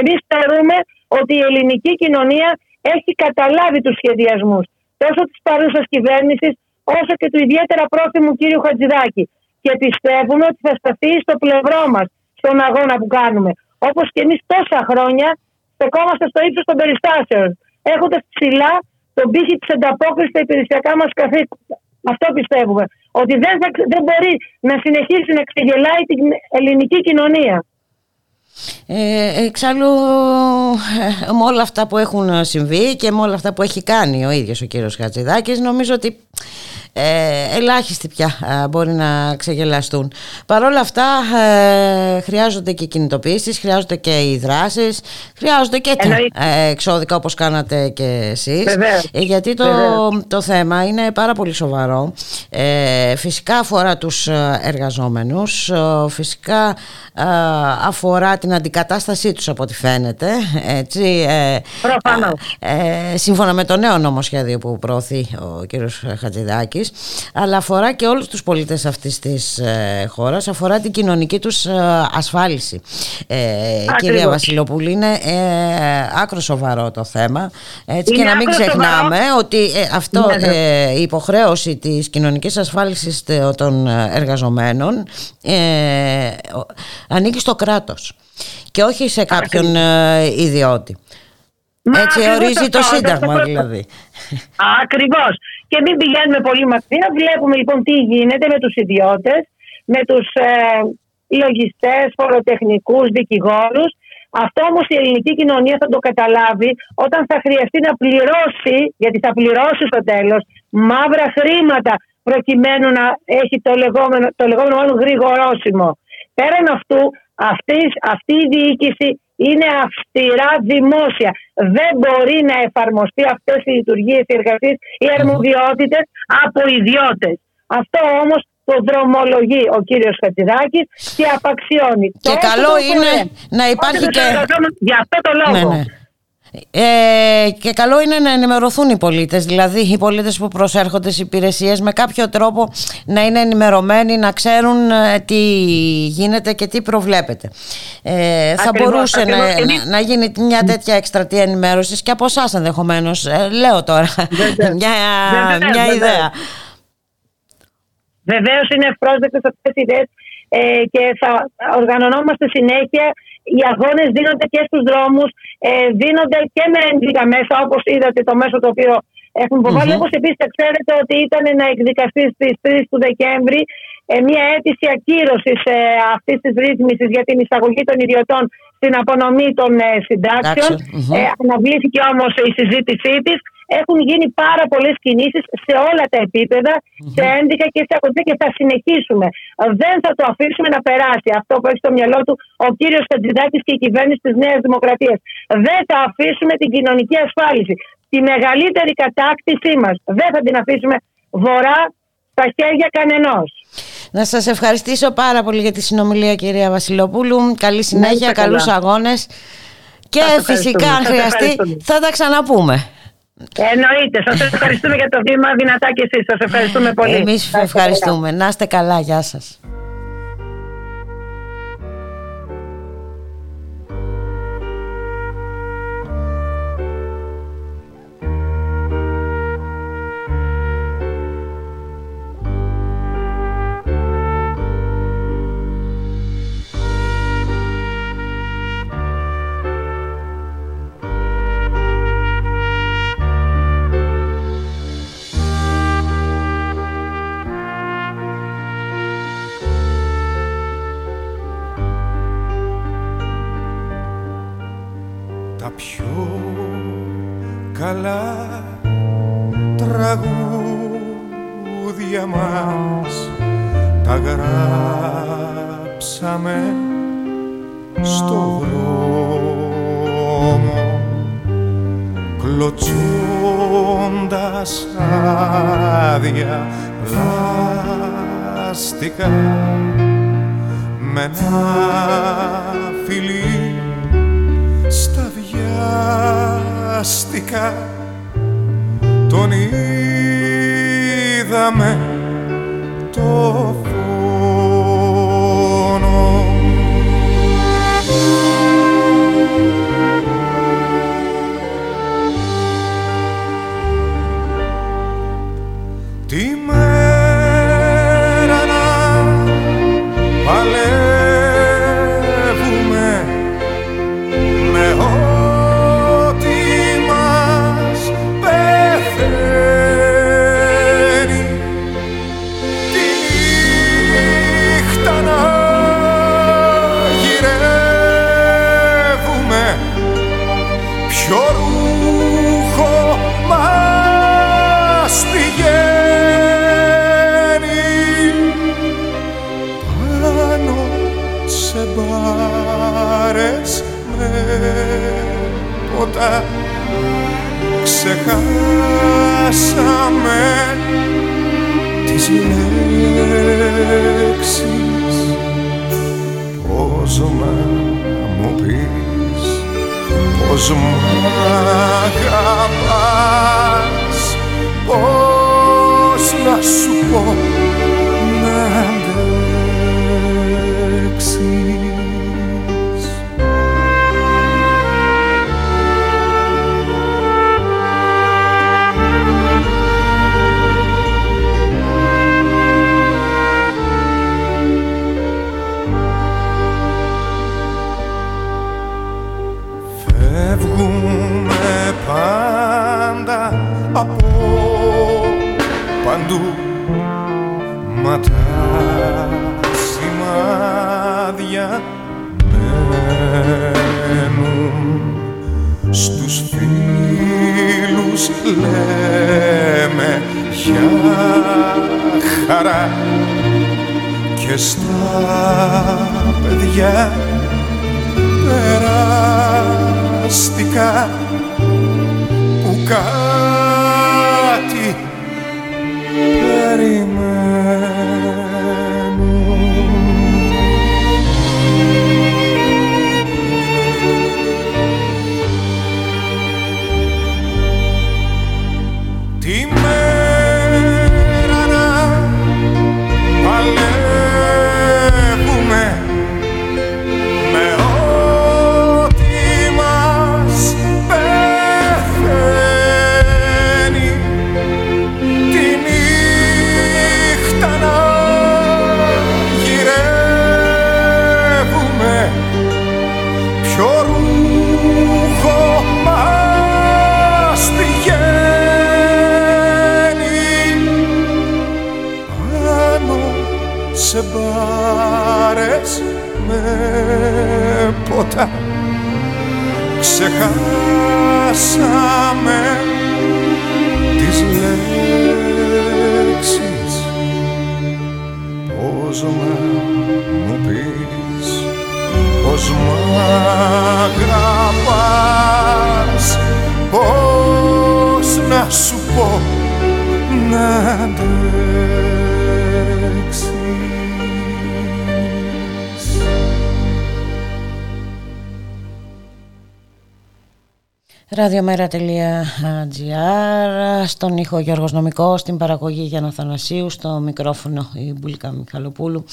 Εμείς θεωρούμε ότι η ελληνική κοινωνία έχει καταλάβει τους σχεδιασμούς τόσο της παρούσας κυβέρνησης όσο και του ιδιαίτερα πρόθυμου κύριου Χατζηδάκη και πιστεύουμε ότι θα σταθεί στο πλευρό μας στον αγώνα που κάνουμε. Όπως και εμείς τόσα χρόνια στεκόμαστε στο ύψος των περιστάσεων έχοντας ψηλά τον πύχη της ανταπόκρισης στα υπηρεσιακά μας καθήκοντα. Αυτό πιστεύουμε. Ότι δεν, θα, δεν μπορεί να συνεχίσει να ξεγελάει την ελληνική κοινωνία. Ε, εξάλλου ε, με όλα αυτά που έχουν συμβεί και με όλα αυτά που έχει κάνει ο ίδιος ο κύριος Χατζηδάκης νομίζω ότι ε, ελάχιστοι πια ε, μπορεί να ξεγελαστούν. Παρ' όλα αυτά ε, χρειάζονται και κινητοποιήσεις, χρειάζονται και οι δράσεις, χρειάζονται και τα ε, εξώδικα όπως κάνατε και εσείς. Ε, γιατί το, το θέμα είναι πάρα πολύ σοβαρό. φυσικά αφορά τους εργαζόμενους, φυσικά αφορά την αντικατάστασή τους από ό,τι φαίνεται. Έτσι, Προφανώς. σύμφωνα με το νέο νομοσχέδιο που προωθεί ο κύριος Χατζηδάκης αλλά αφορά και όλους τους πολίτες αυτής της ε, χώρας. Αφορά την κοινωνική τους ε, ασφάλιση. Ε, κυρία Βασιλοπούλη είναι ε, άκρο σοβαρό το θέμα. Έτσι και να μην ξεχνάμε ότι ε, αυτό Ναι, ναι. η υποχρέωση της κοινωνικής ασφάλισης των εργαζομένων ο- ανήκει στο κράτος και όχι σε κάποιον ε, ιδιώτη. Μα έτσι ακριβώς ορίζει το αυτό, Σύνταγμα αυτό- δηλαδή. Ακριβώς. Και μην πηγαίνουμε πολύ μακριά. Βλέπουμε λοιπόν τι γίνεται με τους ιδιώτες, με τους ε, λογιστές, φοροτεχνικούς, δικηγόρους. Αυτό όμως η ελληνική κοινωνία θα το καταλάβει όταν θα χρειαστεί να πληρώσει, γιατί θα πληρώσει στο τέλος, μαύρα χρήματα προκειμένου να έχει το λεγόμενο, το λεγόμενο μάλλον γρηγορόσημο. Πέραν αυτού, αυτής, αυτή η διοίκηση είναι αυστηρά δημόσια. Δεν μπορεί να εφαρμοστεί αυτές οι λειτουργίες, οι εργασίες, οι αρμοδιότητες από ιδιώτες. Αυτό όμως το δρομολογεί ο κύριος Χατζηδάκης και απαξιώνει. Και Τόσο καλό το είναι φορέ. να υπάρχει Όσο τους και- εργαζόμενους- Για αυτό το λόγο. Ναι, ναι. Ε, και καλό είναι να ενημερωθούν οι πολίτες δηλαδή οι πολίτες που προσέρχονται στις υπηρεσίες με κάποιο τρόπο να είναι ενημερωμένοι να ξέρουν ε, τι γίνεται και τι προβλέπεται ε, θα Ακριβώς, μπορούσε ακριβώς. να, Εμείς- να, να γίνει μια τέτοια εκστρατεία ενημέρωσης και από εσάς ενδεχομένως. λέω τώρα [laughs] μια, Βεβαίως, μια βεβαίως. ιδέα Βεβαίως είναι ευπρόσδεκτε αυτές οι ιδέες ε, και θα οργανωνόμαστε συνέχεια. Οι αγώνες δίνονται και στους δρόμους, ε, δίνονται και με ένδεικα μέσα, όπως είδατε το μέσο το οποίο έχουν υποβάλει. Μμμ. Όπως επίσης θα ξέρετε ότι ήταν να εκδικαστεί στις 3 του Δεκέμβρη ε, μια αίτηση ακύρωσης ε, αυτής της ρύθμισης για την εισαγωγή των ιδιωτών στην απονομή των ε, συντάξεων. Συντάξεων, μμμ. Ε, αναβλήθηκε όμως η συζήτησή της. Έχουν γίνει πάρα πολλές κινήσεις σε όλα τα επίπεδα, σε ένδικα και σε ακολουθία και θα συνεχίσουμε. Δεν θα το αφήσουμε να περάσει αυτό που έχει στο μυαλό του ο κύριος Χατζηδάκη και η κυβέρνηση της Νέας Δημοκρατίας. Δεν θα αφήσουμε την κοινωνική ασφάλιση. Τη μεγαλύτερη κατάκτησή μας. Δεν θα την αφήσουμε βορρά στα χέρια κανενός. Να σας ευχαριστήσω πάρα πολύ για τη συνομιλία κυρία Βασιλοπούλου. Καλή συνέχεια, καλά. καλούς αγώνες. Και Σας ευχαριστούμε. φυσικά αν Σας χρειαστεί ευχαριστούμε. θα τα ξαναπούμε. Εννοείται. Σας ευχαριστούμε για το βήμα. Δυνατά και εσείς. Σας ευχαριστούμε πολύ. Εμείς Να είστε καλά. ευχαριστούμε. Να είστε καλά. Γεια σας. Τον είδαμε πως μ' αγαπάς. Πως να σου πω λέμε για χαρά Και στα παιδιά περαστικά που κάτι ποτά ξεχάσαμε Ραδιομέρα.gr Στον ήχο Γιώργος Νομικός Στην παραγωγή Γιάννα Θανασίου Στο μικρόφωνο η Μπουλίκα Μιχαλοπούλου.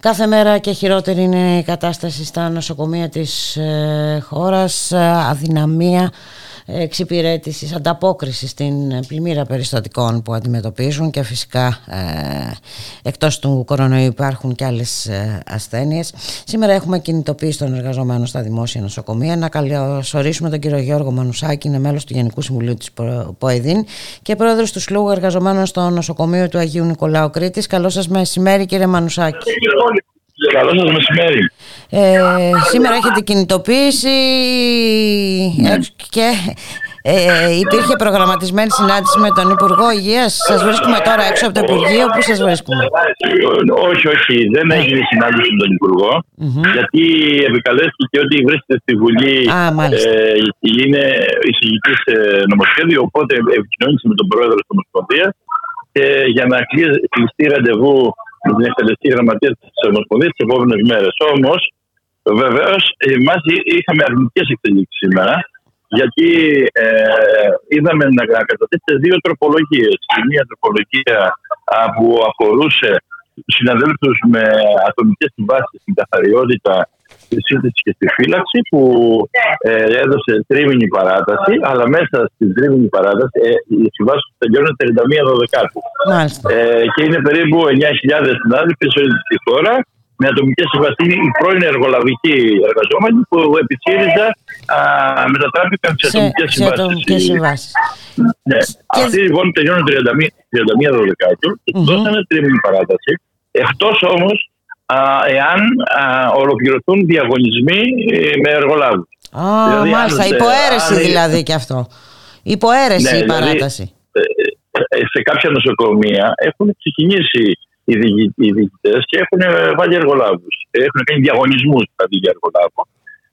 Κάθε μέρα και χειρότερη είναι η κατάσταση στα νοσοκομεία της ε, χώρας. Αδυναμία εξυπηρέτησης, ανταπόκρισης στην πλημμύρα περιστατικών που αντιμετωπίζουν και φυσικά ε, εκτός του κορονοϊού υπάρχουν και άλλες ε, ασθένειες. Σήμερα έχουμε κινητοποίηση των εργαζομένων στα δημόσια νοσοκομεία. Να καλωσορίσουμε τον κύριο Γιώργο Μανουσάκη, είναι μέλος του Γενικού Συμβουλίου της ΠΟΕΔΗΝ και πρόεδρος του Συλλόγου Εργαζομένων στο νοσοκομείο του Αγίου Νικολάου Κρήτης. Καλό σας μεσημέρι κύριε Μανουσάκη. Καλό σας μεσημέρι. Ε, σήμερα έχετε κινητοποίηση ε, και ε, υπήρχε προγραμματισμένη συνάντηση με τον Υπουργό Υγείας. Σας βρίσκουμε τώρα έξω από το Υπουργείο. Πού σας βρίσκουμε; Όχι, όχι, δεν έγινε συνάντηση με τον υπουργο γιατί επικαλέστηκε ότι βρίσκεται στη Βουλή Α, μάλιστα. ε, είναι εισηγητής ε, νομοσχέδιο, οπότε επικοινωνήσε με τον πρόεδρο της Ομοσπονδίας και για να κλείσει- κλειστεί ραντεβού με την εκτελεστική γραμματεία της Ομοσπονδίας τις επόμενες μέρες. Όμως, βεβαίως, εμάς είχαμε αρνητικές εξελίξει σήμερα, γιατί ε, είδαμε να καταθέσετε δύο τροπολογίες. Η μία τροπολογία α, που αφορούσε τους συναδέλφους με ατομικές συμβάσεις στην καθαριότητα στη σύνθεση και στη φύλαξη που ε, έδωσε τρίμηνη παράταση, αλλά μέσα στην τρίμηνη παράταση ε, οι συμβάσεις τελειώνουν 31 Δωδεκάτου. Ε, και είναι περίπου 9.000 συνάδελφοι σε όλη τη χώρα με ατομικέ συμβάσει. Είναι οι πρώην εργολαβικοί εργαζόμενοι που επί ΣΥΡΙΖΑ α, μετατράπηκαν σε ατομικές συμβάσεις. Ναι. Αυτοί λοιπόν τελειώνουν 31, 31 Δωδεκάτου και του δώσανε τρίμηνη παράταση. Εκτός όμως εάν α, ολοκληρωθούν διαγωνισμοί ε, με εργολάβους. Α, δηλαδή, μάλιστα, υποαίρεση δηλαδή και αυτό. Υποαίρεση Ναι, η δηλαδή, παράταση. ε, ε, σε κάποια νοσοκομεία έχουν ξεκινήσει οι, διοικη- οι διοικητές και έχουν βάλει εργολάβους. Έχουν κάνει διαγωνισμούς δηλαδή για εργολάβο.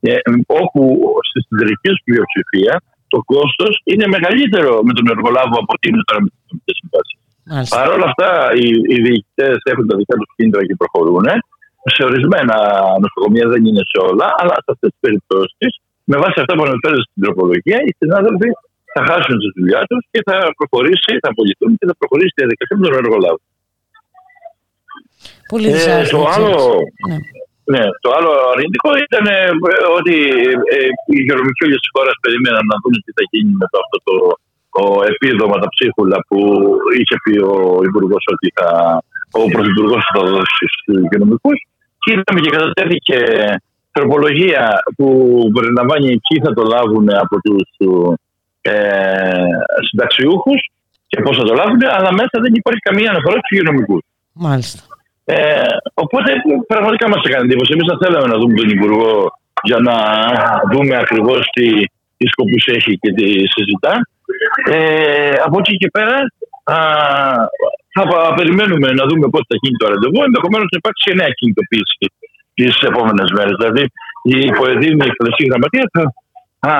Ε, όπου στη συντηρητική τους πλειοψηφία το κόστος είναι μεγαλύτερο με τον εργολάβο από ότι είναι τώρα με τις ατομικέ συμβάσεις. Μάλιστα. Παρ' όλα αυτά, οι, οι διοικητές έχουν τα δικά τους κίνητρα και προχωρούν. Σε ορισμένα νοσοκομεία δεν είναι σε όλα, αλλά σε αυτές τις περιπτώσεις, με βάση αυτά που αναφέρεται στην τροπολογία, οι συνάδελφοι θα χάσουν τη δουλειά τους και θα προχωρήσει, θα απολυθούν και θα προχωρήσει η διαδικασία με τον εργολάβο. Πολύ Ε, δυσάρεστη το άλλο, Ναι. ναι, το άλλο αρνητικό ήταν ε, ότι ε, οι υγειονομικοί όλη της χώρας περιμέναν να δουν τι θα γίνει με το, αυτό το, το επίδομα, τα ψίχουλα που είχε πει ο Υπουργός ότι θα, ο Πρωθυπουργός θα δώσει στους υγειονομικού. Και είδαμε και κατατέθηκε τροπολογία που περιλαμβάνει ποιοι θα το λάβουν από τους ε, συνταξιούχους και πώς θα το λάβουν, αλλά μέσα δεν υπάρχει καμία αναφορά στους υγειονομικού. Μάλιστα. Ε, οπότε πραγματικά μας έκανε εντύπωση. Εμείς θα θέλαμε να δούμε τον Υπουργό για να δούμε ακριβώς τι, τι σκοπούς έχει και τι συζητά. Ε, από εκεί και πέρα α, θα πα- περιμένουμε να δούμε πότε θα γίνει το ραντεβού. Ενδεχομένως να υπάρξει και νέα κινητοποίηση τις επόμενες μέρες. Δηλαδή η υποεδρήνη εκτελεστική γραμματεία θα α,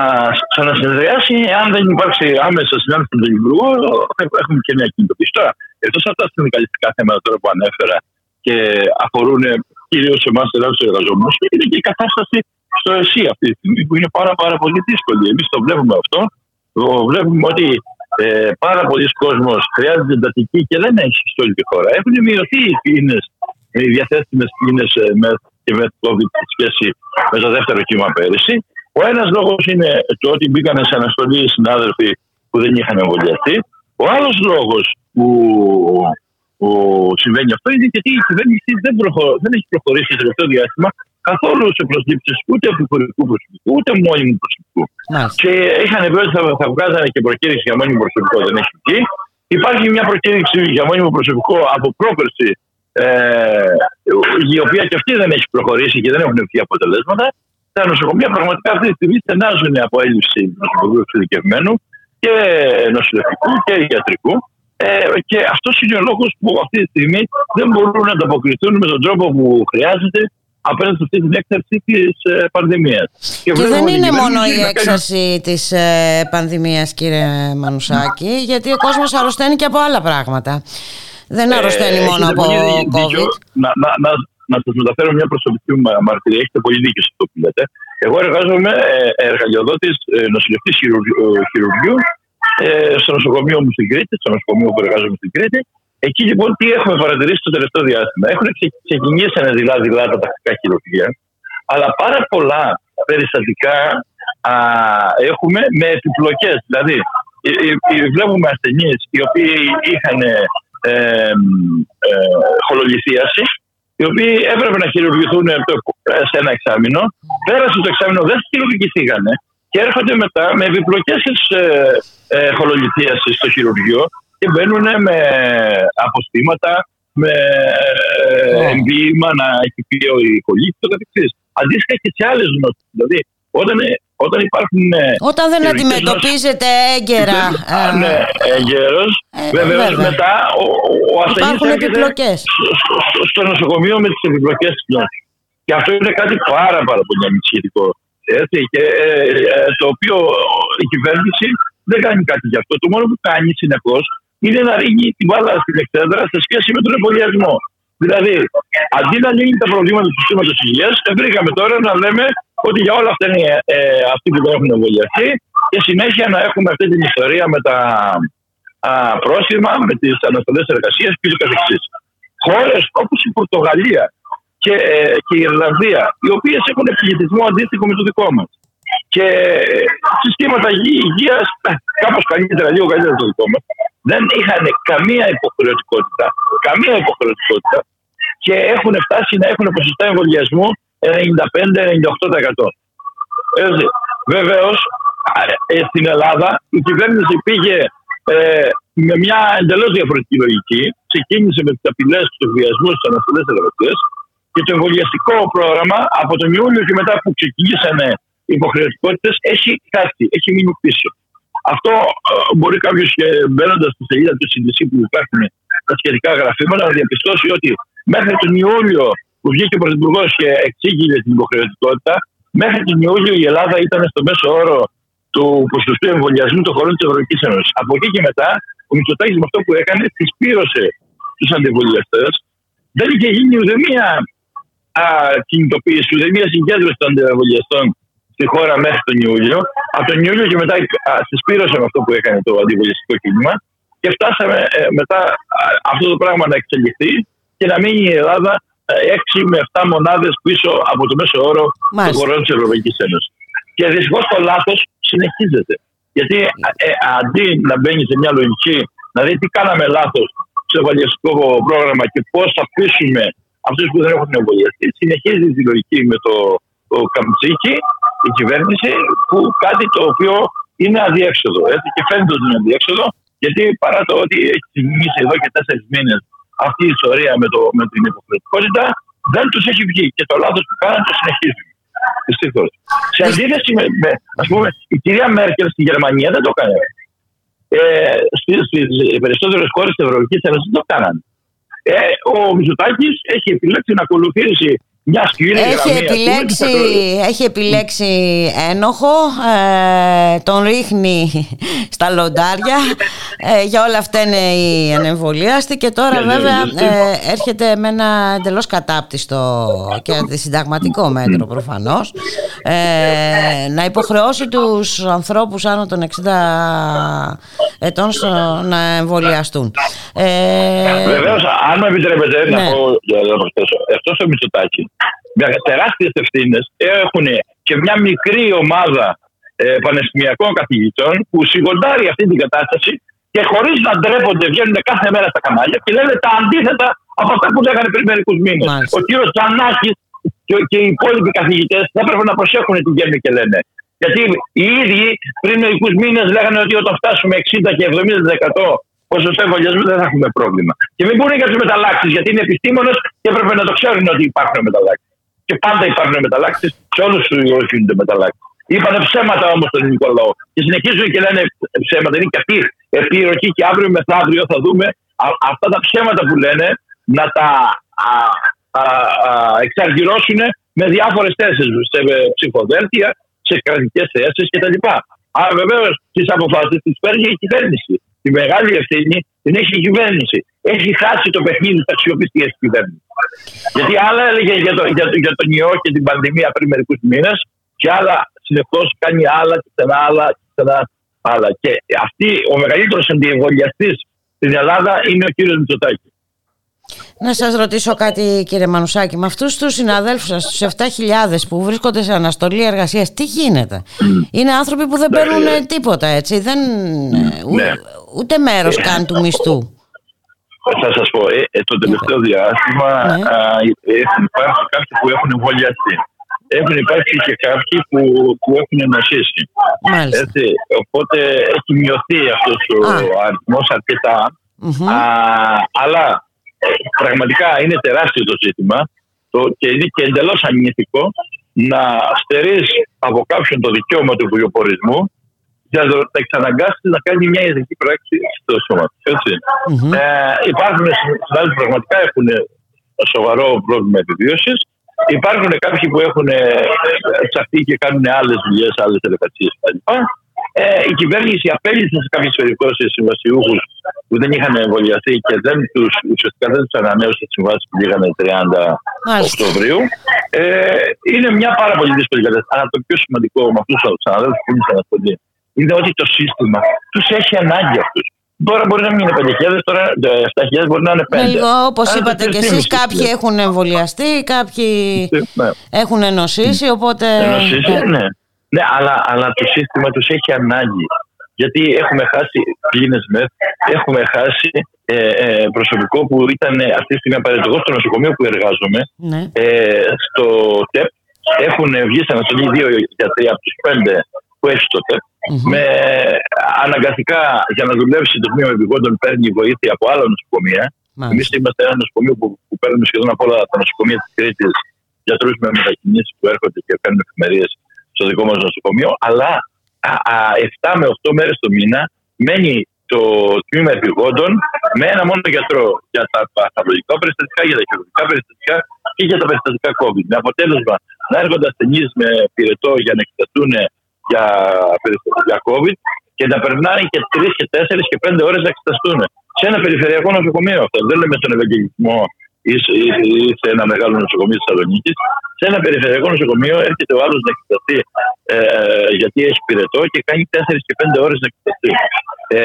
ξανασυνεδριάσει. Αν δεν υπάρξει άμεσα συνάντηση με τον Υπουργό, θα έχουμε και νέα κινητοποίηση. Τώρα, εκτός από τα συνδικαλιστικά θέματα τώρα που ανέφερα και αφορούν κυρίως εμάς τους εργαζόμενου, είναι και η κατάσταση στο ΕΣΥ αυτή τη στιγμή που είναι πάρα, πάρα πολύ δύσκολη. Εμείς το βλέπουμε αυτό. Το βλέπουμε ότι ε, πάρα πολλοί κόσμοι χρειάζεται εντατική και δεν έχει σε όλη τη χώρα. Έχουν μειωθεί οι πίνε, οι διαθέσιμες πίνε με και με COVID σε σχέση με το δεύτερο κύμα πέρυσι. Ο ένας λόγος είναι το ότι μπήκαν σε αναστολή οι συνάδελφοι που δεν είχαν εμβολιαστεί. Ο άλλος λόγος που που συμβαίνει αυτό είναι γιατί η κυβέρνηση δεν, προχω- δεν έχει προχωρήσει το τελευταίο διάστημα καθόλου σε προσλήψεις ούτε επιχειρικού προσωπικού ούτε μόνιμου προσωπικού. Και είχαν πει ότι θα, θα βγάζανε και προκήρυξη για μόνιμο προσωπικό, δεν έχει βγει. Υπάρχει μια προκήρυξη για μόνιμο προσωπικό από πρόπερση, ε, η οποία και αυτή δεν έχει προχωρήσει και δεν έχουν βγει αποτελέσματα. Τα νοσοκομεία πραγματικά αυτή τη στιγμή στενάζουν από έλλειψη προσωπικού εξειδικευμένου και νοσηλευτικού και ιατρικού. Ε, και αυτός είναι ο λόγος που αυτή τη στιγμή δεν μπορούν να ανταποκριθούν με τον τρόπο που χρειάζεται απέναντι σε αυτή την έκταση της ε, πανδημίας. Και δεν είναι μόνο η έξαρση της ε, πανδημίας κύριε Μανουσάκη γιατί ο κόσμος αρρωσταίνει και από άλλα πράγματα. Δεν αρρωσταίνει μόνο έχετε από πολύ δίκιο. COVID. Να, να, να, να σας μεταφέρω μια προσωπική μου μαρτυρία. Έχετε πολύ δίκιο σε αυτό που λέτε. Εγώ εργάζομαι ε, εργαλειοδότης ε, νοσηλευτής χειρουργείου, ε, χειρουργείου ε, στο νοσοκομείο μου στην Κρήτη, στο νοσοκομείο που εργάζομαι στην Κρήτη. Εκεί λοιπόν τι έχουμε παρατηρήσει το τελευταίο διάστημα. Έχουν ξε- ξεκινήσει δειλά-δειλά τα τακτικά χειρουργία, αλλά πάρα πολλά περιστατικά α, έχουμε με επιπλοκές. Δηλαδή, ε, ε, ε, βλέπουμε ασθενείς οι οποίοι είχαν ε, ε, ε, χολολιθίαση, οι οποίοι έπρεπε να χειρουργηθούν το- σε ένα εξάμεινο. Πέρασε το εξάμεινο, δεν χειρουργηθήκαν και έρχονται μετά με επιπλοκές της ε, ε, χολολιθίαση στο χειρουργείο και μπαίνουν με αποστήματα, με ε, εμβήμα να έχει πει ο κολλήτη και το καθεξής. Αντίστοιχα και σε άλλες νόσου. Δηλαδή, όταν, όταν υπάρχουν. ε, Όταν δεν χειρουργικές αντιμετωπίζεται έγκαιρα. Α, ε, ναι, έγκαιρος. Ε, Βεβαίως βέβαια. μετά ο, ο ασθενής Υπάρχουν έρχεται επιπλοκές. στο, στο- στο νοσοκομείο με τις επιπλοκές της νόσου. Και αυτό είναι κάτι πάρα, πάρα πολύ ανησυχητικό. Έτσι, και, ε, ε, το οποίο η κυβέρνηση δεν κάνει κάτι γι' αυτό. Το μόνο που κάνει συνεχώς είναι να ρίχνει την μπάλα στην εξέδρα σε σχέση με τον εμβολιασμό. Δηλαδή, αντί να λύνει τα προβλήματα του συστήματο υγείας, βρήκαμε τώρα να λέμε ότι για όλα αυτά είναι ε, αυτοί που δεν έχουν εμβολιαστεί και συνέχεια να έχουμε αυτή την ιστορία με τα α, πρόστιμα, με τις αναστολές εργασίας και ούτω καθεξής. Χώρες όπως η Πορτογαλία, και, ε, και η Ιρλανδία, οι οποίες έχουν πληθυσμό αντίστοιχο με το δικό μας. Και ε, συστήματα υγείας, κάπως καλύτερα, λίγο καλύτερα από το δικό μας, δεν είχαν καμία υποχρεωτικότητα. Καμία υποχρεωτικότητα και έχουν φτάσει να έχουν ποσοστά εμβολιασμού 95-98%. Βεβαίως, ε, στην Ελλάδα η κυβέρνηση πήγε ε, με μια εντελώς διαφορετική λογική. Ξεκίνησε με τις απειλές, τους βιασμούς, τις αναστολές εργασίε και το εμβολιαστικό πρόγραμμα από τον Ιούλιο και μετά που ξεκίνησαν οι υποχρεωτικότητες έχει κάτι, έχει μείνει πίσω. Αυτό ε, μπορεί κάποιος μπαίνοντας στη σελίδα του CDC που υπάρχουν τα σχετικά γραφήματα να διαπιστώσει ότι μέχρι τον Ιούλιο που βγήκε ο Πρωθυπουργός και εξήγηλε την υποχρεωτικότητα, μέχρι τον Ιούλιο η Ελλάδα ήταν στο μέσο όρο του ποσοστού εμβολιασμού των χωρών της Ευρωπαϊκής Ένωσης. Από εκεί και μετά, ο Μητσοτάκης με αυτό που έκανε, συσπήρωσε τους αντιβολιαστέ. Δεν είχε γίνει ούτε μία κινητοποίηση, ούτε μία συγκέντρωση των αντιβολιαστών στη χώρα μέχρι τον Ιούλιο. Από τον Ιούλιο και μετά συσπήρωσε με αυτό που έκανε το αντιβολιαστικό κίνημα και φτάσαμε ε, μετά αυτό το πράγμα να εξελιχθεί και να μείνει η Ελλάδα 6 ε, με 7 μονάδες πίσω από το μέσο όρο των χωρών της Ευρωπαϊκής Ένωσης. Και δυστυχώς το λάθος συνεχίζεται. Γιατί ε, αντί να μπαίνει σε μια λογική να δει τι κάναμε λάθος στο εμβολιαστικό πρόγραμμα και πώς θα πείσουμε αυτού που δεν έχουν εμβολιαστεί, συνεχίζει τη λογική με το, το Καμτσίκι, η κυβέρνηση, που κάτι το οποίο είναι αδιέξοδο. Έτσι, και φαίνεται ότι είναι αδιέξοδο, γιατί παρά το ότι έχει ξεκινήσει εδώ και τέσσερις μήνες αυτή η ιστορία με, το, με την υποχρεωτικότητα, δεν τους έχει βγει. Και το λάθος που κάνανε το συνεχίζουν. Δυστυχώς. Σε αντίθεση με, με ας πούμε, η κυρία Μέρκελ στη Γερμανία δεν το έκανε. Ε, Στις περισσότερες χώρες της Ευρωπαϊκής Ένωσης δεν το κάνανε. Ε, ο Μητσοτάκης έχει επιλέξει να ακολουθήσει μια σκληρή έχει επιλέξει, έχει επιλέξει ένοχο, ε, τον ρίχνει [laughs] στα λοντάρια, ε, για όλα αυτά είναι η ανεμβολίαστη και τώρα ναι, ναι, βέβαια ε, έρχεται με ένα εντελώς κατάπτυστο και αντισυνταγματικό μέτρο προφανώς. Ε, να υποχρεώσει τους ανθρώπους άνω των 60 ετών στο, να εμβολιαστούν. Ε, Βεβαίως, αν με επιτρέπετε να ναι. πω για να προσθέσω, αυτός ο Μητσοτάκη με τεράστιες ευθύνες έχουν και μια μικρή ομάδα ε, πανεπιστημιακών καθηγητών που σιγοντάρει αυτή την κατάσταση και χωρίς να ντρέπονται βγαίνουν κάθε μέρα στα κανάλια και λένε τα αντίθετα από αυτά που λέγανε πριν μερικούς μήνες. Ο κύριος Τζανάκης και, και οι υπόλοιποι καθηγητές θα έπρεπε να προσέχουν τι βγαίνουν και λένε. Γιατί οι ίδιοι πριν μερικούς μήνες λέγανε ότι όταν φτάσουμε 60 και 70% ποσοστό εμβολιασμού δεν θα έχουμε πρόβλημα. Και μην πούνε για του μεταλλάξεις, γιατί είναι επιστήμονες και έπρεπε να το ξέρουν ότι υπάρχουν μεταλλάξεις. Και πάντα υπάρχουν μεταλλάξεις, σε όλους τους ιδιώτε γίνονται μεταλλάξεις. Είπανε ψέματα όμως στον ελληνικό λαό. Και συνεχίζουν και λένε ψέματα. Είναι και αυτή επιρροχή και αύριο μεθαύριο θα δούμε αυτά τα ψέματα που λένε να τα α, α, α, εξαργυρώσουν με διάφορες θέσεις. Σε ψηφοδέλτια, σε κρατικές θέσεις κτλ. Άρα βεβαίως τις αποφάσεις τις παίρνει η κυβέρνηση. Τη μεγάλη ευθύνη την έχει η κυβέρνηση. Έχει χάσει το παιχνίδι τη αξιοπιστία τη κυβέρνηση. Γιατί άλλα έλεγε για, το, για, για τον ιό και την πανδημία πριν μερικούς μήνες, και άλλα συνεχώς κάνει άλλα και ξανά άλλα και ξανά άλλα. Και αυτή, ο μεγαλύτερος αντιεμβολιαστής στην Ελλάδα είναι ο κύριος Μητσοτάκη. Να σας ρωτήσω κάτι κύριε Μανουσάκη, με αυτούς τους συναδέλφους σας, τους 7.000 που βρίσκονται σε αναστολή εργασίας, τι γίνεται; Είναι άνθρωποι που δεν παίρνουν ναι. τίποτα έτσι, δεν, ναι. ούτε μέρος ε, καν του μισθού. Θα σας πω, ε, ε, το τελευταίο διάστημα ναι. α, έχουν υπάρξει κάποιοι που έχουν εμβολιαστεί. Έχουν υπάρξει και κάποιοι που, που έχουν νοσήσει. Έτσι, οπότε έχει μειωθεί αυτός ο αριθμός Α, αλλά πραγματικά είναι τεράστιο το ζήτημα το, και είναι και εντελώς ανήθικο να στερείς από κάποιον το δικαίωμα του βιοπορισμού για να τα εξαναγκάσει να κάνει μια ειδική πράξη στο σώμα του. Mm-hmm. Ε, υπάρχουν συνάδελφοι που πραγματικά έχουν σοβαρό πρόβλημα επιβίωσης. Υπάρχουν κάποιοι που έχουν ψαχτεί και κάνουν άλλες δουλειές, άλλες εργασίες κτλ. Ε, η κυβέρνηση απέλησε σε κάποιες περιπτώσεις συμβασιούχους που δεν είχαν εμβολιαστεί και δεν τους, ουσιαστικά δεν τους ανανέωσε τις συμβάσεις που πήγανε 30 Οκτωβρίου. Ε, είναι μια πάρα πολύ δύσκολη κατάσταση. Αλλά το πιο σημαντικό με αυτούς τους συναδέλφους που είναι στην αναστολή είναι ότι το σύστημα τους έχει ανάγκη αυτούς. Τώρα μπορεί να μην είναι 5.000, τώρα ε, 7.000 μπορεί να είναι 5. Ναι, λίγο όπως Άρα είπατε το και 3,5, εσείς, κάποιοι ναι. έχουν εμβολιαστεί, κάποιοι Ναι. έχουν ενωσίσει, οπότε. Ενωσίσει, ναι. Ναι, αλλά, αλλά το σύστημα τους έχει ανάγκη. Γιατί έχουμε χάσει κλίνες μεθ, έχουμε χάσει ε, ε, προσωπικό που ήταν αυτή τη στιγμή απαραίτητο. Εγώ στο νοσοκομείο που εργάζομαι, Ναι. ε, στο ΤΕΠ έχουν βγει σε αναστολή δύο γιατροί από τους πέντε που έχει στο ΤΕΠ. Με αναγκαστικά για να δουλέψει το τμήμα επιγόντων παίρνει βοήθεια από άλλα νοσοκομεία. Μάλιστα. Εμείς είμαστε ένα νοσοκομείο που, που παίρνουμε σχεδόν από όλα τα νοσοκομεία της Κρήτης γιατρούς με μετακινήσεις που έρχονται και παίρνουν εφημερίες στο δικό μας νοσοκομείο. Αλλά α, α, 7 με 8 μέρες το μήνα μένει το τμήμα επιγόντων με ένα μόνο γιατρό για τα παθολογικά περιστατικά, για τα χειρουργικά περιστατικά και για τα περιστατικά COVID. Με αποτέλεσμα να έρχονται ασθενείς με πυρετό για να εξεταστούν για περιστατικά COVID και να περνάει και τρεις και τέσσερις και πέντε ώρες να εξεταστούν. Σε ένα περιφερειακό νοσοκομείο αυτό. Δεν λέμε στον Ευαγγελισμό ή σε- ή σε ένα μεγάλο νοσοκομείο της Θεσσαλονίκης. Σε ένα περιφερειακό νοσοκομείο έρχεται ο άλλος να εξεταστεί ε, γιατί έχει πυρετό και κάνει 4 και 5 ώρες να εξεταστεί. Ε,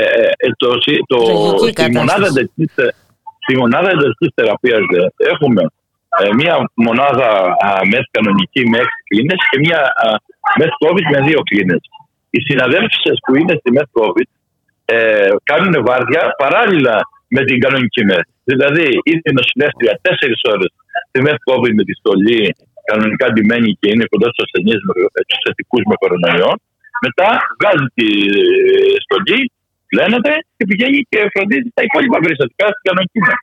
ε, το, συ- το, Τραγική στη μονάδα κατάσταση. εντατικής θε- στη μονάδα εντατικής θεραπείας δε, έχουμε ε, μία μονάδα α, μεθ κανονική με 6 κλίνες και μία α, μεθ COVID με 2 κλίνες. Οι συναδέλφισες που είναι στη μεθ COVID ε, κάνουν βάρδια παράλληλα με την κανονική μεθ. Δηλαδή, είναι η νοσηλεύτρια 4 ώρες στη μεθ COVID με τη στολή κανονικά ντυμένη και είναι κοντά στους ασθενείς, με, τους θετικούς με κορονοϊό. Μετά βγάζει τη ε, στολή, πλένεται και πηγαίνει και φροντίζει τα υπόλοιπα περιστατικά στην κανονική μεθ.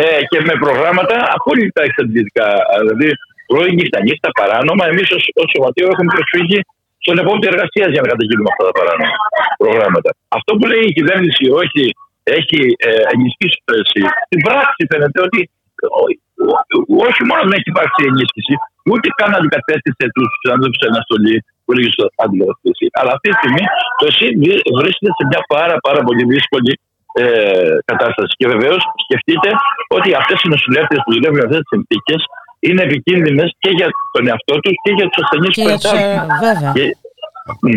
Ε, και με προγράμματα απόλυτα εξαντλητικά. Δηλαδή, πρωί, νύχτα, νύχτα, παράνομα. Εμείς ως σωματείο έχουμε προσφύγει στον επόμενο εργασία για να καταγγείλουμε αυτά τα παράνομα προγράμματα. Αυτό που λέει η κυβέρνηση όχι έχει ε, ενισχύσει το ΕΣΥ. Στην πράξη φαίνεται ότι ό- ό- όχι μόνο δεν έχει υπάρξει ενίσχυση, ούτε καν αντικατέστησε τους συναδέλφου σε αναστολή που έλεγε στο αντικατέστηση. Αλλά αυτή τη στιγμή το ΕΣΥ βρίσκεται σε μια πάρα, πάρα πολύ δύσκολη ε, κατάστασης. Και βεβαίως σκεφτείτε ότι αυτές οι νοσηλεύτριες που δουλεύουν με αυτές τις συνθήκες είναι επικίνδυνες και για τον εαυτό τους και για τους ασθενείς Και που για τους, εντάσσονται. ε, βέβαια. Και- Μ.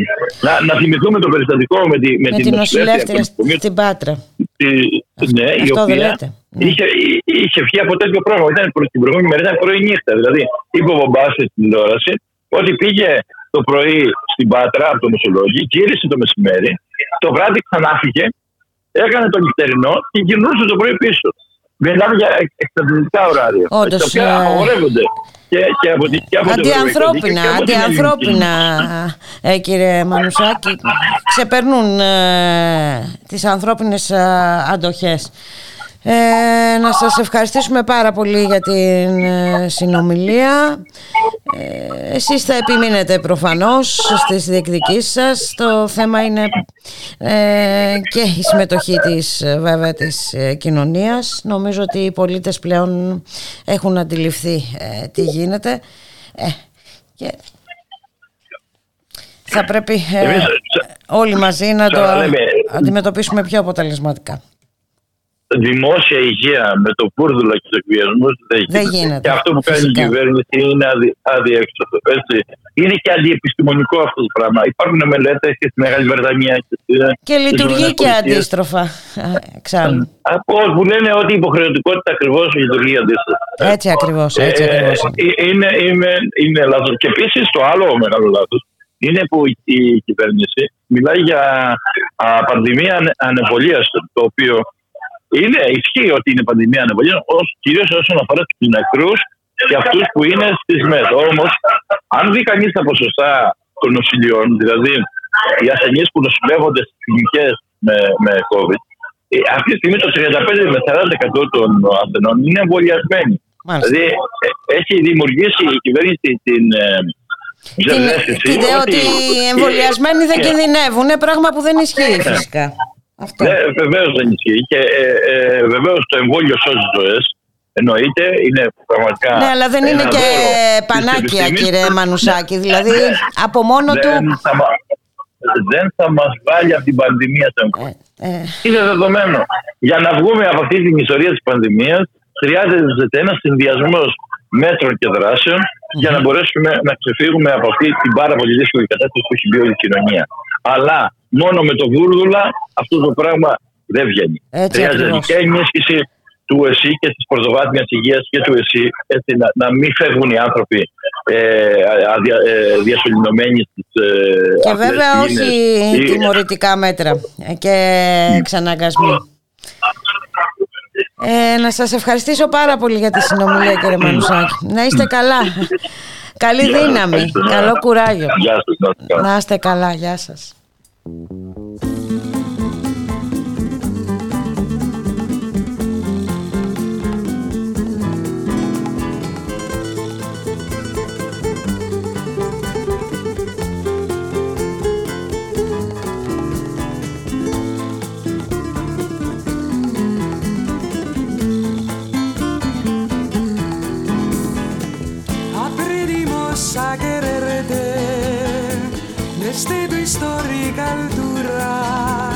να, να θυμηθούμε το περιστατικό με, τη, με, Με την νοσηλεύτρια στην Πάτρα. τη- ναι, η Αυτό δεν οποία λέτε. είχε, είχε βγει από τέτοιο πρόγραμμα. Ήταν προ- την προηγούμενη μέρα, ήταν πρωί νύχτα. Δηλαδή, είπε ο Μπομπάς στην τηλεόραση ότι πήγε το πρωί στην Πάτρα από το Μεσολόγιο, γύρισε το μεσημέρι, το βράδυ ξανάφυγε, έκανε το νυχτερινό και γυρνούσε το πρωί πίσω. Μιλάμε για εξαιρετικά ωράρια. Όντως, τα οποία ε, απαγορεύονται και, και από, τη- και από το Αντιανθρώπινα, Ευρωπαϊκό Δίκαιο και από την αντιανθρώπινα ε, κύριε Μανουσάκη ξεπερνούν ε, τις ανθρώπινες ε, αντοχές ε, να σας ευχαριστήσουμε πάρα πολύ για την ε, συνομιλία. Ε, εσείς θα επιμείνετε προφανώς στις διεκδικήσεις σας. Το θέμα είναι ε, και η συμμετοχή της ε, βέβαια της ε, κοινωνίας. Νομίζω ότι οι πολίτες πλέον έχουν αντιληφθεί ε, τι γίνεται. Ε, και θα πρέπει ε, Εμείς, όλοι μαζί να το ξαναλέμε, αντιμετωπίσουμε πιο αποτελεσματικά. Δημόσια υγεία με το πούρδουλα και τους εκβιασμούς δεν γίνεται. Δεν γίνεται, Και αυτό που κάνει φυσικά. η κυβέρνηση είναι αδι, αδιέξοδο. Έτσι. Είναι και αντιεπιστημονικό αυτό το πράγμα. Υπάρχουν μελέτες και στη Μεγάλη Βρετανία και, στη- Και στις λειτουργεί και ΗΠΑ. αντίστροφα ε, εξάλλου. Από που λένε ότι η υποχρεωτικότητα ακριβώς λειτουργεί αντίστοιχα. Έτσι ακριβώς, έτσι Ε, ακριβώς. ε, είναι, είναι, είναι λάθος. Και επίσης το άλλο μεγάλο λάθος είναι που η, η κυβέρνηση μιλάει για α, πανδημία ανε, ανεμβολίαστων, το οποίο είναι, ισχύει ότι είναι πανδημία ανεμβολίαστων, κυρίως όσον αφορά τους νεκρούς και αυτούς που είναι στις ΜΕΔ. Όμως, αν δει κανείς τα ποσοστά των νοσηλειών, δηλαδή οι ασθενείς που νοσηλεύονται στις κλινικές με, με COVID, ε, αυτή τη στιγμή το 35 με 40% των ασθενών είναι εμβολιασμένοι. Δηλαδή ε, έχει δημιουργήσει η κυβέρνηση την ε, ψευδέστηση Την ιδέα ότι οι εμβολιασμένοι δεν και- κινδυνεύουν, πράγμα που δεν ισχύει φυσικά. Αυτό. Ναι, βεβαίως δεν ισχύει. Και ε, ε, βεβαίως το εμβόλιο σώζει ζωές. Εννοείται, είναι πραγματικά. Ναι, αλλά δεν είναι ένα και δώρο της πανάκια, επιστήμης. κύριε Μανουσάκη. Δηλαδή, από μόνο δεν του. Θα, μα- δεν θα μας βάλει από την πανδημία το εμβόλιο. ε, Είναι δεδομένο. Για να βγούμε από αυτή την ιστορία της πανδημίας χρειάζεται ένας συνδυασμός μέτρων και δράσεων για να μπορέσουμε να ξεφύγουμε από αυτή την πάρα πολύ δύσκολη κατάσταση που έχει μπει όλη η κοινωνία. Αλλά μόνο με το βούρδουλα αυτό το πράγμα δεν βγαίνει. Έτσι Χρειάζεται ακριβώς. και ενίσχυση του ΕΣΥ και της πρωτοβάθμιας υγείας και του ΕΣΥ, έτσι, να, να μην φεύγουν οι άνθρωποι ε, αδια, ε, διασωληνωμένοι στις, ε, Και αυτές βέβαια τις όχι γίνες. Ή- τιμωρητικά μέτρα ε, και εξαναγκασμοί. Ε, να σας ευχαριστήσω πάρα πολύ για τη συνομιλία κύριε Μανουσάκη. Να είστε καλά. Καλή Γεια σας, δύναμη. ευχαριστώ. Καλό κουράγιο. Γεια σας, να είστε καλά. Να είστε καλά. Γεια σας. A quererte desde tu histórica altura,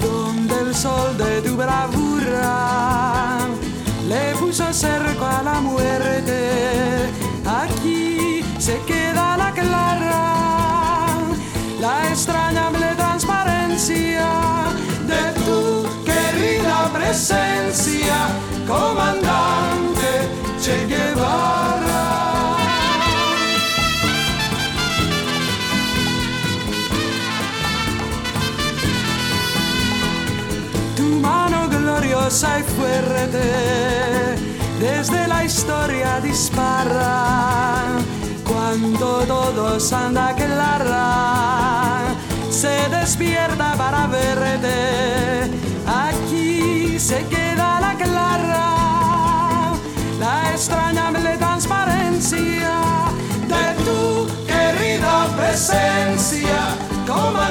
donde el sol de tu bravura le puso cerco a la muerte. Aquí se queda la clara, la extrañable transparencia de tu querida presencia, comandante Che Guevara. Gloriosa y fuerte desde la historia dispara. Cuando todo anda clara, se despierta para verte. Aquí se queda la clara, la extrañable transparencia de tu querida presencia, comandante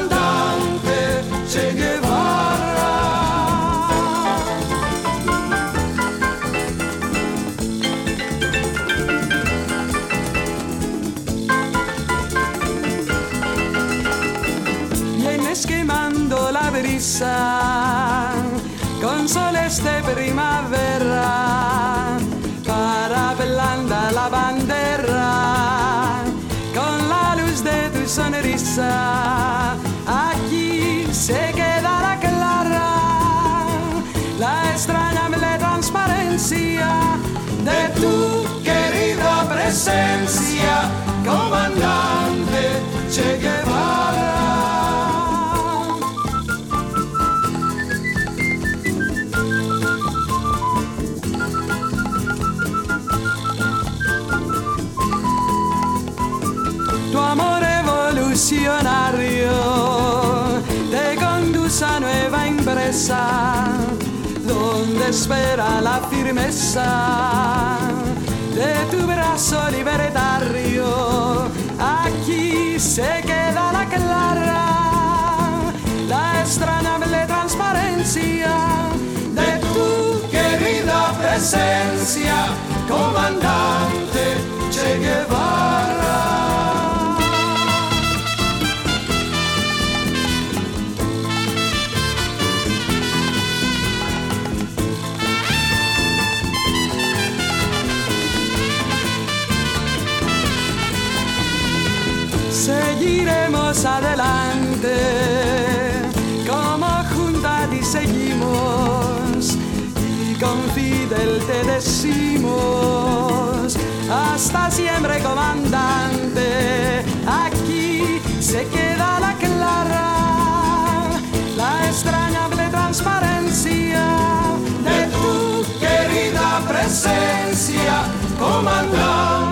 presencia, comandante Che Guevara. Tu amor evolucionario te conduce a nueva empresa donde espera la firmeza brazo libertario. Aquí se queda la clara, la extrañable transparencia de tu querida presencia, comandante Che Guevara. Adelante. Como junta y seguimos y con Fidel te decimos hasta siempre comandante. Aquí se queda la clara la extrañable transparencia de tu querida presencia comandante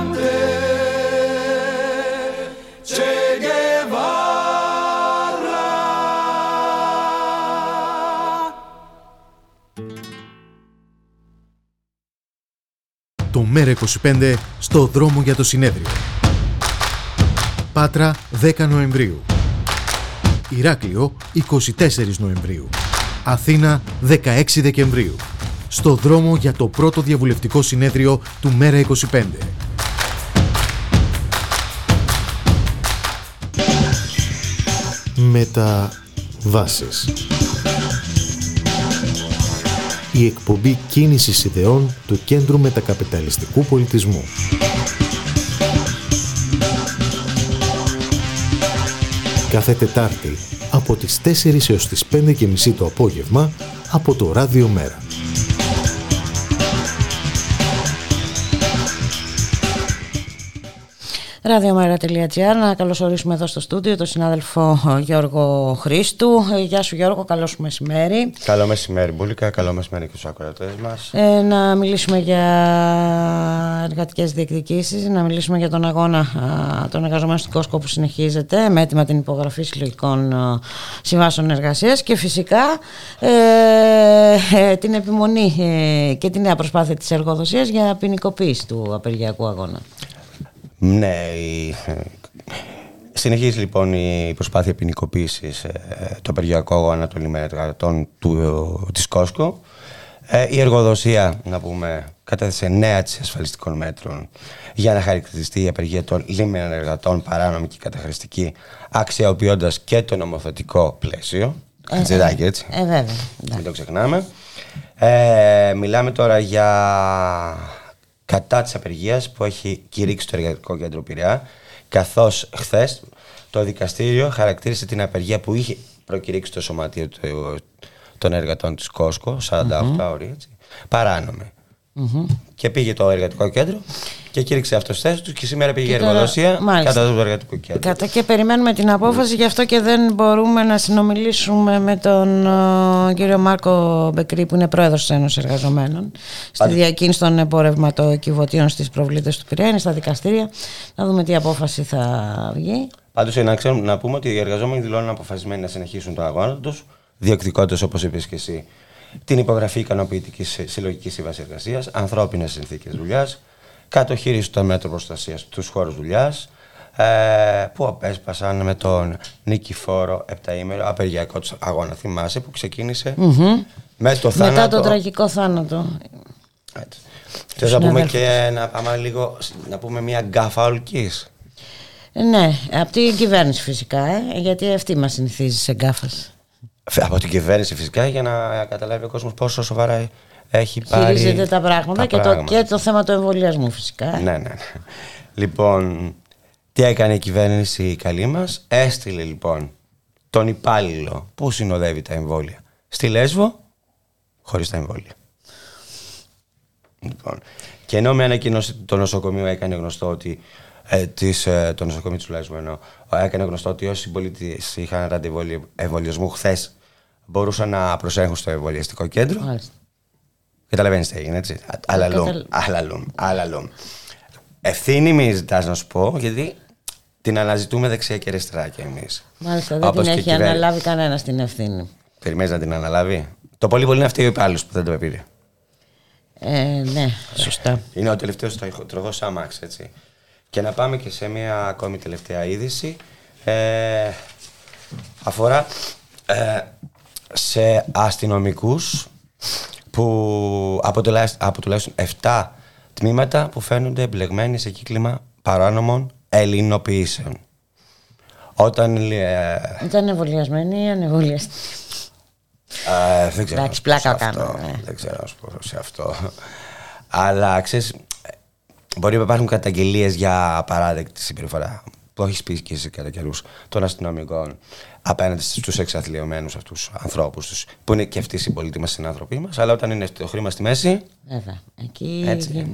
Το ΜΕΡΑ25 στο δρόμο για το συνέδριο. Πάτρα 10 Νοεμβρίου. Ηράκλειο 24 Νοεμβρίου. Αθήνα 16 Δεκεμβρίου. Στο δρόμο για το πρώτο διαβουλευτικό συνέδριο του ΜΕΡΑ25. Μεταβάσεις. Η εκπομπή κίνησης ιδεών του Κέντρου Μετακαπιταλιστικού Πολιτισμού. Κάθε Τετάρτη από τις 4 έως τις 5 και μισή το απόγευμα από το Ράδιο Μέρα. Ραδιομέρα.gr Να καλωσορίσουμε εδώ στο στούντιο τον συνάδελφο Γιώργο Χρήστου. Ε, Γεια σου Γιώργο, καλό σου μεσημέρι. Καλό μεσημέρι Μπουλίκα, καλό μεσημέρι και στους ακροατές μας. Ε, να μιλήσουμε για εργατικές διεκδικήσεις, να μιλήσουμε για τον αγώνα α, των εργαζομένων στην Κόσκο που συνεχίζεται με έτοιμα την υπογραφή συλλογικών α, συμβάσεων εργασίας και φυσικά ε, ε, την επιμονή ε, και τη νέα προσπάθεια της εργοδοσίας για ποινικοποίηση του απεργιακού αγώνα. Ναι, η... συνεχίζει λοιπόν η προσπάθεια ποινικοποίησης το απεργιακό αγώνα των ημερεργατών του, της Κόσκο. Ε, η εργοδοσία, να πούμε, κατέθεσε νέα της ασφαλιστικών μέτρων για να χαρακτηριστεί η απεργία των λίμνων εργατών παράνομη και καταχρηστική, αξιοποιώντας και το νομοθετικό πλαίσιο. Ε, Χατζηδάκι, έτσι. Ε, βέβαια. Μην το ξεχνάμε. Ε, μιλάμε τώρα για κατά της απεργίας που έχει κηρύξει το Εργατικό Κέντρο Πειραιά, καθώς χθες το δικαστήριο χαρακτήρισε την απεργία που είχε προκηρύξει το Σωματείο του- των Εργατών της Κόσκο, 48 Μμμ. ώρες, έτσι, παράνομη. Μμμ. Και πήγε το Εργατικό Κέντρο και κήρυξε αυτό θέση τους και σήμερα πήγε η Και τώρα- εργοδοσία μάλιστα. κατά του Εργατικού Κέντρου. Κατά και περιμένουμε την απόφαση, γι' αυτό και δεν μπορούμε να συνομιλήσουμε με τον ε, κύριο Μάρκο Μπεκρή, που είναι πρόεδρος της Ένωσης Εργαζομένων, στη Άντε. διακίνηση των εμπορευματοκιβωτίων στις προβλήτες του Πειραιά, είναι στα δικαστήρια, να δούμε τι απόφαση θα βγει. Πάντως, να, ξέρουμε, να πούμε ότι οι εργαζόμενοι δηλώνουν αποφασισμένοι να συνεχίσουν τον αγώνα τους, διεκδικώντας, όπως είπες και εσύ, την υπογραφή ικανοποιητικής συλλογικής σύμβασης εργασίας, ανθρώπινες συνθήκες δουλειάς, κατοχήρηση των μέτρων προστασίας στους χώρους δουλειάς, ε, που απέσπασαν με τον Νικηφόρο επταήμερο απεργιακό τους αγώνα. Θυμάσαι που ξεκίνησε Μμμ. με το θάνατο. Μετά τον τραγικό θάνατο. Θες να πούμε συναδέλφου. και να πάμε λίγο, να πούμε μια γκάφα ολκής. Ε, Ναι, από την κυβέρνηση φυσικά, ε, γιατί αυτή μας συνηθίζει σε γκάφας. Φε- Από την κυβέρνηση φυσικά για να καταλάβει ο κόσμος πόσο σοβαρά έχει πάρει Χειρίζεται τα πράγματα, τα και, Το, πράγματα. και το θέμα του εμβολιασμού φυσικά. Ναι, ναι, ναι. Λοιπόν, τι έκανε η κυβέρνηση η καλή μας; Έστειλε λοιπόν τον υπάλληλο που συνοδεύει τα εμβόλια στη Λέσβο χωρίς τα εμβόλια. Λοιπόν, και ενώ με ανακοίνωση το νοσοκομείο έκανε γνωστό ότι ε, της, ε, το νοσοκομείο του Λέσβου ενώ, ε, έκανε γνωστό ότι όσοι συμπολίτες είχαν ραντεβού εμβολιασμού χθες μπορούσαν να προσέχουν στο εμβολιαστικό κέντρο. Μάλιστα. Καταλαβαίνεις τι έγινε, έτσι. Αλαλούμ, καταλα- αλαλούμ, αλαλούμ. Ευθύνη μης ζητά να σου πω, γιατί την αναζητούμε δεξιά και αριστερά κι εμείς. Μάλιστα, δεν την έχει αναλάβει κανένας την ευθύνη. Περιμένεις να την αναλάβει; Το πολύ πολύ είναι αυτή ο υπάλληλος που δεν το πήρε. Ε, ναι, σωστά. Είναι ο τελευταίος τροχός άμαξ, έτσι. Και να πάμε και σε μια ακόμη τελευταία είδηση. Ε, αφορά ε, σε αστυνομικούς που από, τουλάχιστον, από τουλάχιστον 7 τμήματα που φαίνονται εμπλεγμένοι σε κύκλημα παράνομων ελληνοποιήσεων. Όταν ε, Ήταν εμβολιασμένοι ή ανεμβολιαστοί; Ε, δεν ξέρω. Εντάξει, να σου πω πλάκα σε αυτό. κάνω, ναι. Δεν ξέρω να σου πω σε αυτό. Αλλά ξέρεις, μπορεί να υπάρχουν καταγγελίες για απαράδεκτη συμπεριφορά που έχεις πει και εσύ κατά καιρούς των αστυνομικών απέναντι στους εξαθλειωμένους αυτούς ανθρώπους τους, που είναι και αυτοί οι συμπολίτε μας, συνάνθρωποι μας. Αλλά όταν είναι το χρήμα στη μέση. Βέβαια. Εκεί Έτσι.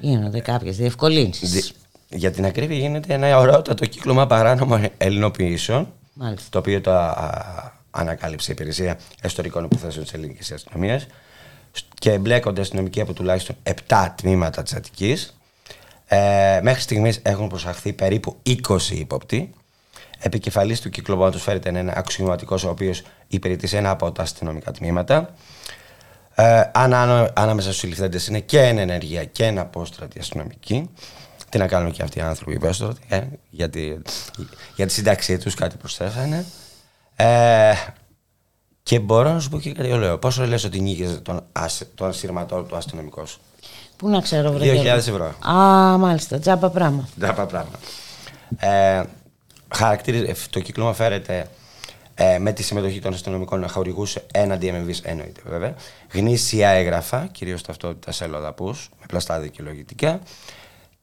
γίνονται κάποιες διευκολύνσεις. δι- Για την ακρίβεια γίνεται ένα ωραιότατο κύκλωμα παράνομων ελληνοποιήσεων. Μάλιστα. Το οποίο το α, ανακάλυψε η Υπηρεσία Εσωτερικών Υποθέσεων της Ελληνικής Αστυνομίας και εμπλέκονται αστυνομικοί από τουλάχιστον 7 τμήματα της Αττικής. Ε, μέχρι στιγμής έχουν προσαχθεί περίπου 20 ύποπτοι. Επικεφαλής του κυκλωμάτων φέρεται ένα αξιωματικός ο οποίος υπηρετεί σε ένα από τα αστυνομικά τμήματα. Ε, ανά, ανάμεσα στους συλληφθέντες είναι και ένα ενεργεία και ένα απόστρατη αστυνομική. Τι να κάνουν και αυτοί οι άνθρωποι οι υπέστρωτοι, ε, γιατί, για τη σύνταξή τους κάτι προσθέσανε. Ε, και μπορώ να σου πω και κάτι ωραίο. Πόσο λες ότι νίκησε τον, ασ- τον ασυρματό του αστυνομικός; Πού να ξέρω, βρε 2.000 Γιώργο. ευρώ. Α, μάλιστα, τζάμπα πράγμα. Τζάμπα πράγμα. Ε, χαρακτήριζε- το κύκλωμα φέρεται ε, με τη συμμετοχή των αστυνομικών να χορηγούσε έναντι MMVs, εννοείται βέβαια. Γνήσια έγγραφα, κυρίως ταυτότητα σε αλλοδαπού, με πλαστά δικαιολογητικά.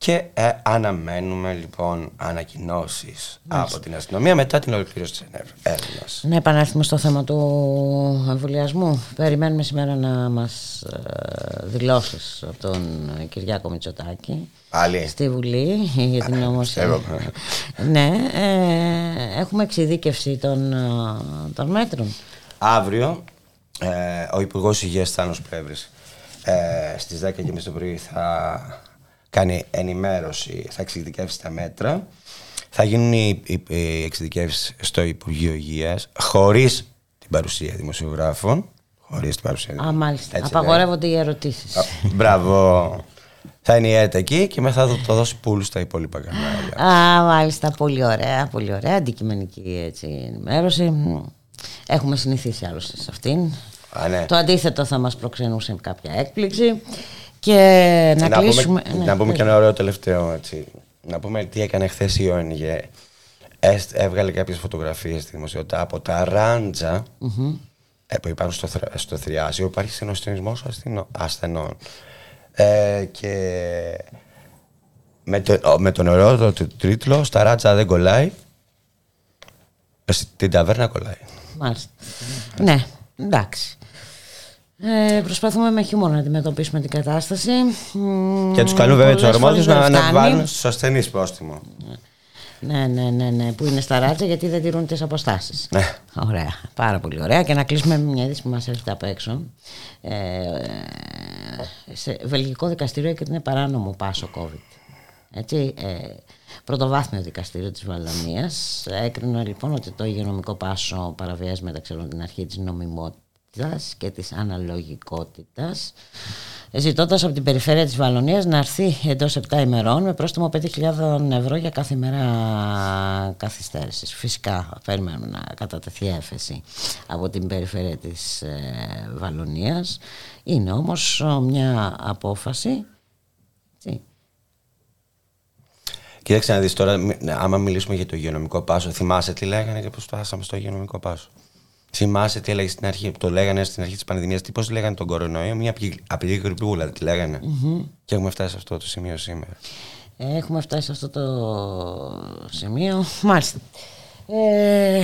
Και ε, αναμένουμε λοιπόν ανακοινώσεις από την αστυνομία μετά την ολοκλήρωση της έρευνα. Να επανέλθουμε στο θέμα του εμβολιασμού. Περιμένουμε σήμερα να μας ε, δηλώσεις από τον Κυριάκο Μητσοτάκη Πάλι. στη Βουλή για την νομοσία. ναι, ε, έχουμε εξειδίκευση των, ε, των μέτρων. Αύριο ε, ο Υπουργός Υγείας Θάνος Πλεύρη ε, στις 10.30 το πρωί θα κάνει ενημέρωση, θα εξειδικεύσει τα μέτρα. Θα γίνουν οι, οι, οι εξειδικεύσεις στο Υπουργείο Υγείας χωρίς την παρουσία δημοσιογράφων. Χωρίς την παρουσία Α, μάλιστα. Έτσι, Απαγορεύονται οι ερωτήσεις. Α, Μπράβο. Θα είναι η ΕΡΤ εκεί και μετά θα το δώσει πουλου στα υπόλοιπα κανάλια. Α, μάλιστα. Πολύ ωραία, πολύ ωραία. Αντικειμενική έτσι, ενημέρωση. Μ, Έχουμε συνηθίσει άλλωστε σε αυτήν. Α, ναι. Το αντίθετο θα μας προξενούσε κάποια έκπληξη. Και να, να, κλείσουμε... πούμε, ναι, να πούμε ναι. και ένα ωραίο τελευταίο έτσι. Να πούμε τι έκανε χθες η ΟΝΓ. Έστ- Έβγαλε κάποιες φωτογραφίες στη δημοσιότητα από τα ράντζα Μμμ. ε, που υπάρχουν στο, θρα- στο θριάσιο. Υπάρχει συνοστισμός ασθενών. Ε, και με, το, ο- με τον ωραίο του τίτλο Στα ράτσα δεν κολλάει. ε, Στην ταβέρνα κολλάει. Μάλιστα. Ναι, εντάξει. Ε, προσπαθούμε με χιούμορ να αντιμετωπίσουμε την κατάσταση. Μ, Και τους καλούν βέβαια τους πολλές αρμόδιους φορές να, δεν να φτάνει. βάλουν στου ασθενεί πρόστιμο. Ναι, ναι, ναι, ναι, που είναι στα ράτσα γιατί δεν τηρούν τις αποστάσεις. Ναι. Ωραία, πάρα πολύ ωραία. Και να κλείσουμε με μια είδηση που μας έρχεται απ' έξω. Ε, σε βελγικό δικαστήριο και είναι παράνομο πάσο COVID. Έτσι, ε, πρωτοβάθμιο δικαστήριο της Βαλανίας έκρινε λοιπόν ότι το υγειονομικό πάσο παραβιάζει μεταξύ άλλων την αρχή της νομιμότητας και της αναλογικότητας ζητώντας από την περιφέρεια της Βαλονίας να έρθει εντός 7 ημερών με πρόστιμο 5.000 ευρώ για κάθε ημέρα καθυστέρησης. Φυσικά περιμένουμε να κατατεθεί έφεση από την περιφέρεια της ε, Βαλονίας. Είναι όμως ε, μια απόφαση έτσι, Κοίταξε να δεις τώρα, μι- ναι, άμα μιλήσουμε για το υγειονομικό πάσο, θυμάσαι τι λέγανε και πώς φτάσαμε στο υγειονομικό πάσο; Θυμάσαι τι έλεγες στην αρχή, το λέγανε στην αρχή της πανδημίας, τι πώς λέγανε τον κορονοϊό, μια απλή- απλή γρυπούλα, τι λέγανε. Μμμ. Και έχουμε φτάσει σε αυτό το σημείο σήμερα. Έχουμε φτάσει σε αυτό το σημείο. Μάλιστα. Ε,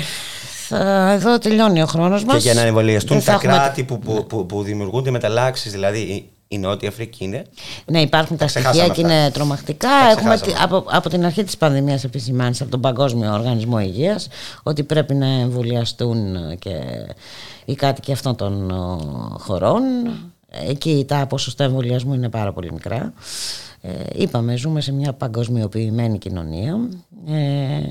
θα, εδώ τελειώνει ο χρόνος μας. Και για να εμβολιαστούν Δεν θα τα έχουμε- κράτη που, που, που, που δημιουργούνται μεταλλάξει, δηλαδή η, η Νότια Αφρική είναι. Ναι, υπάρχουν τα στοιχεία ξεχάσαμε και αυτά. είναι τρομακτικά. Τα Έχουμε ξεχάσαμε. τη- από, από την αρχή της πανδημίας επισημάνεις από τον Παγκόσμιο Οργανισμό Υγείας ότι πρέπει να εμβολιαστούν και οι κάτοικοι αυτών των ο, χωρών. Εκεί τα ποσοστά εμβολιασμού είναι πάρα πολύ μικρά. Ε, είπαμε, ζούμε σε μια παγκοσμιοποιημένη κοινωνία. Ε,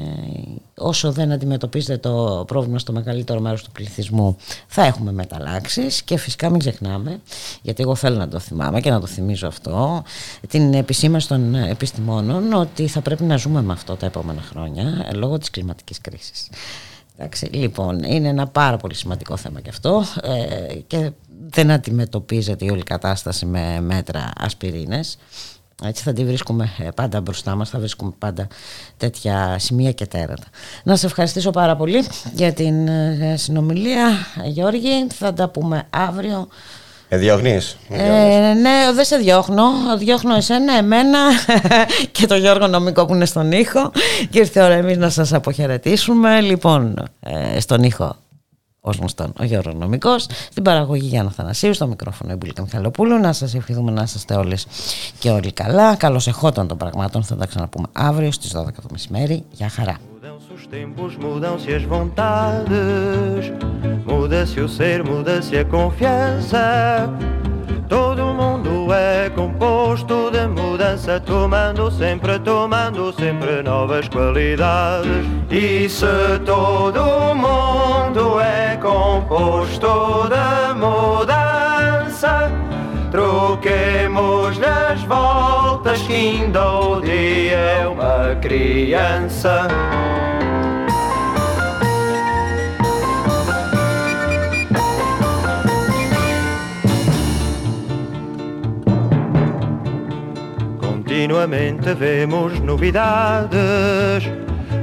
όσο δεν αντιμετωπίζεται το πρόβλημα στο μεγαλύτερο μέρος του πληθυσμού θα έχουμε μεταλλάξεις και φυσικά μην ξεχνάμε γιατί εγώ θέλω να το θυμάμαι και να το θυμίζω αυτό την επισήμαση των επιστημόνων ότι θα πρέπει να ζούμε με αυτό τα επόμενα χρόνια ε, λόγω της κλιματικής κρίσης. Εντάξει, λοιπόν, είναι ένα πάρα πολύ σημαντικό θέμα και αυτό ε, και δεν αντιμετωπίζεται η όλη κατάσταση με μέτρα ασπιρίνες. Έτσι θα τη βρίσκουμε ε, πάντα μπροστά μας, θα βρίσκουμε πάντα τέτοια σημεία και τέρατα. Να σε ευχαριστήσω πάρα πολύ για την ε, συνομιλία, Γιώργη. Θα τα πούμε αύριο. Με διώχνεις; Ε, ναι, δεν σε διώχνω. Διώχνω εσένα, εμένα [laughs] και τον Γιώργο Νομικό που είναι στον ήχο. Και ήρθε η ώρα εμείς να σας αποχαιρετήσουμε. Λοιπόν, ε, στον ήχο ως γνωστόν ο Γιώργος Νομικός, στην παραγωγή Γιάννα Θανασίου, στο μικρόφωνο η Μπουλίκα Μιχαλοπούλου. Να σας ευχηθούμε να είστε όλες και όλοι καλά. Καλώς εχόταν των πραγμάτων, θα τα ξαναπούμε αύριο στις 12 το μεσημέρι. Γεια χαρά. Os tempos mudam-se as vontades, muda-se o ser, muda-se a confiança. Todo mundo é composto de mudança, tomando sempre, tomando sempre novas qualidades. E se todo mundo é composto de mudança, troquemos nas voltas que ainda o dia é uma criança. Continuamente vemos novidades,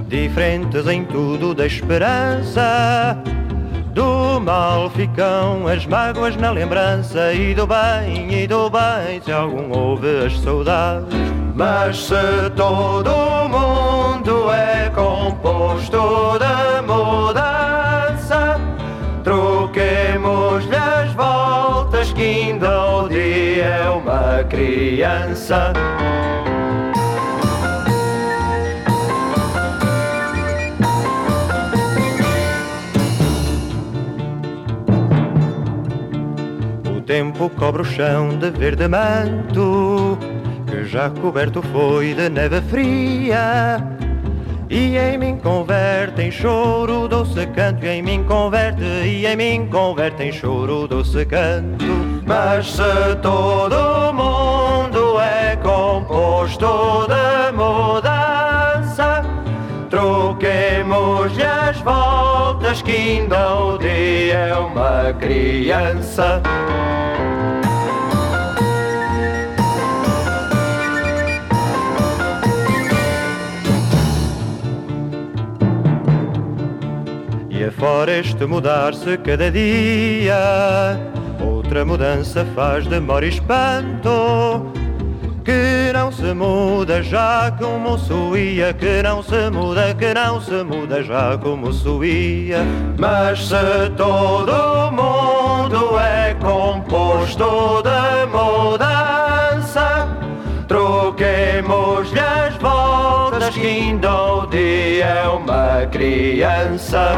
diferentes em tudo da esperança. Do mal ficam as mágoas na lembrança e do bem, e do bem se algum houve as saudades. Mas se todo o mundo é composto de mudança, é uma criança. O tempo cobre o chão de verde manto Que já coberto foi de neve fria E em mim converte em choro doce canto E em mim converte, e em mim converte em choro doce canto. Mas se todo mundo é composto de mudança Troquemos-lhe as voltas que ainda o dia é uma criança Afora este mudar-se cada dia Outra mudança faz demora e espanto Que não se muda já como suía Que não se muda, que não se muda já como suía Mas se todo mundo é composto de mudança Troquemos-lhe as voltas horas guindou o dia é uma criança.